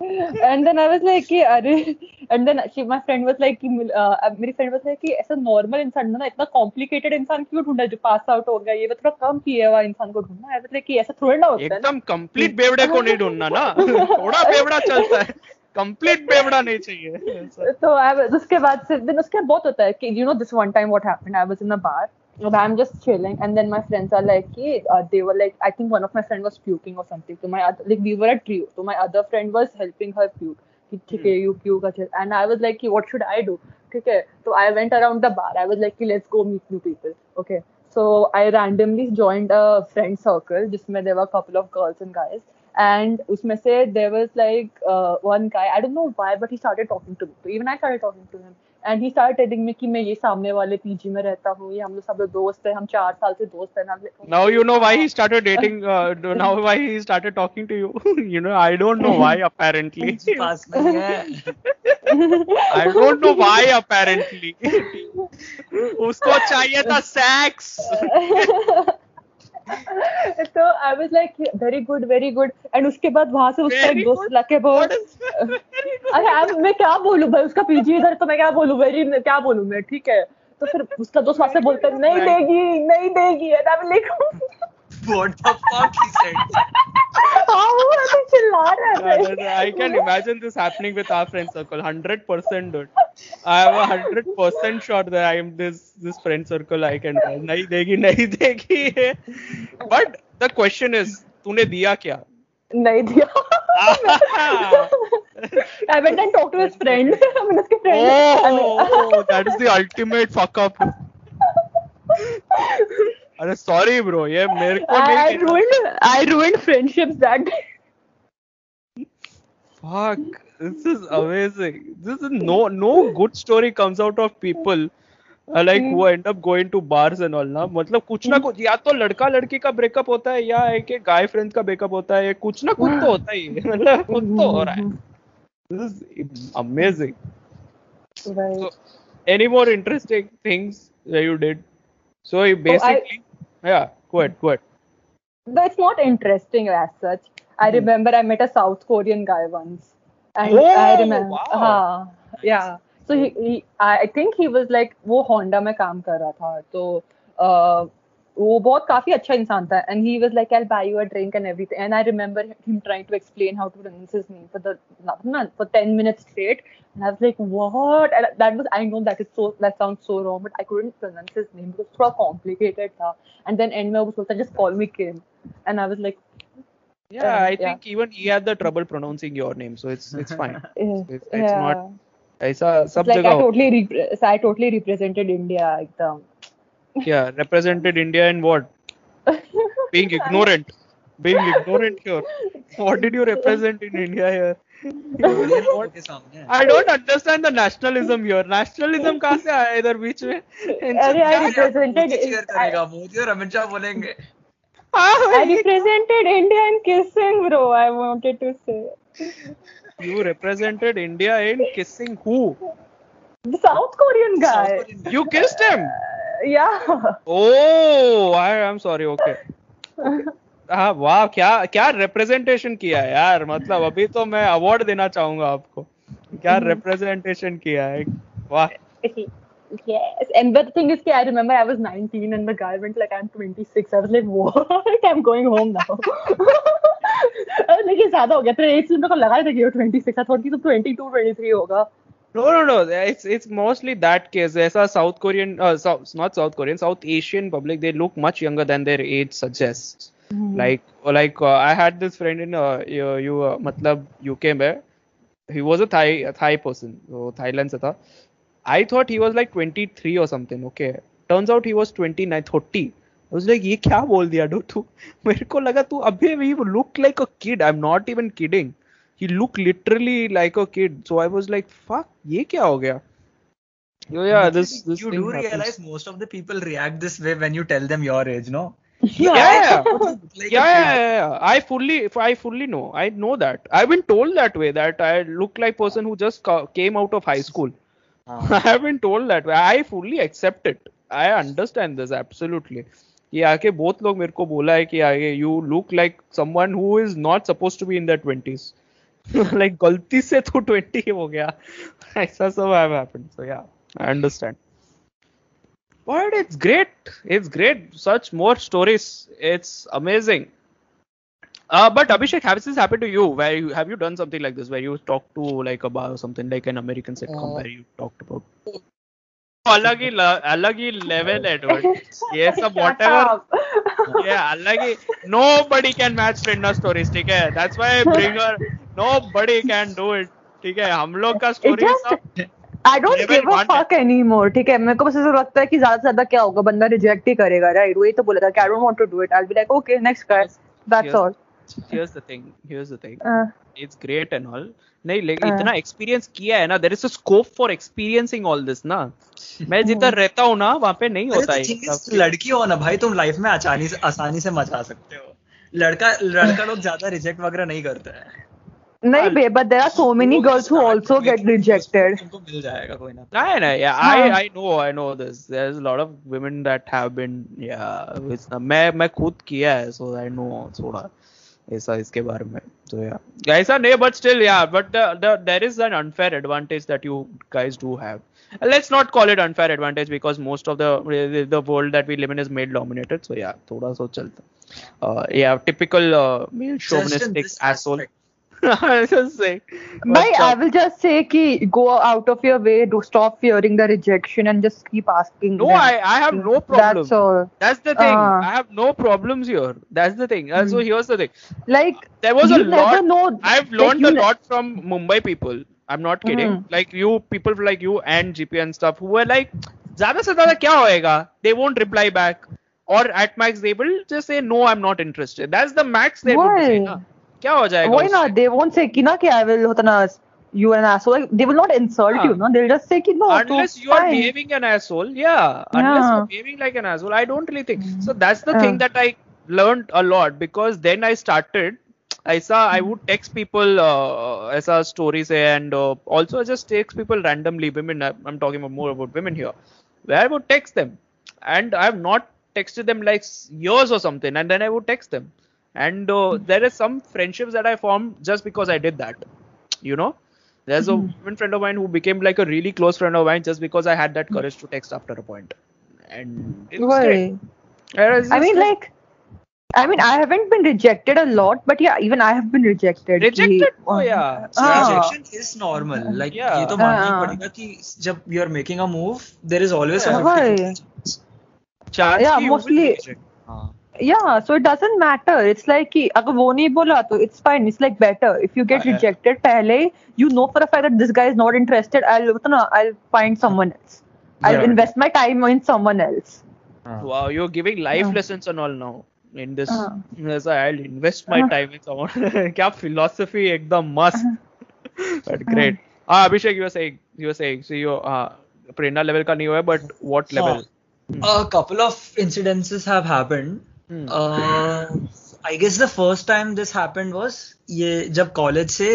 [SPEAKER 1] And then I was like कि अरे and then she my friend was like कि uh, मेरी friend was like कि ऐसा normal इंसान ना इतना कॉम्प्लिकेटेड इंसान क्यों ढूंढा जो पास आउट हो गया? ये तो थोड़ा कम पिए हुआ इंसान को ढूंढना है। मतलब कि ऐसा थोड़ा ना होता है
[SPEAKER 2] एकदम कंप्लीट बेवड़े को नहीं ढूंढना ना। थोड़ा बेवड़ा चलता है। कंप्लीट बेवड़ा नहीं चाहिए।
[SPEAKER 1] तो उसके बाद से दिन उसके बहुत होता है कि you know this one time what happened I was in a bar I'm just chilling and then my friends are like कि uh, they were like I think one of my friend was puking or something so my other like we were a trio so my other friend was helping her puke कि ठीक है you puke अच्छे and I was like कि what should I do ठीक है तो I went around the bar I was like कि let's go meet new people okay so I randomly joined a friend circle जिसमें there were a couple of girls and guys and उसमें से there was like uh, one guy I don't know why but he started talking to me so even I started talking to him And he start telling me कि मैं ये सामने वाले PG में रहता हूँ ये हम लोग सब लोग दोस्त हैं हम चार साल से दोस्त हैं
[SPEAKER 2] now you know why he started dating now why he started talking to you you know I don't know why apparently I don't know why apparently उसको चाहिए था सेक्स
[SPEAKER 1] तो I was like very good very good and उसके बाद वहाँ से उसका एक दोस्त? लाके
[SPEAKER 2] good?
[SPEAKER 1] अरे अब मैं क्या बोलूँ भाई उसका पीजी इधर तो मैं क्या बोलूँ? वेरी क्या बोलूँ मैं? ठीक है। तो फिर उसका दोस्त वहाँ से बोलता है नहीं देगी नहीं देगी. And I like
[SPEAKER 3] what the fuck he said
[SPEAKER 1] हाँ वो ऐसे चिल्ला रहा
[SPEAKER 2] Yeah,
[SPEAKER 1] है
[SPEAKER 2] I can imagine this happening with our friend circle. Hundred percent, dude. I am a hundred percent sure that I am this this friend circle. I can नहीं देगी नहीं देगी. But the question is, तूने दिया क्या?
[SPEAKER 1] नहीं दिया I went and talked to his friend. उसके friend I mean-
[SPEAKER 2] oh, that is the ultimate fuck up. अरे सॉरी ब्रो ये मेरे को
[SPEAKER 1] नहीं I ruin I ruin friendships that
[SPEAKER 2] fuck this is amazing this is no no good story comes out of people like वो end up going to bars and all ना मतलब कुछ ना कुछ या तो लड़का लड़की का ब्रेकअप होता है या एक गाय फ्रेंड्स का ब्रेकअप होता है कुछ ना कुछ तो होता ही मतलब कुछ तो हो रहा है। This is amazing any more interesting things you did so basically yeah, go ahead, go ahead.
[SPEAKER 1] But it's not interesting as such. I remember I met a South Korean guy once, and
[SPEAKER 2] Oh,
[SPEAKER 1] I remember,
[SPEAKER 2] wow.
[SPEAKER 1] हाँ, yeah. So he, he I I think he was like वो Honda में काम कर रहा था, तो uh, वो बहुत काफी अच्छा इंसान था, and he was like I'll buy you a drink and everything, and I remember him trying to explain how to pronounce his name for the not for ten minutes straight, and I was like what? And that was I know that is so that sounds so wrong, but I couldn't pronounce his name because थोड़ा complicated था, and then end में वो बोलता just call me Kim, and I was like
[SPEAKER 2] Yeah,
[SPEAKER 1] Um,
[SPEAKER 2] I
[SPEAKER 1] yeah.
[SPEAKER 2] think even he had the trouble pronouncing your name, so it's it's fine.
[SPEAKER 1] eh,
[SPEAKER 2] It's, it's
[SPEAKER 1] yeah.
[SPEAKER 2] not ऐसा सब
[SPEAKER 1] It's like
[SPEAKER 2] जगह
[SPEAKER 1] I
[SPEAKER 2] हो-
[SPEAKER 1] totally repre- so I totally represented India एकदम.
[SPEAKER 2] yeah represented India in what? Being ignorant, being ignorant here. What did you represent in India here?
[SPEAKER 3] Korean लोगों के सामने
[SPEAKER 2] I don't understand the nationalism here. Nationalism कहाँ से आया इधर बीच में?
[SPEAKER 1] अरे I represented
[SPEAKER 3] Modi cheer
[SPEAKER 1] I,
[SPEAKER 3] करेगा मोदी और अमित शाह बोलेंगे
[SPEAKER 2] हाँ,
[SPEAKER 1] I represented India in kissing, bro. I wanted to say
[SPEAKER 2] You represented India in kissing who?
[SPEAKER 1] the South Korean guy.
[SPEAKER 3] South Korean
[SPEAKER 2] You kissed him.
[SPEAKER 1] Uh, yeah.
[SPEAKER 2] Oh, I am sorry. Okay. हाँ वाह क्या क्या representation किया है यार मतलब अभी तो मैं अवार्ड देना चाहूँगा आपको क्या रिप्रेजेंटेशन किया है वाह
[SPEAKER 1] Yes, and but the thing is, I remember I was 19 and the guy went like, I'm 26. I was like, what? I'm going home now. ये ज़्यादा हो गया तेरे एज मेरे को लगा था कि you're 26 I thought कि तुम 22 23 होगा
[SPEAKER 2] No, no, no. It's it's mostly that case. ऐसा South Korean, uh, South, not South Korean, South Asian public, they look much younger than their age suggests. Like, or like uh, I had this friend in uh, you, you uh, मतलब UK में, he was a Thai a Thai person, so Thailand से था. I thought he was like 23 or something. Okay, turns out he was 29, 30. I was like, ये क्या बोल दिया dough तू? मेरे को लगा तू अभी भी look like a kid. I'm not even kidding. He looked literally like a kid. So I was like, fuck, ये क्या हो गया? So yeah, this this
[SPEAKER 3] you
[SPEAKER 2] thing
[SPEAKER 3] do
[SPEAKER 2] happens.
[SPEAKER 3] realize most of the people react this way when you tell them your age no
[SPEAKER 2] Yeah, yeah.
[SPEAKER 3] Like a
[SPEAKER 2] yeah,
[SPEAKER 3] kid.
[SPEAKER 2] yeah, yeah, yeah. I fully, I fully know. I know that. I've been told that way that I look like person who just ca- came out of high school. I have been told that way. I fully accept it. I understand this absolutely. कि आके बहुत लोग मेरे को बोला है कि आगे you look like someone who is not supposed to be in their twenties. like गलती से तू 20 हो गया. ऐसा सब have happened. So yeah, I understand. But it's great. It's great. Such more stories. It's amazing. Uh, but Abhishek, has this happened to you? Where you have you done something like this, where you talked to like a bar or something like an American sitcom,
[SPEAKER 7] Uh,
[SPEAKER 2] where you talked about अलग ही ल- अलग ही level Edward ये सब
[SPEAKER 1] Shut
[SPEAKER 2] whatever
[SPEAKER 1] up.
[SPEAKER 2] ये अलग ही nobody can match Trinda stories ठीक है that's why I bring her nobody can do it. ठीक है हम लोग का
[SPEAKER 1] I don't
[SPEAKER 2] Level
[SPEAKER 1] give a fuck anymore. ठीक है? मेरे को बस ऐसा लगता है कि ज़्यादा से ज़्यादा क्या होगा बंदा रिजेक्ट ही करेगा राइट वही तो बोलेगा कि I don't want to do it I be like okay next guy
[SPEAKER 2] that's.
[SPEAKER 1] All
[SPEAKER 2] here's the thing here's the thing.
[SPEAKER 1] Uh,
[SPEAKER 2] it's great and all. नहीं लेकिन
[SPEAKER 1] हाँ।
[SPEAKER 2] इतना एक्सपीरियंस किया है ना there is a scope for experiencing all this ना। मैं जिधर रहता हूँ ना वहाँ पे नहीं होता
[SPEAKER 3] तो
[SPEAKER 2] है।
[SPEAKER 3] लड़की हो ना भाई तुम लाइफ में आसानी से आसानी से मचा सकते हो। लड़का लड़का लोग ज़्यादा रिजेक्ट वगैरह नहीं करते हैं।
[SPEAKER 1] नहीं बे but there are so many girls who also get rejected
[SPEAKER 3] तुमको मिल जाएगा कोई ना
[SPEAKER 2] No, no, yeah,
[SPEAKER 1] हाँ.
[SPEAKER 2] I I know I know this. There's a lot of women that have been yeah. With, मैं मैं खुद किया है, so I know थोड़ा ऐसा इसके बारे में. So yeah, ऐसा नहीं but still yeah, but the, the there is an unfair advantage that you guys do have. And let's not call it unfair advantage because most of the the world that we live in is male dominated. So yeah, थोड़ा सा चलता. Uh, yeah, typical uh, male
[SPEAKER 3] Just in
[SPEAKER 2] chauvinistic
[SPEAKER 3] this
[SPEAKER 2] asshole.
[SPEAKER 3] aspect.
[SPEAKER 2] I was just saying.
[SPEAKER 1] Bhai,
[SPEAKER 2] But, uh,
[SPEAKER 1] I will just say ki go out of your way to stop fearing the rejection and just keep asking
[SPEAKER 2] No,
[SPEAKER 1] them.
[SPEAKER 2] I, I have no problem.
[SPEAKER 1] That's all.
[SPEAKER 2] That's the thing.
[SPEAKER 1] Ah.
[SPEAKER 2] I have no problems here. That's the thing. Uh, so here's the thing.
[SPEAKER 1] Like
[SPEAKER 2] There was
[SPEAKER 1] you
[SPEAKER 2] a
[SPEAKER 1] never
[SPEAKER 2] lot.
[SPEAKER 1] know.
[SPEAKER 2] I've
[SPEAKER 1] like,
[SPEAKER 2] learned
[SPEAKER 1] you
[SPEAKER 2] a
[SPEAKER 1] ne-
[SPEAKER 2] lot from Mumbai people. I'm not kidding.
[SPEAKER 1] Mhm.
[SPEAKER 2] Like you, people like you and GP and stuff who were like, ज़्यादा से ज़्यादा क्या होएगा? They won't reply back. Or at max they will just say no, I'm not interested. That's the max they would say.
[SPEAKER 1] Why?
[SPEAKER 2] ना. क्या हो जाएगा?
[SPEAKER 1] Why
[SPEAKER 2] उससे?
[SPEAKER 1] not? They won't say ki na ki I will hota na you an asshole. Like, they will not insult
[SPEAKER 2] हाँ.
[SPEAKER 1] you. No, they'll just say ki no. to
[SPEAKER 2] unless you are
[SPEAKER 1] fine.
[SPEAKER 2] behaving an asshole yeah unless
[SPEAKER 1] Yeah.
[SPEAKER 2] you're behaving like an asshole i don't really think so that's the
[SPEAKER 1] Yeah.
[SPEAKER 2] thing that i learned a lot because then i started i saw i would text people uh, as a stories and uh, also I just text people randomly women I'm I'm talking about more about women here where i would text them and i have not texted them like s- years or something and then i would text them and uh, there is some friendships that i formed just because i did that you know there's a woman friend of mine who became like a really close friend of mine just because I had that courage to text after a point. And it's
[SPEAKER 1] Why?
[SPEAKER 2] great. Whereas
[SPEAKER 1] I
[SPEAKER 2] it's
[SPEAKER 1] mean, like, I mean, I haven't been rejected a lot, but yeah, even I have been rejected.
[SPEAKER 2] Rejected?
[SPEAKER 1] कि-
[SPEAKER 2] Oh, yeah.
[SPEAKER 3] So
[SPEAKER 1] हाँ.
[SPEAKER 3] rejection is normal. Like
[SPEAKER 2] Yeah.
[SPEAKER 3] ये तो मानना ही
[SPEAKER 1] हाँ.
[SPEAKER 3] पड़ेगा कि जब you are making a move, there is always a
[SPEAKER 2] Yeah.
[SPEAKER 3] 50 chance.
[SPEAKER 2] chance
[SPEAKER 1] Yeah,
[SPEAKER 2] कि you will
[SPEAKER 1] mostly-
[SPEAKER 2] reject.
[SPEAKER 1] yeah so it doesn't matter. It's like it's fine. It's like better. If you get rejected pehle you know for a fact that this guy is not interested. I'll i'll find someone else. I'll
[SPEAKER 2] yeah.
[SPEAKER 1] invest my time in someone else.
[SPEAKER 2] wow you're giving life
[SPEAKER 1] yeah.
[SPEAKER 2] lessons and all now in this.
[SPEAKER 1] uh,
[SPEAKER 2] yes, i'll invest my
[SPEAKER 1] uh,
[SPEAKER 2] time in someone. kya philosophy ekdam must but great. ah abhishek you were saying you were saying so you uh, prerna level ka nahi hua but what level? Uh, hmm.
[SPEAKER 3] a couple of incidences have happened. I guess the first time this happened was ये जब college से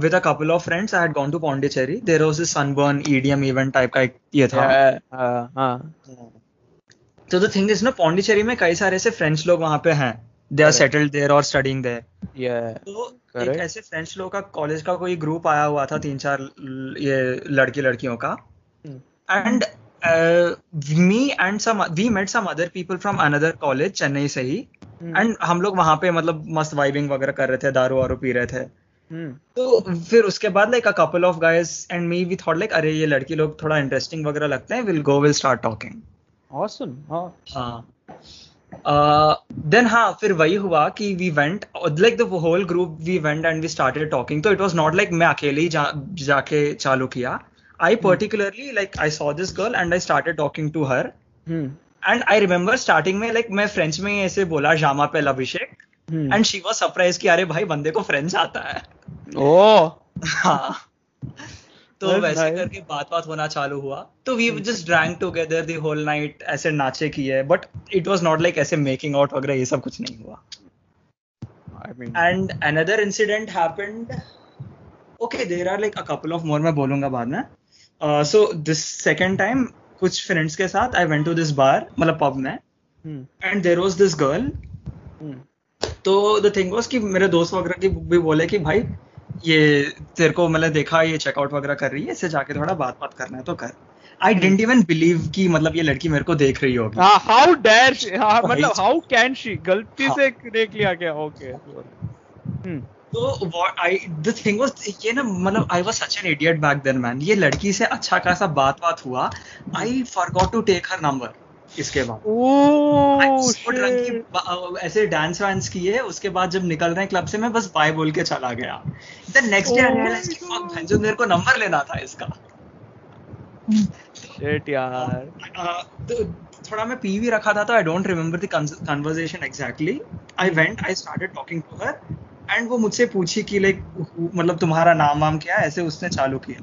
[SPEAKER 3] with a couple of friends I had gone to Pondicherry there was is Sunburn EDM event type का ये था तो the thing is ना पॉन्डिचेरी में कई सारे ऐसे फ्रेंच लोग वहाँ पे हैं
[SPEAKER 2] दे
[SPEAKER 3] आर सेटल्ड देयर और स्टडिंग
[SPEAKER 2] देयर
[SPEAKER 3] तो एक ऐसे फ्रेंच लोग का कॉलेज का कोई ग्रुप आया हुआ था तीन चार ये लड़की लड़कियों का and me and some we met some other people from another college Chennai से ही
[SPEAKER 2] Hmm.
[SPEAKER 3] एंड हम लोग वहाँ पे मतलब मस्त वाइबिंग वगैरह कर रहे थे दारू वारू पी रहे थे
[SPEAKER 2] Hmm.
[SPEAKER 3] तो फिर उसके बाद like a couple of guys and me we thought like अरे ये लड़की लोग थोड़ा इंटरेस्टिंग वगैरह लगते हैं will go will start talking
[SPEAKER 2] Awesome. हाँ.
[SPEAKER 3] हाँ देन हाँ फिर वही हुआ कि we went like the whole group we went and we started talking तो इट वाज नॉट लाइक मैं अकेले ही जा, जाके चालू किया I particularly like I saw this girl and I started talking to her
[SPEAKER 2] Hmm.
[SPEAKER 3] And I remember starting में like मैं फ्रेंच में ऐसे बोला जामा पे Abhishek
[SPEAKER 2] Hmm.
[SPEAKER 3] And she was surprise कि अरे भाई बंदे को फ्रेंच आता है
[SPEAKER 2] Oh.
[SPEAKER 3] हाँ तो
[SPEAKER 2] That's
[SPEAKER 3] वैसे
[SPEAKER 2] nice.
[SPEAKER 3] करके बात बात होना चालू हुआ तो we just drank together the whole night ऐसे नाचे किए but it was not like ऐसे मेकिंग आउट वगैरह ये सब कुछ नहीं हुआ
[SPEAKER 2] I mean.
[SPEAKER 3] and another incident happened okay there are like a couple of more मैं बोलूँगा बाद में uh, दिस सेकेंड टाइम कुछ फ्रेंड्स के साथ I went to this bar मतलब पब में and there was this girl. तो द थिंग वाज कि मेरे दोस्त वगैरह की भी बोले कि भाई ये तेरे को मतलब देखा ये चेकआउट वगैरह कर रही है इससे जाके थोड़ा बात बात करना है तो कर. आई डेंट इवन बिलीव कि मतलब ये लड़की मेरे को देख रही होगी।
[SPEAKER 2] हाँ how dare she? हाँ मतलब how can she? गलती
[SPEAKER 3] हाँ।
[SPEAKER 2] से देख लिया क्या ओके हम्म।
[SPEAKER 3] तो I the thing was ये ना मतलब I was such an idiot back then man ये लड़की से अच्छा खासा बात बात हुआ। I forgot to take her number इसके बाद। बा- ऐसे डांस वांस किए उसके बाद जब निकल रहे हैं क्लब से मैं बस बाय बोल के चला गया। The next day I
[SPEAKER 2] Oh
[SPEAKER 3] realize कि
[SPEAKER 2] God.
[SPEAKER 3] भैंजो मेरे को नंबर लेना था इसका।
[SPEAKER 2] शिट यार।
[SPEAKER 3] Uh, तो थोड़ा मैं पी भी रखा था तो I don't remember the conversation exactly I went I started talking to her and वो मुझसे पूछी कि लाइक मतलब तुम्हारा नाम वाम क्या है? ऐसे उसने चालू किया।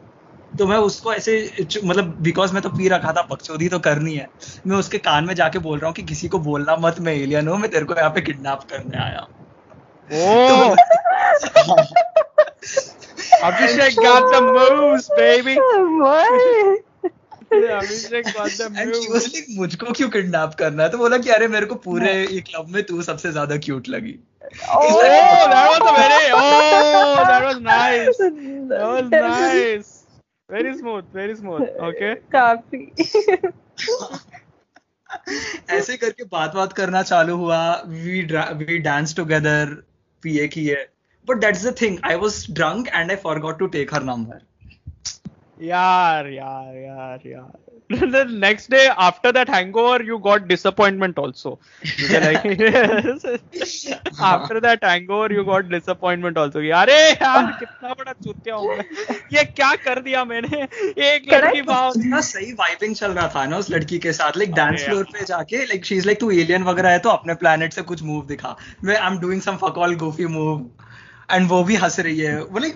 [SPEAKER 3] तो मैं उसको ऐसे मतलब बिकॉज़ मैं तो पी रखा था बकचोदी तो करनी है। मैं उसके कान में जाके बोल रहा हूँ कि किसी को बोलना मत मैं एलियन हूँ मैं तेरे को यहाँ पे किडनैप करने आया हूँ।
[SPEAKER 2] Oh, Abhishek got the moves, baby.
[SPEAKER 3] मुझको क्यों किडनैप करना है तो बोला कि अरे मेरे को पूरे ये क्लब में तू सबसे ज़्यादा क्यूट लगी
[SPEAKER 2] Oh, that was a very. Oh, that was nice. That was nice. Very smooth, very smooth. Okay.
[SPEAKER 6] काफ़ी
[SPEAKER 3] ऐसे करके बात बात करना चालू हुआ वी वी डांस टुगेदर पिए किए but that's the thing I was drunk and I forgot to take her number
[SPEAKER 2] Yaar, yaar, yaar, yaar. the next day after that hangover, you got disappointment also. Like, after that hangover, you got disappointment also. अरे यार कितना बड़ा चूतिया हूँ मैं ये क्या कर दिया मैंने? एक लड़की भाव
[SPEAKER 3] इतना सही वाइबिंग चल रहा था ना उस लड़की के साथ लाइक डांस फ्लोर पे जाके लाइक शी इज़ लाइक तू एलियन वगैरह है तो अपने प्लेनेट से कुछ मूव दिखा। मैं I am doing some fuck all goofy move and वो भी हंस रही है। वो लाइक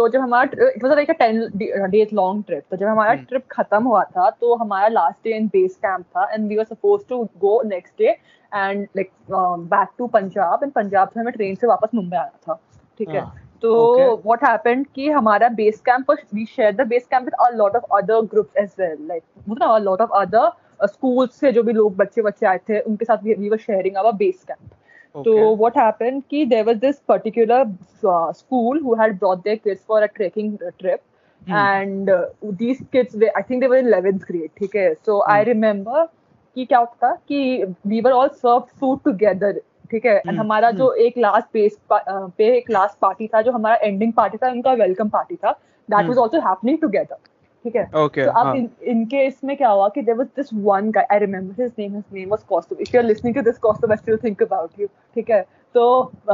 [SPEAKER 1] तो जब हमारा it was like a 10 days long trip तो जब हमारा
[SPEAKER 2] Hmm.
[SPEAKER 1] ट्रिप खत्म हुआ था तो हमारा last day in base camp था and we were suppose to go next day and like back to Punjab and Punjab से हमें ट्रेन से वापस मुंबई आना था ठीक है?
[SPEAKER 3] हाँ,
[SPEAKER 1] तो. व्हाट हैपेंड कि हमारा base camp we share the base camp with a lot of other groups as well like मतलब a lot of other schools से जो भी लोग बच्चे बच्चे आए थे उनके साथ we were sharing our base camp
[SPEAKER 2] तो
[SPEAKER 1] वॉट हैपन की there was this particular school who had brought there for a trekking trip and these kids I think their eleventh grade ठीक है? सो
[SPEAKER 2] आई
[SPEAKER 1] रिमेम्बर की क्या होता था कि we were all serve food together ठीक है? And
[SPEAKER 2] hmm.
[SPEAKER 1] हमारा hmm. जो एक लास्ट पेस पे एक लास्ट पार्टी था जो हमारा एंडिंग पार्टी था उनका वेलकम पार्टी था that was also happening together ठीक है?
[SPEAKER 2] Okay.
[SPEAKER 1] So अब
[SPEAKER 2] हाँ.
[SPEAKER 1] इन इनके इसमें क्या हुआ कि there was this one guy I remember his name his name was Kaustubh if you're listening to this Kaustubh I still think about you ठीक है तो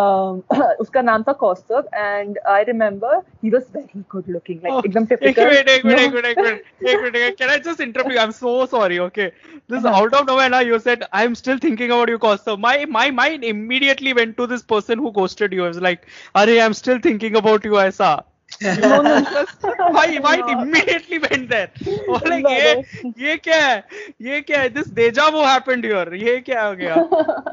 [SPEAKER 1] um, उसका नाम था Kaustubh and I remember he was very good looking like
[SPEAKER 2] Oh,
[SPEAKER 1] एकदम
[SPEAKER 2] एक
[SPEAKER 1] typical
[SPEAKER 2] minute एक minute
[SPEAKER 1] No.
[SPEAKER 2] एक मिनट एक मिनट एक minute can I just interrupt you I'm so sorry okay this is
[SPEAKER 1] Uh-huh.
[SPEAKER 2] out of nowhere now you said I'm still thinking about you Costa my my mind immediately went to this person who ghosted you I was like अरे I'm still thinking about you ऐसा
[SPEAKER 1] no, no,
[SPEAKER 2] my mind
[SPEAKER 1] No.
[SPEAKER 2] immediately went there और like
[SPEAKER 1] No,
[SPEAKER 2] ये
[SPEAKER 1] no.
[SPEAKER 2] ये क्या है ये क्या है this deja vu happened here ये क्या हो गया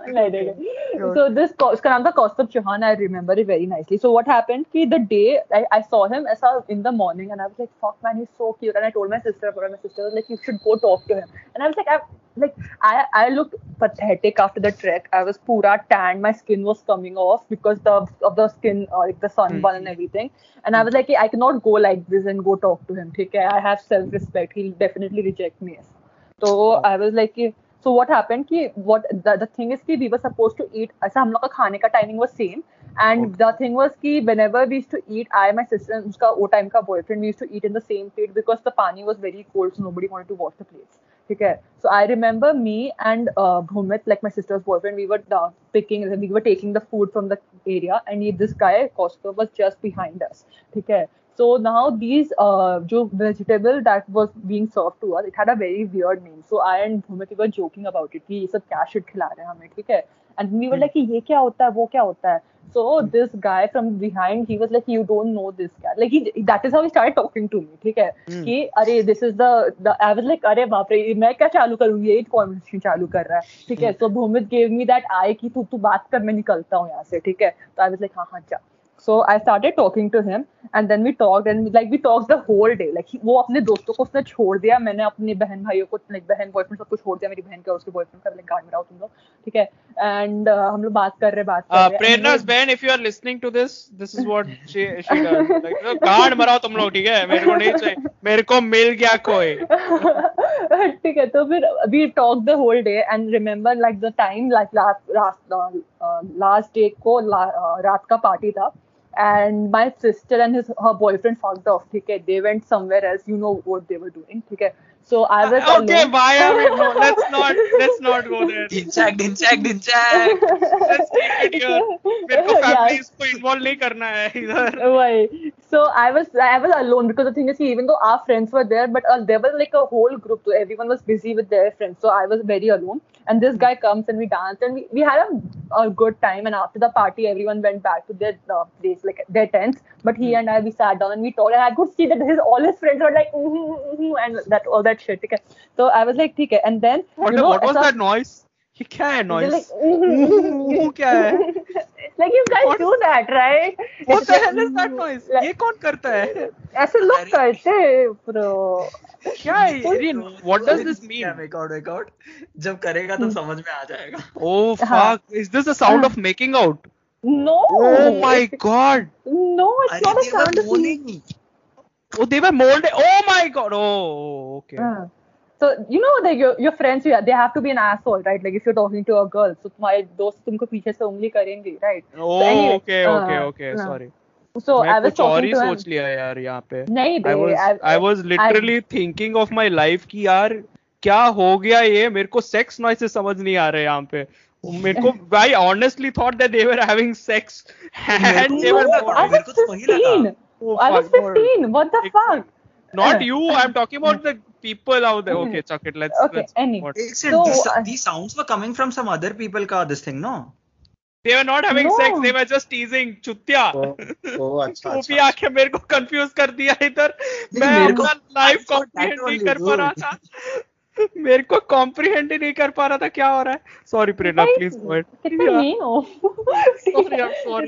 [SPEAKER 1] नहीं नहीं नहीं so this co- उसका नाम था Kaustubh Chauhan I remember it very nicely so what happened कि the day I, I saw him ऐसा in the morning and I was like fuck man he's so cute and I told my sister about it my sister was like you should go talk to him and I was like I like I I looked pathetic after the trek I was pura tan my skin was coming off because the of the skin uh, like the sunburn and everything and I was like I cannot go like this and go talk to him ठीक है I have self respect he'll definitely reject me तो I was like कि- so what happened कि what the, the thing is कि we were supposed to eat ऐसा हम लोग का खाने का timing was same and the thing was कि whenever we used to eat I my sister and उसका वो time का boyfriend we used to eat in the same plate because the pani was very cold so nobody wanted to wash the plates ठीक है so I remember me and Bhumit like my sister's boyfriend we were picking we were taking the food from the area and ये this guy Kausto was just behind us ठीक है So now these uh, jo vegetable that was being served to us, it had a very weird name. So I and Bhumit we were joking about it. कि ये सब क्या shit खिला रहे हैं हमें ठीक है and we were like कि ये क्या होता है वो क्या होता है so this guy from behind he was like you don't know this guy like he that is how he started talking to me ठीक है
[SPEAKER 2] Hmm.
[SPEAKER 1] कि अरे this is the the I was like अरे बाप रे मैं क्या चालू करूँ ये कॉन्वर्सेशन चालू कर रहा है ठीक है so Bhumit gave me that eye कि तू तू बात कर मैं निकलता हूँ यहाँ से ठीक है तो I was like हाँ हाँ जा so I started talking to him and then we talk and like we talk the whole day like वो अपने दोस्तों को उसने छोड़ दिया। मैंने अपने बहन भाइयों को लाइक बहन बॉयफ्रेंड सबको छोड़ दिया। मेरी बहन का उसके बॉयफ्रेंड का? लाइक गार्ड में रहो तुम लोग। ठीक है? एंड uh, हम लोग बात कर रहे बात कर
[SPEAKER 2] uh,
[SPEAKER 1] रहे। प्रेरणास
[SPEAKER 2] बहन if you are listening to this this is what she like guard मराओ तुम लोग ठीक है? मेरे को नहीं चाहिए। मेरे को मिल गया कोई।
[SPEAKER 1] ठीक है तो फिर we talk the whole day and remember like the time like last last day को uh, रात का पार्टी था। and my sister and his her boyfriend fucked off. Okay, they went somewhere else. You know what they were doing. Okay, so I was
[SPEAKER 2] okay,
[SPEAKER 1] alone.
[SPEAKER 2] why are we? No, let's not. Let's not go there.
[SPEAKER 3] Dinchak, dinchak, dinchak.
[SPEAKER 2] Let's keep it here. मेरे को
[SPEAKER 1] Yeah.
[SPEAKER 2] families को involve नहीं करना है इधर.
[SPEAKER 1] Why? So I was I was alone because the thing is, even though our friends were there, but uh, there was like a whole group. So everyone was busy with their friends. So I was very alone. And this guy comes and we danced and we, we had a, a good time. And after the party, everyone went back to their uh, place, like their tents. But he and I we sat down and we talked. And I could see that his all his friends were like mm-hmm, mm-hmm, and that all that shit. Okay. So I was like, okay. And then
[SPEAKER 2] What,
[SPEAKER 1] you know,
[SPEAKER 2] what was that noise? ये क्या है
[SPEAKER 1] noise वो
[SPEAKER 2] क्या है?
[SPEAKER 1] Like you guys do that right
[SPEAKER 2] what the hell is that noise ये कौन करता है?
[SPEAKER 1] ऐसे लोग करते ब्रो
[SPEAKER 2] क्या है Erin what does this mean
[SPEAKER 3] make out make out जब करेगा तो समझ में आ जाएगा।
[SPEAKER 1] ओह
[SPEAKER 2] fuck is this the sound of making out
[SPEAKER 1] no
[SPEAKER 2] oh my god
[SPEAKER 1] no it's not a sound of
[SPEAKER 3] making
[SPEAKER 2] oh they mould oh my god oh okay
[SPEAKER 1] so you know that your your friends you- they have to be an asshole right like if you're talking to a girl so तुम्हारे दोस्त तुमको पीछे से उंगली करेंगे right
[SPEAKER 2] Oh, so
[SPEAKER 1] anyway,
[SPEAKER 2] okay, okay,
[SPEAKER 1] uh,
[SPEAKER 2] okay.
[SPEAKER 1] uh,
[SPEAKER 2] Sorry.
[SPEAKER 1] so
[SPEAKER 2] मैं
[SPEAKER 1] I was
[SPEAKER 2] कुछ और
[SPEAKER 1] talking
[SPEAKER 2] ही सोच लिया यार यहाँ पे.
[SPEAKER 1] नहीं
[SPEAKER 2] I was I was literally thinking of my life कि यार क्या हो गया ये मेरे को सेक्स नॉइसेस समझ नहीं आ रहे यहाँ पे मेरे को I honestly thought that they were having sex and they were
[SPEAKER 1] No,
[SPEAKER 3] मोड़-
[SPEAKER 1] I
[SPEAKER 2] molded.
[SPEAKER 1] was
[SPEAKER 3] को तो वही लगा।
[SPEAKER 1] 15
[SPEAKER 2] Oh,
[SPEAKER 1] I was 15 what the fuck
[SPEAKER 2] Not
[SPEAKER 1] Uh,
[SPEAKER 2] you. I'm talking about the people out there. Okay, chuck it. Let's.
[SPEAKER 1] Okay,
[SPEAKER 2] let's
[SPEAKER 1] any-
[SPEAKER 2] what-
[SPEAKER 1] So,
[SPEAKER 3] these,
[SPEAKER 1] uh,
[SPEAKER 3] these sounds were coming from some other people ka this thing, no?
[SPEAKER 2] They were not having
[SPEAKER 1] No.
[SPEAKER 2] sex. They were just teasing. Chutia.
[SPEAKER 5] Oh, अच्छा
[SPEAKER 2] टोपी
[SPEAKER 5] भी
[SPEAKER 2] आके मेरे को confuse कर दिया इधर मैं अपना
[SPEAKER 3] that
[SPEAKER 2] कॉम्प्रिहेंड नहीं कर पा रहा. था मेरे को कॉम्प्रिहेंड ही नहीं कर पा रहा था क्या हो रहा है।
[SPEAKER 1] Sorry Prerna please
[SPEAKER 2] sorry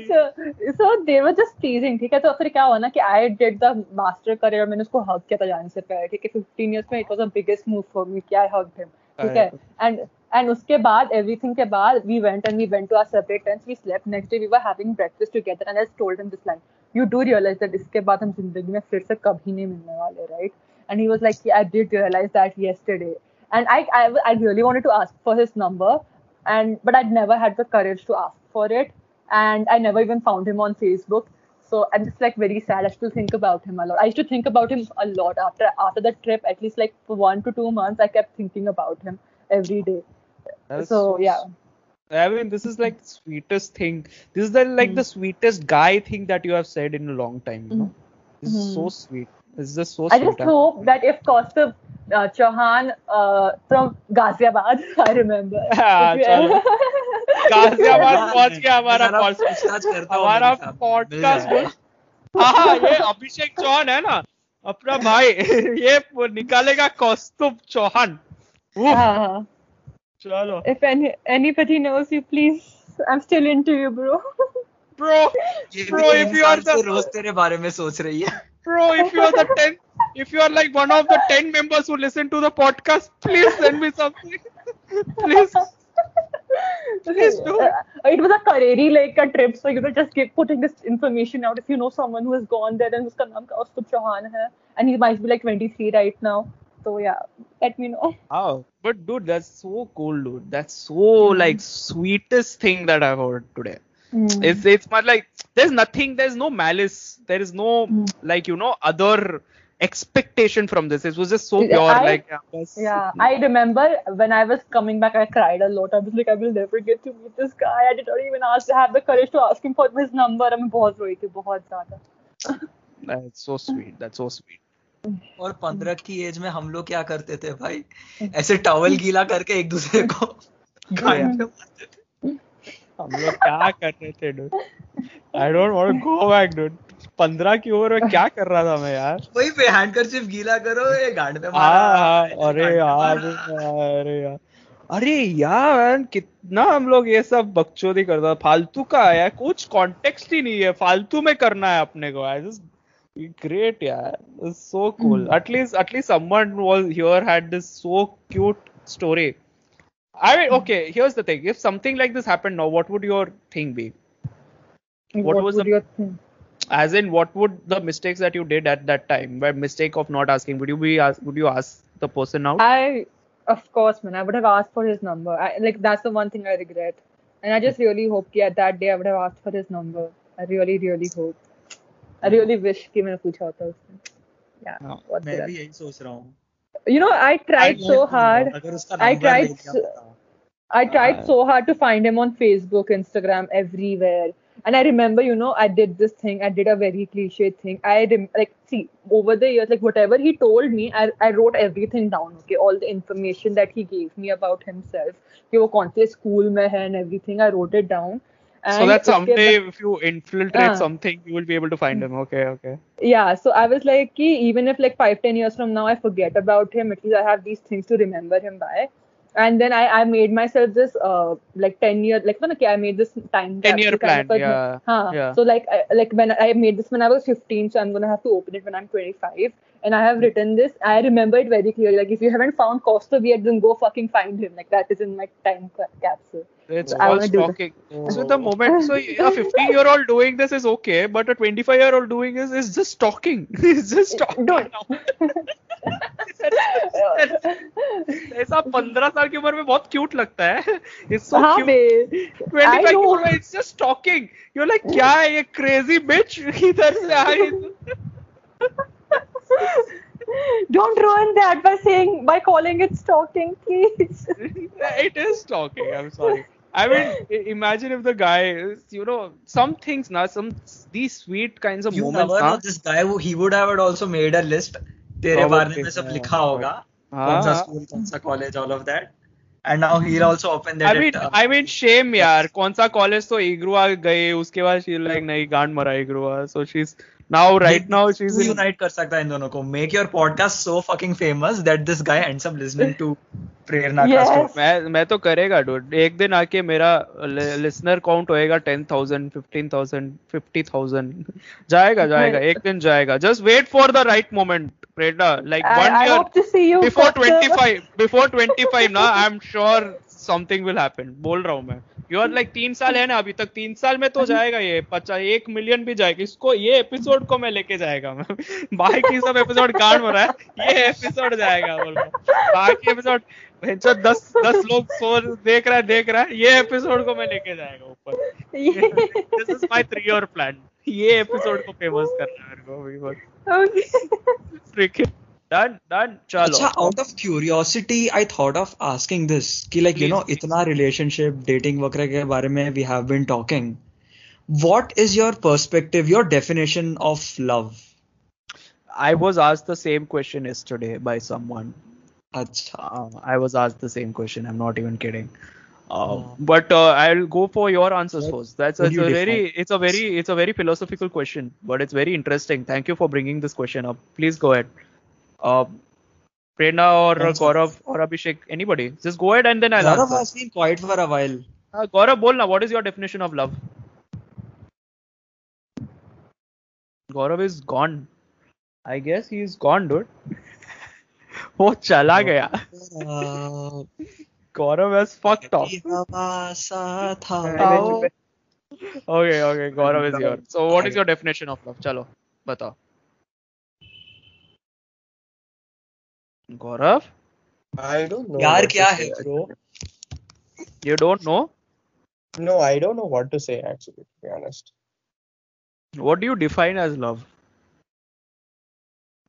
[SPEAKER 1] so they were just teasing ठीक है? तो फिर क्या हुआ ना कि I did the master career मैंने उसको हग किया था जाने से पहले ठीक है? 15 इयर्स में it was the biggest move for me कि आई हग्ड हिम ठीक है? एंड एंड उसके बाद एवरीथिंग के बाद we went and we went to our separate tents we slept next day we were having breakfast together and I told him this line you do realize that इसके बाद हम ज़िंदगी में फिर से कभी नहीं मिलने वाले right right? And he was like yeah, I did realize that yesterday. And I, I I really wanted to ask for his number and but I'd never had the courage to ask for it. And I never even found him on Facebook. So I'm just like very sad. I still think about him a lot. I used to think about him a lot after after the trip at least like for one to two months I kept thinking about him every day. So yeah.
[SPEAKER 2] I mean, this is like the sweetest thing. This is the like the hmm. sweetest guy thing that you have said in a long time. You know, hmm. this is so hmm. sweet. This is just so
[SPEAKER 1] I
[SPEAKER 2] sweet.
[SPEAKER 1] just hope that if Kaustav uh, Chauhan uh, from Ghaziabad, I remember.
[SPEAKER 2] हाँ,
[SPEAKER 1] if you-
[SPEAKER 2] चलो। गाजियाबाद पहुंच गया हमारा
[SPEAKER 3] जरा
[SPEAKER 2] pod-
[SPEAKER 3] पूछताछ करता हूँ
[SPEAKER 2] हमारा
[SPEAKER 3] मेरे साथ, मिल
[SPEAKER 2] पॉडकास्ट
[SPEAKER 3] जाएगा।
[SPEAKER 2] हाँ ये अभिषेक चौहान है ना अपना भाई ये वो निकालेगा कौस्तुभ चौहान उफ,
[SPEAKER 1] Uh,
[SPEAKER 2] चलो
[SPEAKER 1] if any anybody knows you, please, I'm still into you, bro.
[SPEAKER 2] Bro
[SPEAKER 3] भी
[SPEAKER 2] Bro, if you are the-
[SPEAKER 3] रोज तेरे बारे में सोच रही है
[SPEAKER 2] Bro, if you are the 10, if you are like one of the 10 members who listen to the podcast, please send me something. please. Please do.
[SPEAKER 1] Uh, it was a Kareri like a trip, so you know, just keep putting this information out. If you know someone who has gone there and uska naam Kaustubh Chauhan hai, and he might be like 23 right now. So yeah, let me know.
[SPEAKER 2] Oh, but dude, that's so cool, dude. That's so like sweetest thing that I've heard today. It's it's but like there's nothing, there's no malice, there is no
[SPEAKER 1] Mm.
[SPEAKER 2] like you know other expectation from this. It was just so pure. I- like yeah, bas-
[SPEAKER 1] Yeah, I remember when I was coming back, I cried a lot. I was like, I will never get to meet this guy. I did not even ask, have the courage to ask him for his number. मैं बहुत रोई थी, बहुत ज़्यादा.
[SPEAKER 2] That's so sweet. That's so sweet.
[SPEAKER 3] और पंद्रह की as में हम लोग क्या करते थे भाई ऐसे टॉवल गीला करके एक दूसरे को गायब
[SPEAKER 2] हम लोग क्या कर रहे थे dude? I don't want to go back, dude. पंद्रह की ओवर में क्या कर रहा था मैं यार?
[SPEAKER 3] वही पे हैंडकरचिफ गीला करो ये गांड पे
[SPEAKER 2] हाँ
[SPEAKER 3] मारा।
[SPEAKER 2] हाँ,
[SPEAKER 3] ऐसे
[SPEAKER 2] अरे यार अरे यार। अरे यार कितना हम लोग ये सब बकचोदी करता फालतू का है यार कुछ कॉन्टेक्स्ट ही नहीं है। फालतू में करना है अपने को आई जस्ट great यार। So cool. At least at least someone was here had this so cute story. I mean okay here's the thing if something like this happened now what would your thing be What was
[SPEAKER 1] would
[SPEAKER 2] the-
[SPEAKER 1] your thing?
[SPEAKER 2] as in what would the mistakes that you did at that time by mistake of not asking would you be ask, would you ask the person out
[SPEAKER 1] I, of course, man, I would have asked for his number. I, like that's the one thing I regret, and I just really hope that that day I would have asked for his number. I really really hope. I really wish कि मैंने पूछा होता उसने. Yeah.
[SPEAKER 2] हाँ,
[SPEAKER 1] बहुत
[SPEAKER 3] मैं
[SPEAKER 1] बुरा.
[SPEAKER 3] भी यही सोच रहा हूँ
[SPEAKER 1] you know i tried so hard. I tried i tried so hard to find him on facebook instagram everywhere. And i remember you know i did this thing. I did a very cliche thing. I rem- like see over the years like whatever he told me I, I wrote everything down okay? All the information that he gave me about himself. He was school mein hai and everything. I wrote it down. And
[SPEAKER 2] so
[SPEAKER 1] that's
[SPEAKER 2] someday,
[SPEAKER 1] Baad,
[SPEAKER 2] if you infiltrate
[SPEAKER 1] uh,
[SPEAKER 2] something, you will be able to find him. Okay, okay.
[SPEAKER 1] Yeah. So I was like, ki, even if like five, ten years from now I forget about him, at least I have these things to remember him by. And then I, I made myself this uh like ten year like when okay, I made this time
[SPEAKER 2] ten year plan yeah, yeah.
[SPEAKER 1] So like I, like when I made this when I was fifteen, so I'm gonna have to open it when I'm twenty five and I have written this. I remember it very clearly. Like if you haven't found Costa Beard, then go fucking find him. Like that is in my time ca- capsule.
[SPEAKER 2] It's
[SPEAKER 1] I
[SPEAKER 2] all
[SPEAKER 1] wanna do this.
[SPEAKER 2] stalking. So the moment, so a 15 year old doing this is okay, but a 25 year old doing this is just stalking. it's just stalking.
[SPEAKER 1] Don't.
[SPEAKER 2] ऐसा 15 साल की उम्र में बहुत cute लगता है it's so
[SPEAKER 1] हाँ
[SPEAKER 2] cute
[SPEAKER 1] बे
[SPEAKER 2] 25 की
[SPEAKER 1] know.
[SPEAKER 2] उम्र में it's just stalking you like क्या है ये क्रेजी बिच इधर से आई
[SPEAKER 1] Don't ruin that by saying by calling it stalking, please.
[SPEAKER 2] it is stalking i'm sorry i mean i- imagine if the guy is you know some things now some these sweet kinds of
[SPEAKER 3] You
[SPEAKER 2] moments
[SPEAKER 3] never
[SPEAKER 2] na,
[SPEAKER 3] know this guy who he would have also made a list तेरे
[SPEAKER 2] Probably,
[SPEAKER 3] बारे में सब
[SPEAKER 2] yeah.
[SPEAKER 3] लिखा होगा
[SPEAKER 2] हाँ,
[SPEAKER 3] कौन सा
[SPEAKER 2] हाँ.
[SPEAKER 3] स्कूल कौन सा college all of that and now he'll also open
[SPEAKER 2] I
[SPEAKER 3] that
[SPEAKER 2] mean,
[SPEAKER 3] it, uh,
[SPEAKER 2] I mean, shame यार कौन सा कॉलेज तो इग्रुआ गए उसके बाद शी लाइक नहीं गांड मरा इग्रुआ so she is now right now she
[SPEAKER 3] तू
[SPEAKER 2] इज
[SPEAKER 3] unite कर सकता है इन दोनों को make your podcast so fucking famous that this guy ends up listening to Prerna
[SPEAKER 1] Yes.
[SPEAKER 3] का
[SPEAKER 2] मैं मैं तो करेगा डूड एक दिन आके मेरा लिसनर काउंट होएगा ten thousand fifteen thousand fifty thousand जाएगा जाएगा एक दिन जाएगा. Just wait for the right
[SPEAKER 1] moment
[SPEAKER 2] Prerna
[SPEAKER 1] like
[SPEAKER 2] one
[SPEAKER 1] year before twenty five
[SPEAKER 2] before
[SPEAKER 1] Costa.
[SPEAKER 2] 25 before 25 ना I am sure something will happen बोल रहा हूँ मैं यू आर लाइक तीन साल है ना अभी तक तीन साल में तो जाएगा ये पचास एक मिलियन भी जाएगा। इसको ये एपिसोड को मैं लेके जाएगा। मैं बाकी सब एपिसोड गांड हो रहा है ये एपिसोड जाएगा बोल बाकी एपिसोड जो दस दस लोग सो देख रहा है देख रहा है ये एपिसोड को मैं लेके जाएगा ऊपर। This is my three year plan ये एपिसोड को फ़ेमस करना है मेरे को अभी बस
[SPEAKER 1] okay.
[SPEAKER 2] फ्रीकिंग डन डन चलो
[SPEAKER 3] अच्छा out of curiosity I thought of asking this कि like you
[SPEAKER 2] Please,
[SPEAKER 3] know
[SPEAKER 2] please.
[SPEAKER 3] इतना relationship dating वगैरह के बारे में we have been talking what is your perspective your definition of love
[SPEAKER 2] I was asked the same question yesterday by someone.
[SPEAKER 3] अच्छा
[SPEAKER 2] Uh, I was asked the same question. I'm not even kidding. Uh,
[SPEAKER 3] Oh.
[SPEAKER 2] But uh, I'll go for your answers
[SPEAKER 3] What
[SPEAKER 2] first. That's
[SPEAKER 3] would
[SPEAKER 2] it's
[SPEAKER 3] you
[SPEAKER 2] a very
[SPEAKER 3] define?
[SPEAKER 2] it's a very it's a very philosophical question, but it's very interesting. Thank you for bringing this question up. Please go ahead. Uh, Prerna or uh, Gaurav or Abhishek, anybody, just go ahead and then I'll
[SPEAKER 3] Gaurav has been quiet for a while
[SPEAKER 2] Uh, Gaurav, bolna. What is your definition of love? Gaurav is gone. I guess he's gone, dude. वो चला गया.
[SPEAKER 3] uh,
[SPEAKER 2] Gaurav has fucked off.
[SPEAKER 3] हवा सा था
[SPEAKER 1] How-
[SPEAKER 2] Okay, okay, Gaurav is here. So, what is your definition of love? चलो, बताओ. Gaurav,
[SPEAKER 5] I don't know.
[SPEAKER 3] यार
[SPEAKER 5] what to
[SPEAKER 3] क्या
[SPEAKER 5] say,
[SPEAKER 3] है bro
[SPEAKER 2] you don't know.
[SPEAKER 5] No, I don't know what to say actually, to be honest.
[SPEAKER 2] What do you define as love?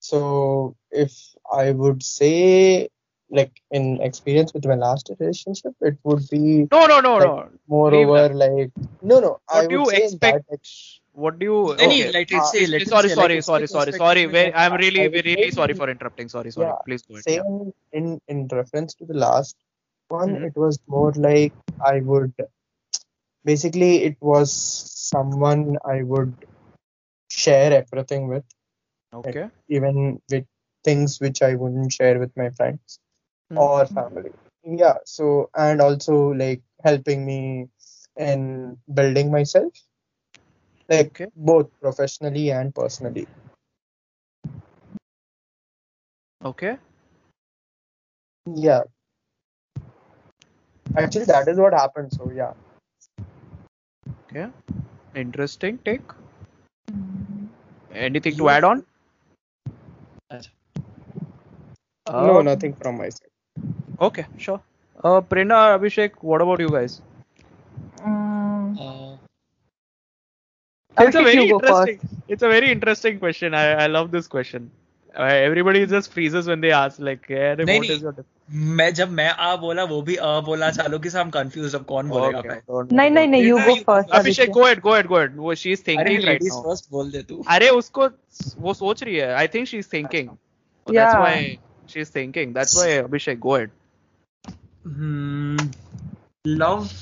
[SPEAKER 5] So if I would say like in experience with my last relationship, it would be
[SPEAKER 2] No, no, no,
[SPEAKER 5] Like,
[SPEAKER 2] no.
[SPEAKER 5] moreover like no no I
[SPEAKER 2] What do
[SPEAKER 5] would
[SPEAKER 2] you
[SPEAKER 5] say in
[SPEAKER 2] expect?
[SPEAKER 5] that ex-
[SPEAKER 2] What do you?
[SPEAKER 3] Any,
[SPEAKER 2] okay.
[SPEAKER 3] say,
[SPEAKER 5] Uh,
[SPEAKER 2] sorry,
[SPEAKER 3] say,
[SPEAKER 2] sorry, sorry, sorry, sorry. I'm really, really sorry for interrupting. Sorry, sorry.
[SPEAKER 5] Yeah,
[SPEAKER 2] Please go ahead. Yeah.
[SPEAKER 5] in in reference to the last one
[SPEAKER 2] Mhm.
[SPEAKER 5] it was more like i would basically it was someone i would share everything with
[SPEAKER 2] Okay.
[SPEAKER 5] even with things which i wouldn't share with my friends
[SPEAKER 2] Mhm.
[SPEAKER 5] or family yeah so and also like helping me in building myself like
[SPEAKER 2] Okay.
[SPEAKER 5] both professionally and personally
[SPEAKER 2] Okay.
[SPEAKER 5] yeah actually that is what happened so yeah
[SPEAKER 2] Okay. Interesting take. Anything to add on?
[SPEAKER 5] no
[SPEAKER 2] Uh,
[SPEAKER 5] nothing from my side
[SPEAKER 2] Okay, sure. Uh, Prerna, Abhishek, what about you guys? It's a
[SPEAKER 1] Abhishek,
[SPEAKER 2] very
[SPEAKER 1] you go first.
[SPEAKER 2] interesting. It's a very interesting question. I, I love this question. Uh, everybody just freezes when they ask like, yeah,
[SPEAKER 3] नहीं,
[SPEAKER 2] what
[SPEAKER 3] नहीं।
[SPEAKER 2] is your dif-
[SPEAKER 3] मैं जब मैं आ बोला वो भी अ बोला चालू की हम कंफ्यूज अब कौन बोलेगा
[SPEAKER 2] Okay,
[SPEAKER 3] पहले
[SPEAKER 2] don't
[SPEAKER 1] नहीं
[SPEAKER 2] worry.
[SPEAKER 1] नहीं नहीं you
[SPEAKER 3] Abhishek,
[SPEAKER 1] go
[SPEAKER 3] you-
[SPEAKER 1] first.
[SPEAKER 2] Abhishek, go ahead, go ahead, go ahead. वो she is
[SPEAKER 3] अरे
[SPEAKER 2] thinking right
[SPEAKER 3] ladies
[SPEAKER 2] now.
[SPEAKER 3] First बोल दे तू
[SPEAKER 2] अरे उसको वो सोच रही है. I think she's thinking. So that's
[SPEAKER 1] Yeah.
[SPEAKER 2] why she's thinking. That's why Abhishek, go ahead.
[SPEAKER 3] Hmm, love.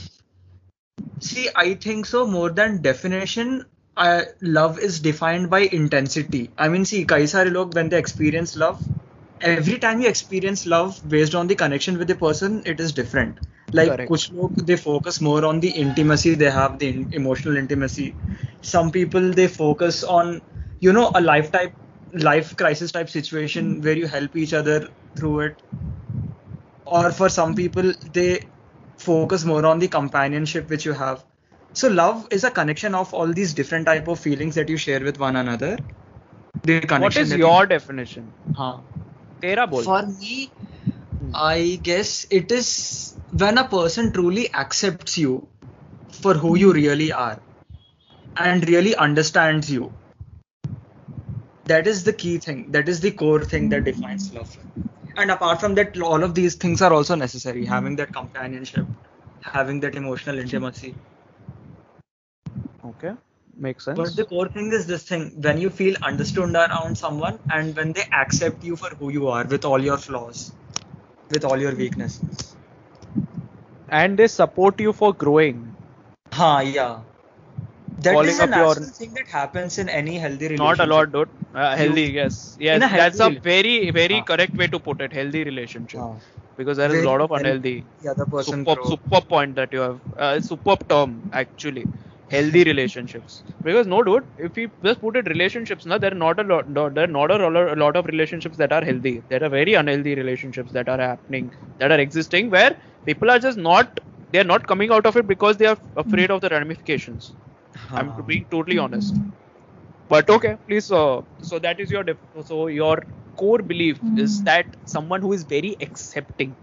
[SPEAKER 3] See, I think so. More than definition, uh, love is defined by intensity. I mean, see, kai sare log when they experience love, every time you experience love based on the connection with the person, it is different. Like
[SPEAKER 2] Correct.
[SPEAKER 3] kuch they focus more on the intimacy they have, the emotional intimacy. Some people they focus on, you know, a life type, life crisis type situation where you help each other through it. Or for some people, they focus more on the companionship which you have so love is a connection of all these different type of feelings that you share with one another. The connection
[SPEAKER 2] what is your
[SPEAKER 3] you...
[SPEAKER 2] definition?
[SPEAKER 3] Huh.
[SPEAKER 2] Tera bol.
[SPEAKER 3] for me hmm. i guess it is when a person truly accepts you for who you hmm. really are and really understands you. That is the key thing. That is the core thing that defines love. And apart from that all of these things are also necessary. Having that companionship having that emotional intimacy
[SPEAKER 2] Okay, makes sense.
[SPEAKER 3] but the core thing is this thing when you feel understood around someone and when they accept you for who you are with all your flaws with all your weaknesses
[SPEAKER 2] and they support you for growing.
[SPEAKER 3] ha yeah that
[SPEAKER 2] Calling
[SPEAKER 3] is a
[SPEAKER 2] up your-
[SPEAKER 3] natural thing that happens in any healthy relationship.
[SPEAKER 2] Not a lot, dude. Uh, healthy, yes, yes.
[SPEAKER 3] In a
[SPEAKER 2] That's a very, very
[SPEAKER 3] Ah.
[SPEAKER 2] correct way to put it. Healthy relationship,
[SPEAKER 3] Ha.
[SPEAKER 2] because there is a lot of
[SPEAKER 3] very-
[SPEAKER 2] unhealthy.
[SPEAKER 3] the other person
[SPEAKER 2] Superb, superb point that you have. Uh, superb term actually. Healthy relationships. Because no, dude. If we just put it relationships, na, there are not a lot. There are not a lot, of relationships that are healthy. There are very unhealthy relationships that are happening, that are existing, where people are just not. They are not coming out of it because they are afraid of the ramifications. I'm being totally honest. But okay, please. Uh, so that is your def- so your core belief is that someone who is very accepting,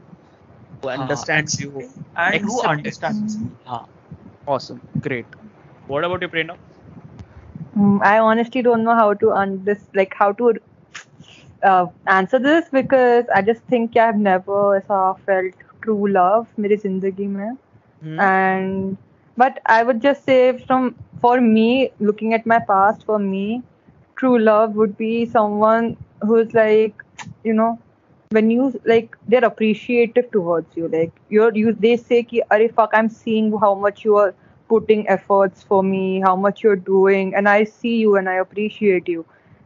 [SPEAKER 2] who
[SPEAKER 3] Ha.
[SPEAKER 2] understands you.
[SPEAKER 3] and who
[SPEAKER 2] Accept it.
[SPEAKER 3] understands ha.
[SPEAKER 2] Awesome, great. What about you, Prerna?
[SPEAKER 1] Mm, I honestly don't know how to un- this like how to uh, answer this because I just think I've never ऐसा felt true love मेरी जिंदगी में
[SPEAKER 2] Hmm?
[SPEAKER 1] and but I would just say from for me looking at my past for me true love would be someone who's like you know when you like they're appreciative towards you like you're you they say ki Arey fuck I'm seeing how much you are putting efforts for me how much you're doing and I see you and I appreciate you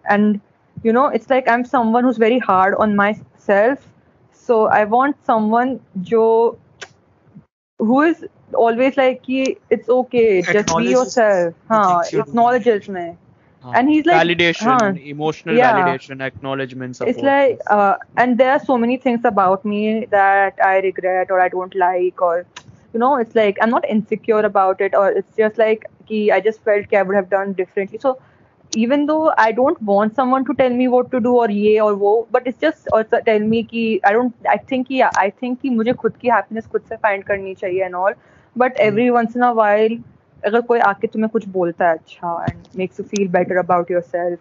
[SPEAKER 1] and you know it's like I'm someone who's very hard on myself so I want someone jo who is always like ki, it's okay just be yourself
[SPEAKER 3] the
[SPEAKER 1] हाँ
[SPEAKER 3] things you're doing.
[SPEAKER 1] acknowledges me and he's like
[SPEAKER 2] validation,
[SPEAKER 1] हाँ,
[SPEAKER 2] emotional
[SPEAKER 1] Yeah.
[SPEAKER 2] validation, acknowledgement, support.
[SPEAKER 1] it's like uh, and there are so many things about me that i regret or i don't like or you know it's like i'm not insecure about it or it's just like ki, i just felt ki i would have done differently so even though i don't want someone to tell me what to do or ye or wo but it's just also tell me ki i don't i think yeah i think ki मुझे खुद की happiness खुद से find करनी चाहिए and all but every once in a while अगर कोई आके तुम्हें कुछ बोलता है अच्छा and makes you feel better about yourself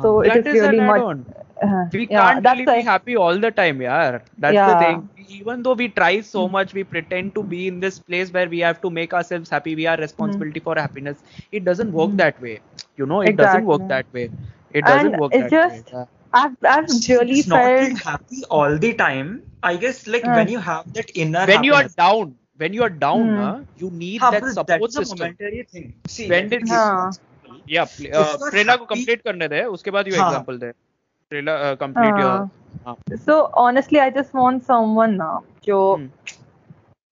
[SPEAKER 1] so it
[SPEAKER 2] that
[SPEAKER 1] is
[SPEAKER 2] is
[SPEAKER 1] really
[SPEAKER 2] an
[SPEAKER 1] much
[SPEAKER 2] add-on.
[SPEAKER 1] uh,
[SPEAKER 2] We
[SPEAKER 1] yeah,
[SPEAKER 2] can't really
[SPEAKER 1] why
[SPEAKER 2] be happy all the time, yeah. That's
[SPEAKER 1] Yeah.
[SPEAKER 2] the thing. Even though we try so much, we pretend to be in this place where we have to make ourselves happy. We are responsibility for happiness. It doesn't work
[SPEAKER 1] Mm.
[SPEAKER 2] that way. You know, it doesn't work that way. It doesn't
[SPEAKER 1] And
[SPEAKER 2] work
[SPEAKER 1] it's
[SPEAKER 2] that
[SPEAKER 1] just-
[SPEAKER 2] way. Yeah.
[SPEAKER 1] I've I've really
[SPEAKER 3] it's not being
[SPEAKER 1] felt
[SPEAKER 3] happy all the time. I guess like
[SPEAKER 1] Uh.
[SPEAKER 3] when you have that inner
[SPEAKER 2] When you are down, when you are down,
[SPEAKER 1] Hmm.
[SPEAKER 2] huh, you need
[SPEAKER 3] हाँ,
[SPEAKER 2] that support
[SPEAKER 3] that's a
[SPEAKER 2] system.
[SPEAKER 3] momentary thing. See,
[SPEAKER 2] When did-
[SPEAKER 3] me give you
[SPEAKER 1] हाँ.
[SPEAKER 3] an example.
[SPEAKER 2] Yeah, uh,
[SPEAKER 3] are
[SPEAKER 2] प्रेरणा को complete करने दे उसके बाद you
[SPEAKER 3] हाँ.
[SPEAKER 2] Example दे Prerna complete
[SPEAKER 1] हाँ.
[SPEAKER 2] Your
[SPEAKER 1] so honestly I just want someone now जो
[SPEAKER 2] Hmm.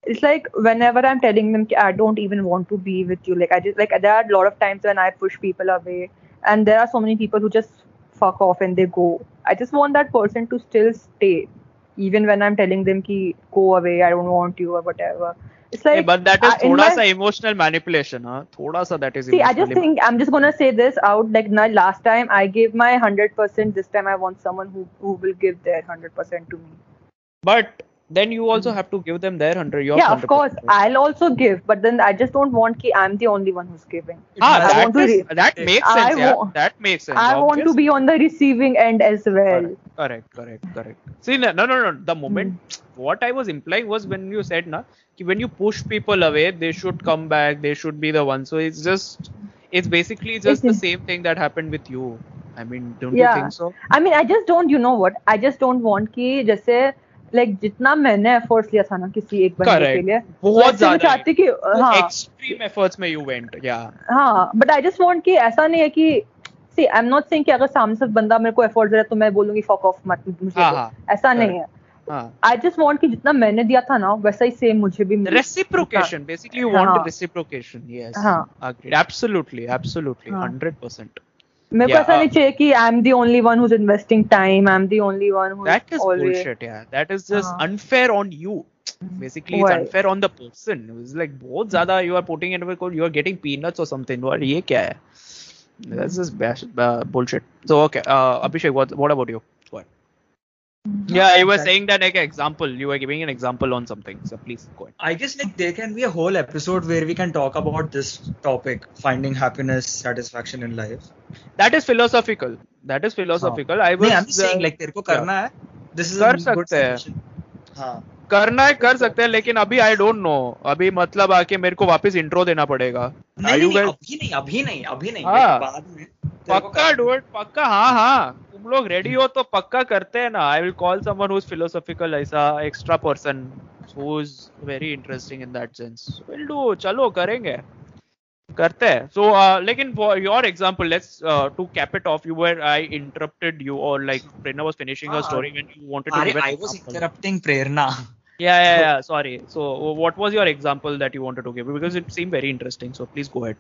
[SPEAKER 1] it's like whenever I'm telling them I don't even want to be with you like I just like there are a lot of times when I push people away and there are so many people who just fuck off and they go I just want that person to still stay even when I'm telling them कि go away I don't want you or whatever It's like, yeah,
[SPEAKER 2] but that is
[SPEAKER 1] uh,
[SPEAKER 2] thoda
[SPEAKER 1] my,
[SPEAKER 2] sa emotional manipulation, huh? Thoda sa that is.
[SPEAKER 1] See, I just think I'm just gonna say this out. Like now, last time I gave my hundred percent. This time I want someone who who will give their hundred percent to me.
[SPEAKER 2] But then you also have to give them their 100 your
[SPEAKER 6] Hmm. yeah, of
[SPEAKER 2] 100%,
[SPEAKER 6] course. I'll also give, but then I just don't want ki I'm the only one who's giving.
[SPEAKER 2] ah,
[SPEAKER 6] I
[SPEAKER 2] that,
[SPEAKER 6] want to re-
[SPEAKER 2] that makes
[SPEAKER 6] I
[SPEAKER 2] sense yeah that makes sense
[SPEAKER 6] I want to be on the receiving end as well.
[SPEAKER 2] correct correct correct see no no no, no. the moment what i was implying was when you said na ki when you push people away they should come back they should be the one so it's just it's basically just the same thing that happened with you i mean don't
[SPEAKER 6] Yeah.
[SPEAKER 2] you think so
[SPEAKER 6] I mean, I just don't, you know what? I just don't want कि like जितना मैंने efforts लिया था ना किसी एक बंदे के लिए
[SPEAKER 2] बहुत ज़्यादा
[SPEAKER 6] चाहती कि हाँ।
[SPEAKER 2] extreme efforts में you went yeah.
[SPEAKER 6] हाँ बट आई जस्ट वांट कि ऐसा नहीं है कि see I am not saying कि अगर सामने से बंदा मेरे को एफर्ट दे रहा है तो मैं बोलूँगी फक ऑफ़ मत मुझे
[SPEAKER 2] हाँ, हाँ,
[SPEAKER 6] ऐसा नहीं है। आई जस्ट वांट कि जितना मैंने दिया था ना वैसा ही सेम मुझे भी
[SPEAKER 2] want
[SPEAKER 6] हाँ.
[SPEAKER 2] reciprocation. Yes.
[SPEAKER 6] हाँ.
[SPEAKER 2] agreed. Absolutely absolutely.
[SPEAKER 6] हाँ.
[SPEAKER 2] 100%
[SPEAKER 6] मेरे को ऐसा
[SPEAKER 2] uh,
[SPEAKER 6] नहीं चाहिए कि I am the only one who's investing time I am the only
[SPEAKER 2] one who bullshit yeah that is just
[SPEAKER 6] हाँ.
[SPEAKER 2] unfair on you basically it's
[SPEAKER 6] Right.
[SPEAKER 2] unfair on the person it's like बहुत ज़्यादा you are putting in you are getting peanuts or something और ये क्या है that's just bash, uh, bullshit so okay uh, Abhishek what what about you Go ahead. Yeah you were saying that like example you were giving an example on something so please go ahead
[SPEAKER 3] I guess like there can be a whole episode where we can talk about this topic, finding happiness, satisfaction in life.
[SPEAKER 2] that is philosophical that is philosophical I was
[SPEAKER 3] नहीं, I'm just saying
[SPEAKER 2] uh,
[SPEAKER 3] like तेरे को करना है. This is
[SPEAKER 2] कर
[SPEAKER 3] a good
[SPEAKER 2] सकते हैं।
[SPEAKER 3] हाँ.
[SPEAKER 2] करना है कर सकते हैं लेकिन अभी आई डोंट नो अभी मतलब आके मेरे को वापस इंट्रो देना पड़ेगा
[SPEAKER 3] नहीं, नहीं, अभी नहीं, अभी नहीं, अभी नहीं.
[SPEAKER 2] हाँ.
[SPEAKER 3] बाद में.
[SPEAKER 2] पक्का
[SPEAKER 3] है.
[SPEAKER 2] डूड पक्का हाँ हाँ तुम लोग रेडी हो तो पक्का करते हैं ना. I will call someone who is philosophical ऐसा extra person who is very interesting in that sense will do चलो करेंगे. करते हैं. सो लेकिन for your example let's to cap it off you where I interrupted you और like Prerna was
[SPEAKER 3] finishing
[SPEAKER 2] her. Story when you wanted
[SPEAKER 3] to
[SPEAKER 2] give
[SPEAKER 3] I was interrupting Prerna.
[SPEAKER 2] yeah yeah yeah sorry. So what was your example that you wanted to give? Because it seemed very interesting so please go ahead.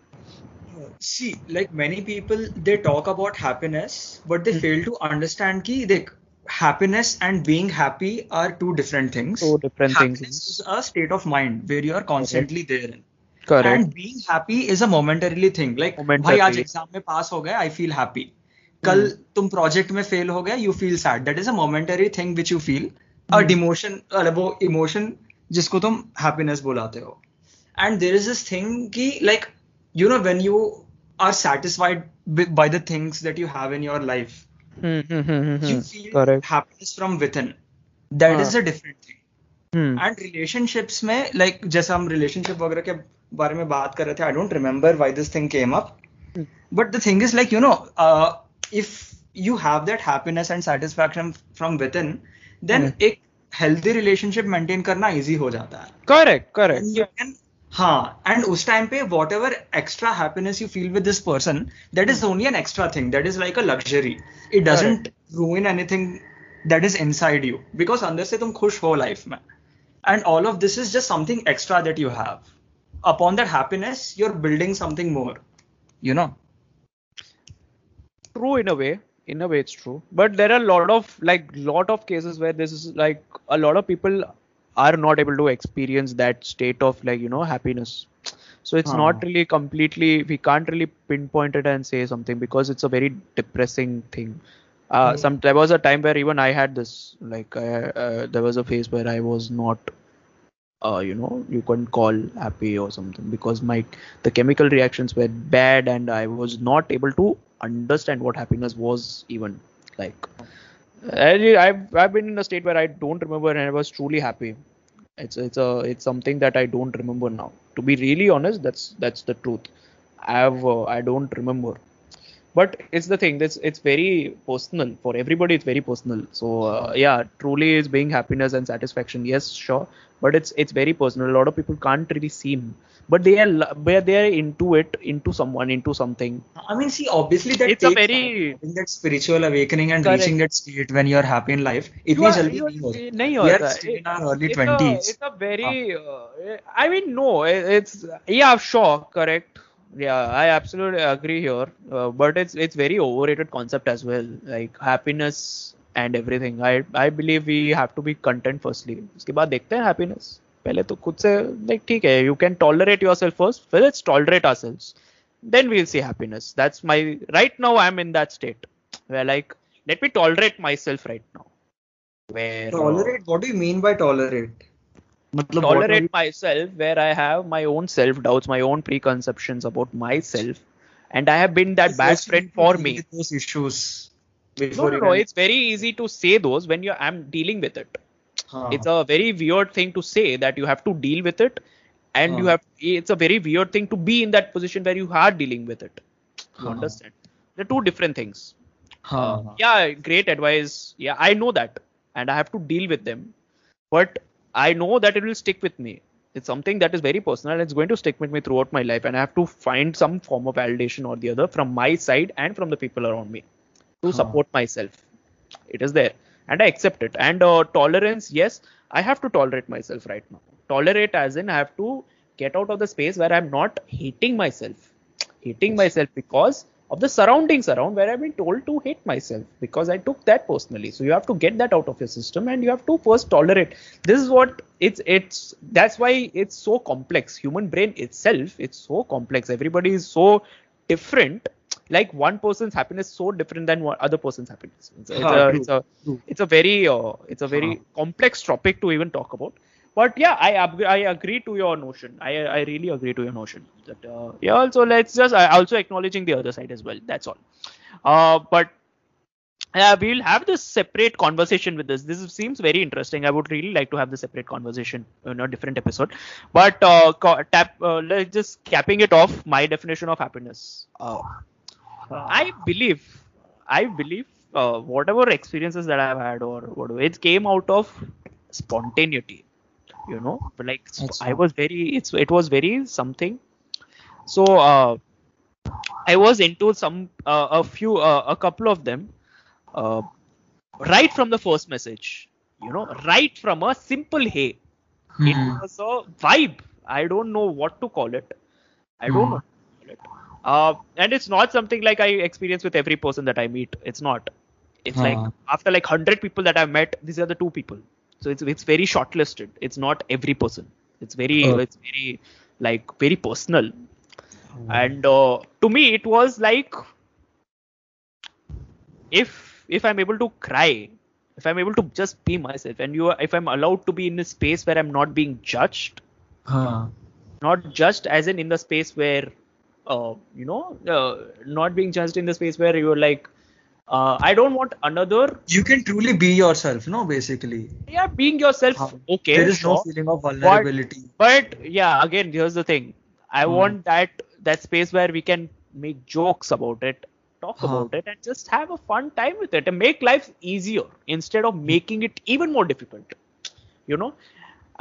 [SPEAKER 3] See, like many people, they talk about happiness, but they mm-hmm. fail to understand ki, like, happiness and being happy are two different things.
[SPEAKER 2] Two different
[SPEAKER 3] happiness things. is a state of mind where you are constantly okay. there.
[SPEAKER 2] correct
[SPEAKER 3] And being happy is a momentarily thing. Like. भाई आज exam में पास हो गए, I feel happy. कल तुम project में fail हो गए, you feel sad. That is a momentary thing which you feel. A demotion, अरे वो emotion जिसको तुम happiness बुलाते हो. And there is this thing कि like, you know, when you are satisfied bi- by the things that you have in your life,
[SPEAKER 2] Hmm, hmm, hmm, hmm,
[SPEAKER 3] you
[SPEAKER 2] hmm.
[SPEAKER 3] feel
[SPEAKER 2] correct
[SPEAKER 3] happiness from within. That
[SPEAKER 2] हाँ.
[SPEAKER 3] is a different thing.
[SPEAKER 2] Hmm.
[SPEAKER 3] And relationships में like जैसे हम relationship वगैरह के बारे में बात कर रहे थे आई don't remember why this thing came up but the thing is like you know if you have that happiness and satisfaction from with in then एक हेल्दी रिलेशनशिप मेंटेन करना इजी हो जाता है
[SPEAKER 2] correct correct
[SPEAKER 3] And you can हाँ and उस time पे whatever extra happiness you feel with this person that is only an extra thing that is like a luxury it doesn't ruin anything that is inside you because अंदर से तुम खुश हो life में and all of this is just something extra that you have upon that happiness you're building something more you know
[SPEAKER 2] true in a way in a way it's true but there are a lot of like lot of cases where this is like a lot of people are not able to experience that state of like you know happiness. So it's not really completely we can't really pinpoint it and say something because it's a very depressing thing. Uh, some there was a time where even i had this like uh, uh, there was a phase where i was not uh, you know you couldn't call happy or something because my the chemical reactions were bad and i was not able to understand what happiness was even like I've, I've been in a state where i don't remember and i was truly happy. It's it's a it's something that i don't remember now. To be really honest that's that's the truth. I have uh, i don't remember. But it's the thing that's it's very personal. For everybody it's very personal. So uh, yeah truly is being happiness and satisfaction yes sure. But it's it's very personal. A lot of people can't really seem but they are where they are into it into someone into something.
[SPEAKER 3] I mean see obviously that
[SPEAKER 2] it's a very
[SPEAKER 3] that spiritual awakening and
[SPEAKER 2] correct.
[SPEAKER 3] reaching that state when you are happy in life
[SPEAKER 2] itni
[SPEAKER 3] jaldi nahi
[SPEAKER 2] hota
[SPEAKER 3] we are still in our early
[SPEAKER 2] it's
[SPEAKER 3] 20s a,
[SPEAKER 2] it's a very ah. uh, i mean no it's yeah sure correct. Yeah i absolutely agree here. Uh, but it's it's very overrated concept as well like happiness and everything. I i believe we have to be content firstly. Uske baad dekhte hain happiness. पहले तो खुद से like ठीक है you can tolerate yourself first फिर let's tolerate ourselves then we'll see happiness that's my right now i'm in that state where like let me tolerate myself right now where uh,
[SPEAKER 3] Tolerate. What do you mean by tolerate? मतलब what are
[SPEAKER 2] tolerate
[SPEAKER 3] you-
[SPEAKER 2] myself where I have my own self doubts, my own preconceptions about myself, and I have been that bad
[SPEAKER 3] First you
[SPEAKER 2] friend
[SPEAKER 3] need to
[SPEAKER 2] for
[SPEAKER 3] deal
[SPEAKER 2] me.
[SPEAKER 3] with Those issues.
[SPEAKER 2] No,
[SPEAKER 3] before
[SPEAKER 2] no,
[SPEAKER 3] you
[SPEAKER 2] no.
[SPEAKER 3] can-
[SPEAKER 2] It's very easy to say those when you I'm dealing with it.
[SPEAKER 3] हाँ,
[SPEAKER 2] It's a very weird thing to say that you have to deal with it, and you have. It's a very weird thing to be in that position where you are dealing with it. You
[SPEAKER 3] Huh.
[SPEAKER 2] understand? They're two different things.
[SPEAKER 3] हाँ, uh,
[SPEAKER 2] yeah great advice yeah i know that and i have to deal with them but i know that it will stick with me it's something that is very personal it's going to stick with me throughout my life and i have to find some form of validation or the other from my side and from the people around me to
[SPEAKER 3] Huh.
[SPEAKER 2] support myself it is there and i accept it and uh, tolerance yes i have to tolerate myself right now tolerate as in i have to get out of the space where i'm not hating myself hating myself because of the surroundings around where I've been told to hate myself because I took that personally. So you have to get that out of your system and you have to first tolerate. This is what it's it's that's why it's so complex. Human brain itself, it's so complex. Everybody is so different. Like one person's happiness is so different than one other person's happiness. It's, it's, a, it's a it's a very uh, it's a very
[SPEAKER 3] Huh.
[SPEAKER 2] complex topic to even talk about but yeah i i agree to your notion i i really agree to your notion that uh, yeah also let's just I also acknowledging the other side as well that's all uh but yeah, we'll have this separate conversation with this. This seems very interesting. I would really like to have the separate conversation in a different episode. But uh, tap, uh, let's just capping it off. My definition of happiness. Uh, I believe, I believe, uh, whatever experiences that I've had or whatever, it came out of spontaneity. You know, but like
[SPEAKER 3] That's
[SPEAKER 2] I was very, it's it was very something. So uh, I was into some uh, a few uh, a couple of them uh, right from the first message. You know, right from a simple hey.
[SPEAKER 3] Hmm.
[SPEAKER 2] It was a vibe. I don't know what to call it. I don't
[SPEAKER 3] Hmm.
[SPEAKER 2] know. What to call it. Uh, and it's not something like I experience with every person that I meet. It's not. It's like
[SPEAKER 3] Huh.
[SPEAKER 2] after like hundred people that I've met, these are the two people. So it's it's very shortlisted. It's not every person. It's very
[SPEAKER 3] Oh.
[SPEAKER 2] it's very like very personal. And uh, to me, it was like if if I'm able to cry, if I'm able to just be myself, and you, if I'm allowed to be in a space where I'm not being judged,
[SPEAKER 3] हाँ,
[SPEAKER 2] not judged as in in the space where, uh, you know, uh, not being judged in the space where you're like, uh, I don't want another.
[SPEAKER 3] you can truly be yourself, no? Basically,
[SPEAKER 2] Yeah, being yourself. Okay,
[SPEAKER 3] there is
[SPEAKER 2] sure.
[SPEAKER 3] no feeling of vulnerability.
[SPEAKER 2] But yeah, again, here's the thing. I
[SPEAKER 3] Hmm.
[SPEAKER 2] want that that space where we can make jokes about it, talk
[SPEAKER 3] Huh.
[SPEAKER 2] about it, and just have a fun time with it and make life easier instead of making it even more difficult. You know,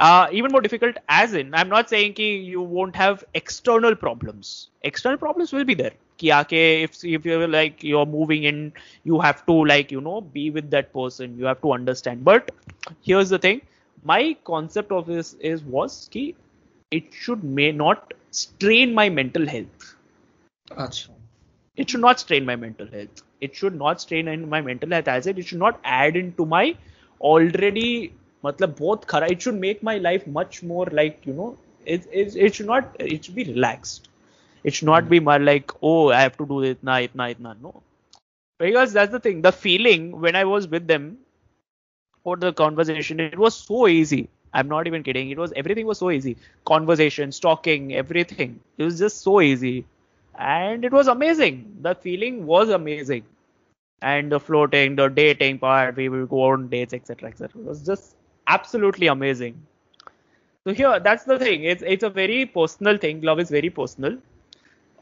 [SPEAKER 2] uh, even more difficult as in i'm not saying ki you won't have external problems. External problems will be there. Ki aake, if, if you're like you're moving in you have to like you know be with that person. You have to understand. But here's the thing. My concept of this is was ki it should may not strain my mental health.
[SPEAKER 3] Achha.
[SPEAKER 2] it should not strain my mental health. It should not strain in my mental health. As it, it should not add into my already मतलब बहुत खरा it should make my life much more like you know it, it, it should not it should be relaxed it should not be more like oh I have to do itna itna itna no because that's the thing the feeling when I was with them for the conversation it was so easy i'm not even kidding it was everything was so easy conversations talking everything it was just so easy and it was amazing the feeling was amazing and the floating the dating part we will go on dates etc etc it was just absolutely amazing. So here that's the thing. It's it's a very personal thing. Love is very personal.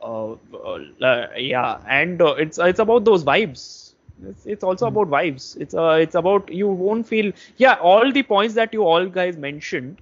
[SPEAKER 2] Uh, uh, yeah and uh, it's it's about those vibes. It's, it's also about vibes. It's uh, it's about you won't feel yeah all the points that you all guys mentioned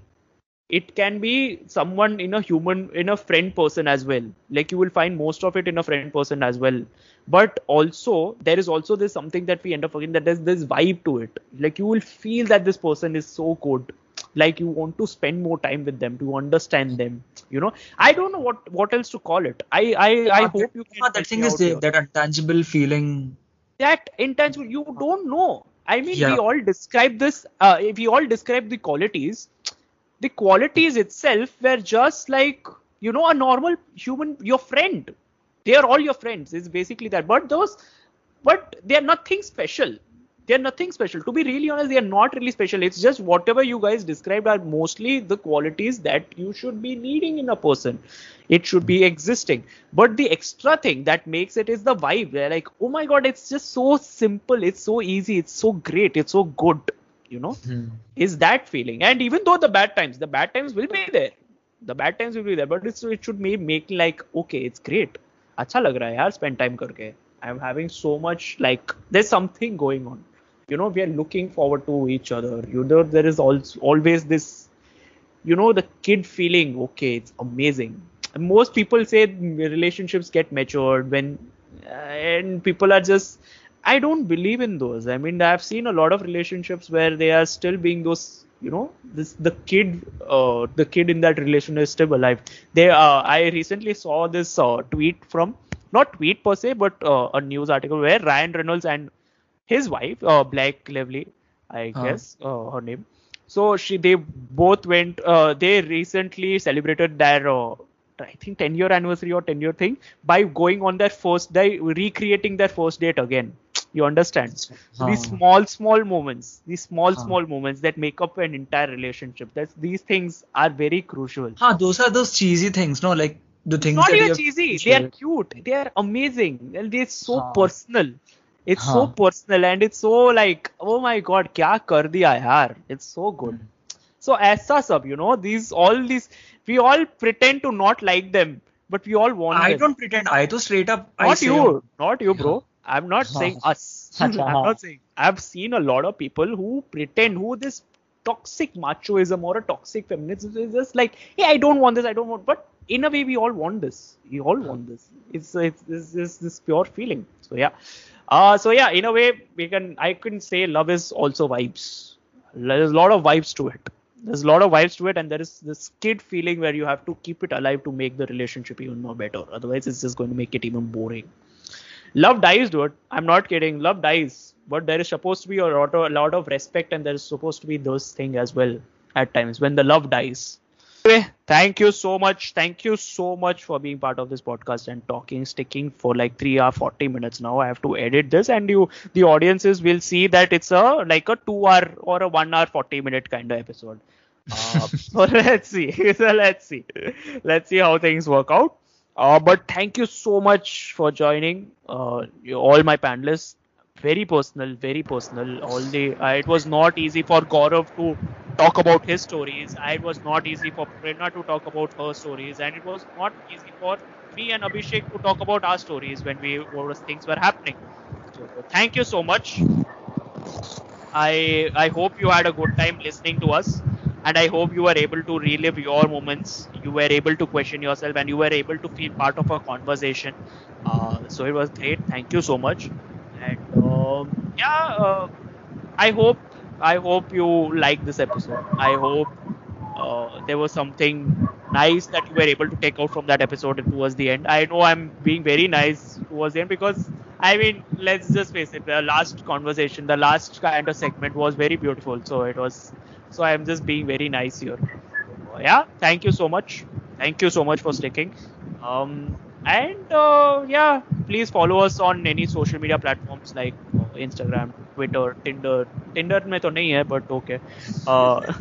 [SPEAKER 2] it can be someone in a human in a friend person as well. Like you will find most of it in a friend person as well but also there is also this something that we end up forgetting that there's this vibe to it. Like you will feel that this person is so good. Like you want to spend more time with them to understand them you know? I don't know what what else to call it. I i i hope you can
[SPEAKER 3] that thing is
[SPEAKER 2] out
[SPEAKER 3] that intangible feeling.
[SPEAKER 2] that intangible you don't know. I mean
[SPEAKER 3] Yeah.
[SPEAKER 2] we all describe this uh, if we all describe the qualities. The qualities itself were just like you know a normal human your friend they are all your friends it's basically that but those but they are nothing special They're nothing special. To be really honest, they are not really special. It's just whatever you guys described are mostly the qualities that you should be needing in a person. It should be existing. But the extra thing that makes it is the vibe. They're like, oh my god, it's just so simple. It's so easy. It's so great. It's so good. You know, hmm. is that feeling. And even though the bad times, the bad times will be there. The bad times will be there. But it's, it should be make like, okay, it's great. अच्छा लग रहा है यार spend time करके. I'm having so much like there's something going on. You know, we are looking forward to each other. You know, there is also always this, you know, the kid feeling. Okay, it's amazing. And most people say relationships get matured when, uh, and people are just. I don't believe in those. I mean, I've seen a lot of relationships where they are still being those. you know, this the kid, uh, the kid in that relation is still alive. They, uh, I recently saw this uh, tweet from not tweet per se, but uh, a news article where Ryan Reynolds and his wife, uh, Blake Lively, I
[SPEAKER 3] Huh.
[SPEAKER 2] guess uh, her name. So she, they both went. Uh, they recently celebrated their, uh, I think, 10 year anniversary or 10 year thing by going on their first day, recreating their first date again you understand? So these small small moments these small small moments that make up an entire relationship. That's these things are very crucial.
[SPEAKER 3] Huh, those are those cheesy things no? Like the things
[SPEAKER 2] it's
[SPEAKER 3] not
[SPEAKER 2] even cheesy. They are cute. They are amazing. And they're so personal. It's huh.
[SPEAKER 3] so
[SPEAKER 2] personal and it's so like oh my god kya kar diya yaar? It's so good. Hmm. So aisa sub you know these all these we all pretend to not like them but we all want
[SPEAKER 3] i
[SPEAKER 2] them.
[SPEAKER 3] don't pretend. I do straight up
[SPEAKER 2] not you. not you bro. I'm not saying us. I'm not saying. I've seen a lot of people who pretend who this toxic machoism or a toxic feminism is just like, hey, I don't want this. I don't want. But in a way, we all want this. We all want this. It's it's, it's, it's this pure feeling. So yeah. Uh, so yeah, in a way, we can. I can say love is also vibes. There's a lot of vibes to it. There's a lot of vibes to it, and there is this kid feeling where you have to keep it alive to make the relationship even more better. Otherwise, it's just going to make it even boring. Love dies, dude. I'm not kidding. Love dies, but there is supposed to be a lot of, a lot of respect, and there is supposed to be those things as well at times when the love dies. Anyway, thank you so much. Thank you so much for being part of this podcast and talking, sticking for like three hour forty minutes now. I have to edit this, and you, the audiences will see that it's a like a two hour or a one hour forty minute kind of episode. Uh, so let's see. so let's see. Let's see how things work out. Uh, but thank you so much for joining. Uh, you, all my panelists. Very personal, very personal. All the uh, it was not easy for Gaurav to talk about his stories. It was not easy for Prerna to talk about her stories, and it was not easy for me and Abhishek to talk about our stories when we when things were happening. So thank you so much. I I hope you had a good time listening to us, and I hope you were able to relive your moments. You were able to question yourself, and you were able to feel part of a conversation. Uh, so it was great. Thank you so much. And um, yeah, uh, I hope I hope you like this episode. I hope uh, there was something nice that you were able to take out from that episode towards the end. I know I'm being very nice towards the end because I mean, let's just face it. The last conversation, the last kind of segment was very beautiful. So it was. So I'm just being very nice here. Yeah. Thank you so much. Thank you so much for sticking. Um, and uh, yeah, please follow us on any social media platforms like uh, Instagram, Twitter, Tinder. Tinder में तो नहीं है, but okay. Uh,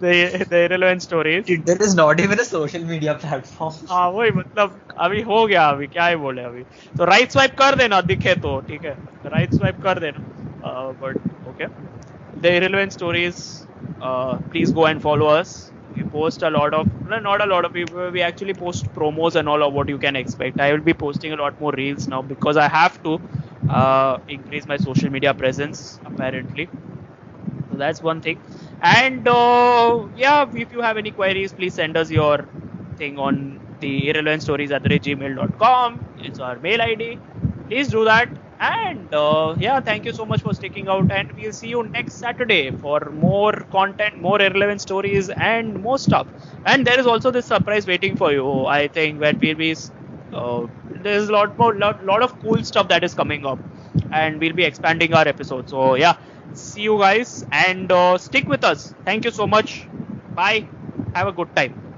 [SPEAKER 2] the the irrelevant stories.
[SPEAKER 3] Tinder is not even a social media platform.
[SPEAKER 2] हाँ वही मतलब अभी हो गया अभी क्या ही बोले अभी तो राइट स्वाइप कर देना दिखे तो ठीक है राइट स्वाइप कर देना but okay the irrelevant stories uh, please go and follow us we post a lot of no, not a lot of people we actually post promos and all of what you can expect i will be posting a lot more reels now because i have to uh, increase my social media presence apparently so that's one thing. And uh, yeah, if you have any queries, please send us your thing on the irrelevant stories at gmail.com. It's our mail ID. Please do that. And uh, yeah, thank you so much for sticking out. And we'll see you next Saturday for more content, more irrelevant stories, and more stuff. And there is also this surprise waiting for you. I think where we'll be. Uh, there's a lot more, lot, lot of cool stuff that is coming up, and we'll be expanding our episode. So yeah, see you guys and uh, stick with us. Thank you so much. Bye. Have a good time.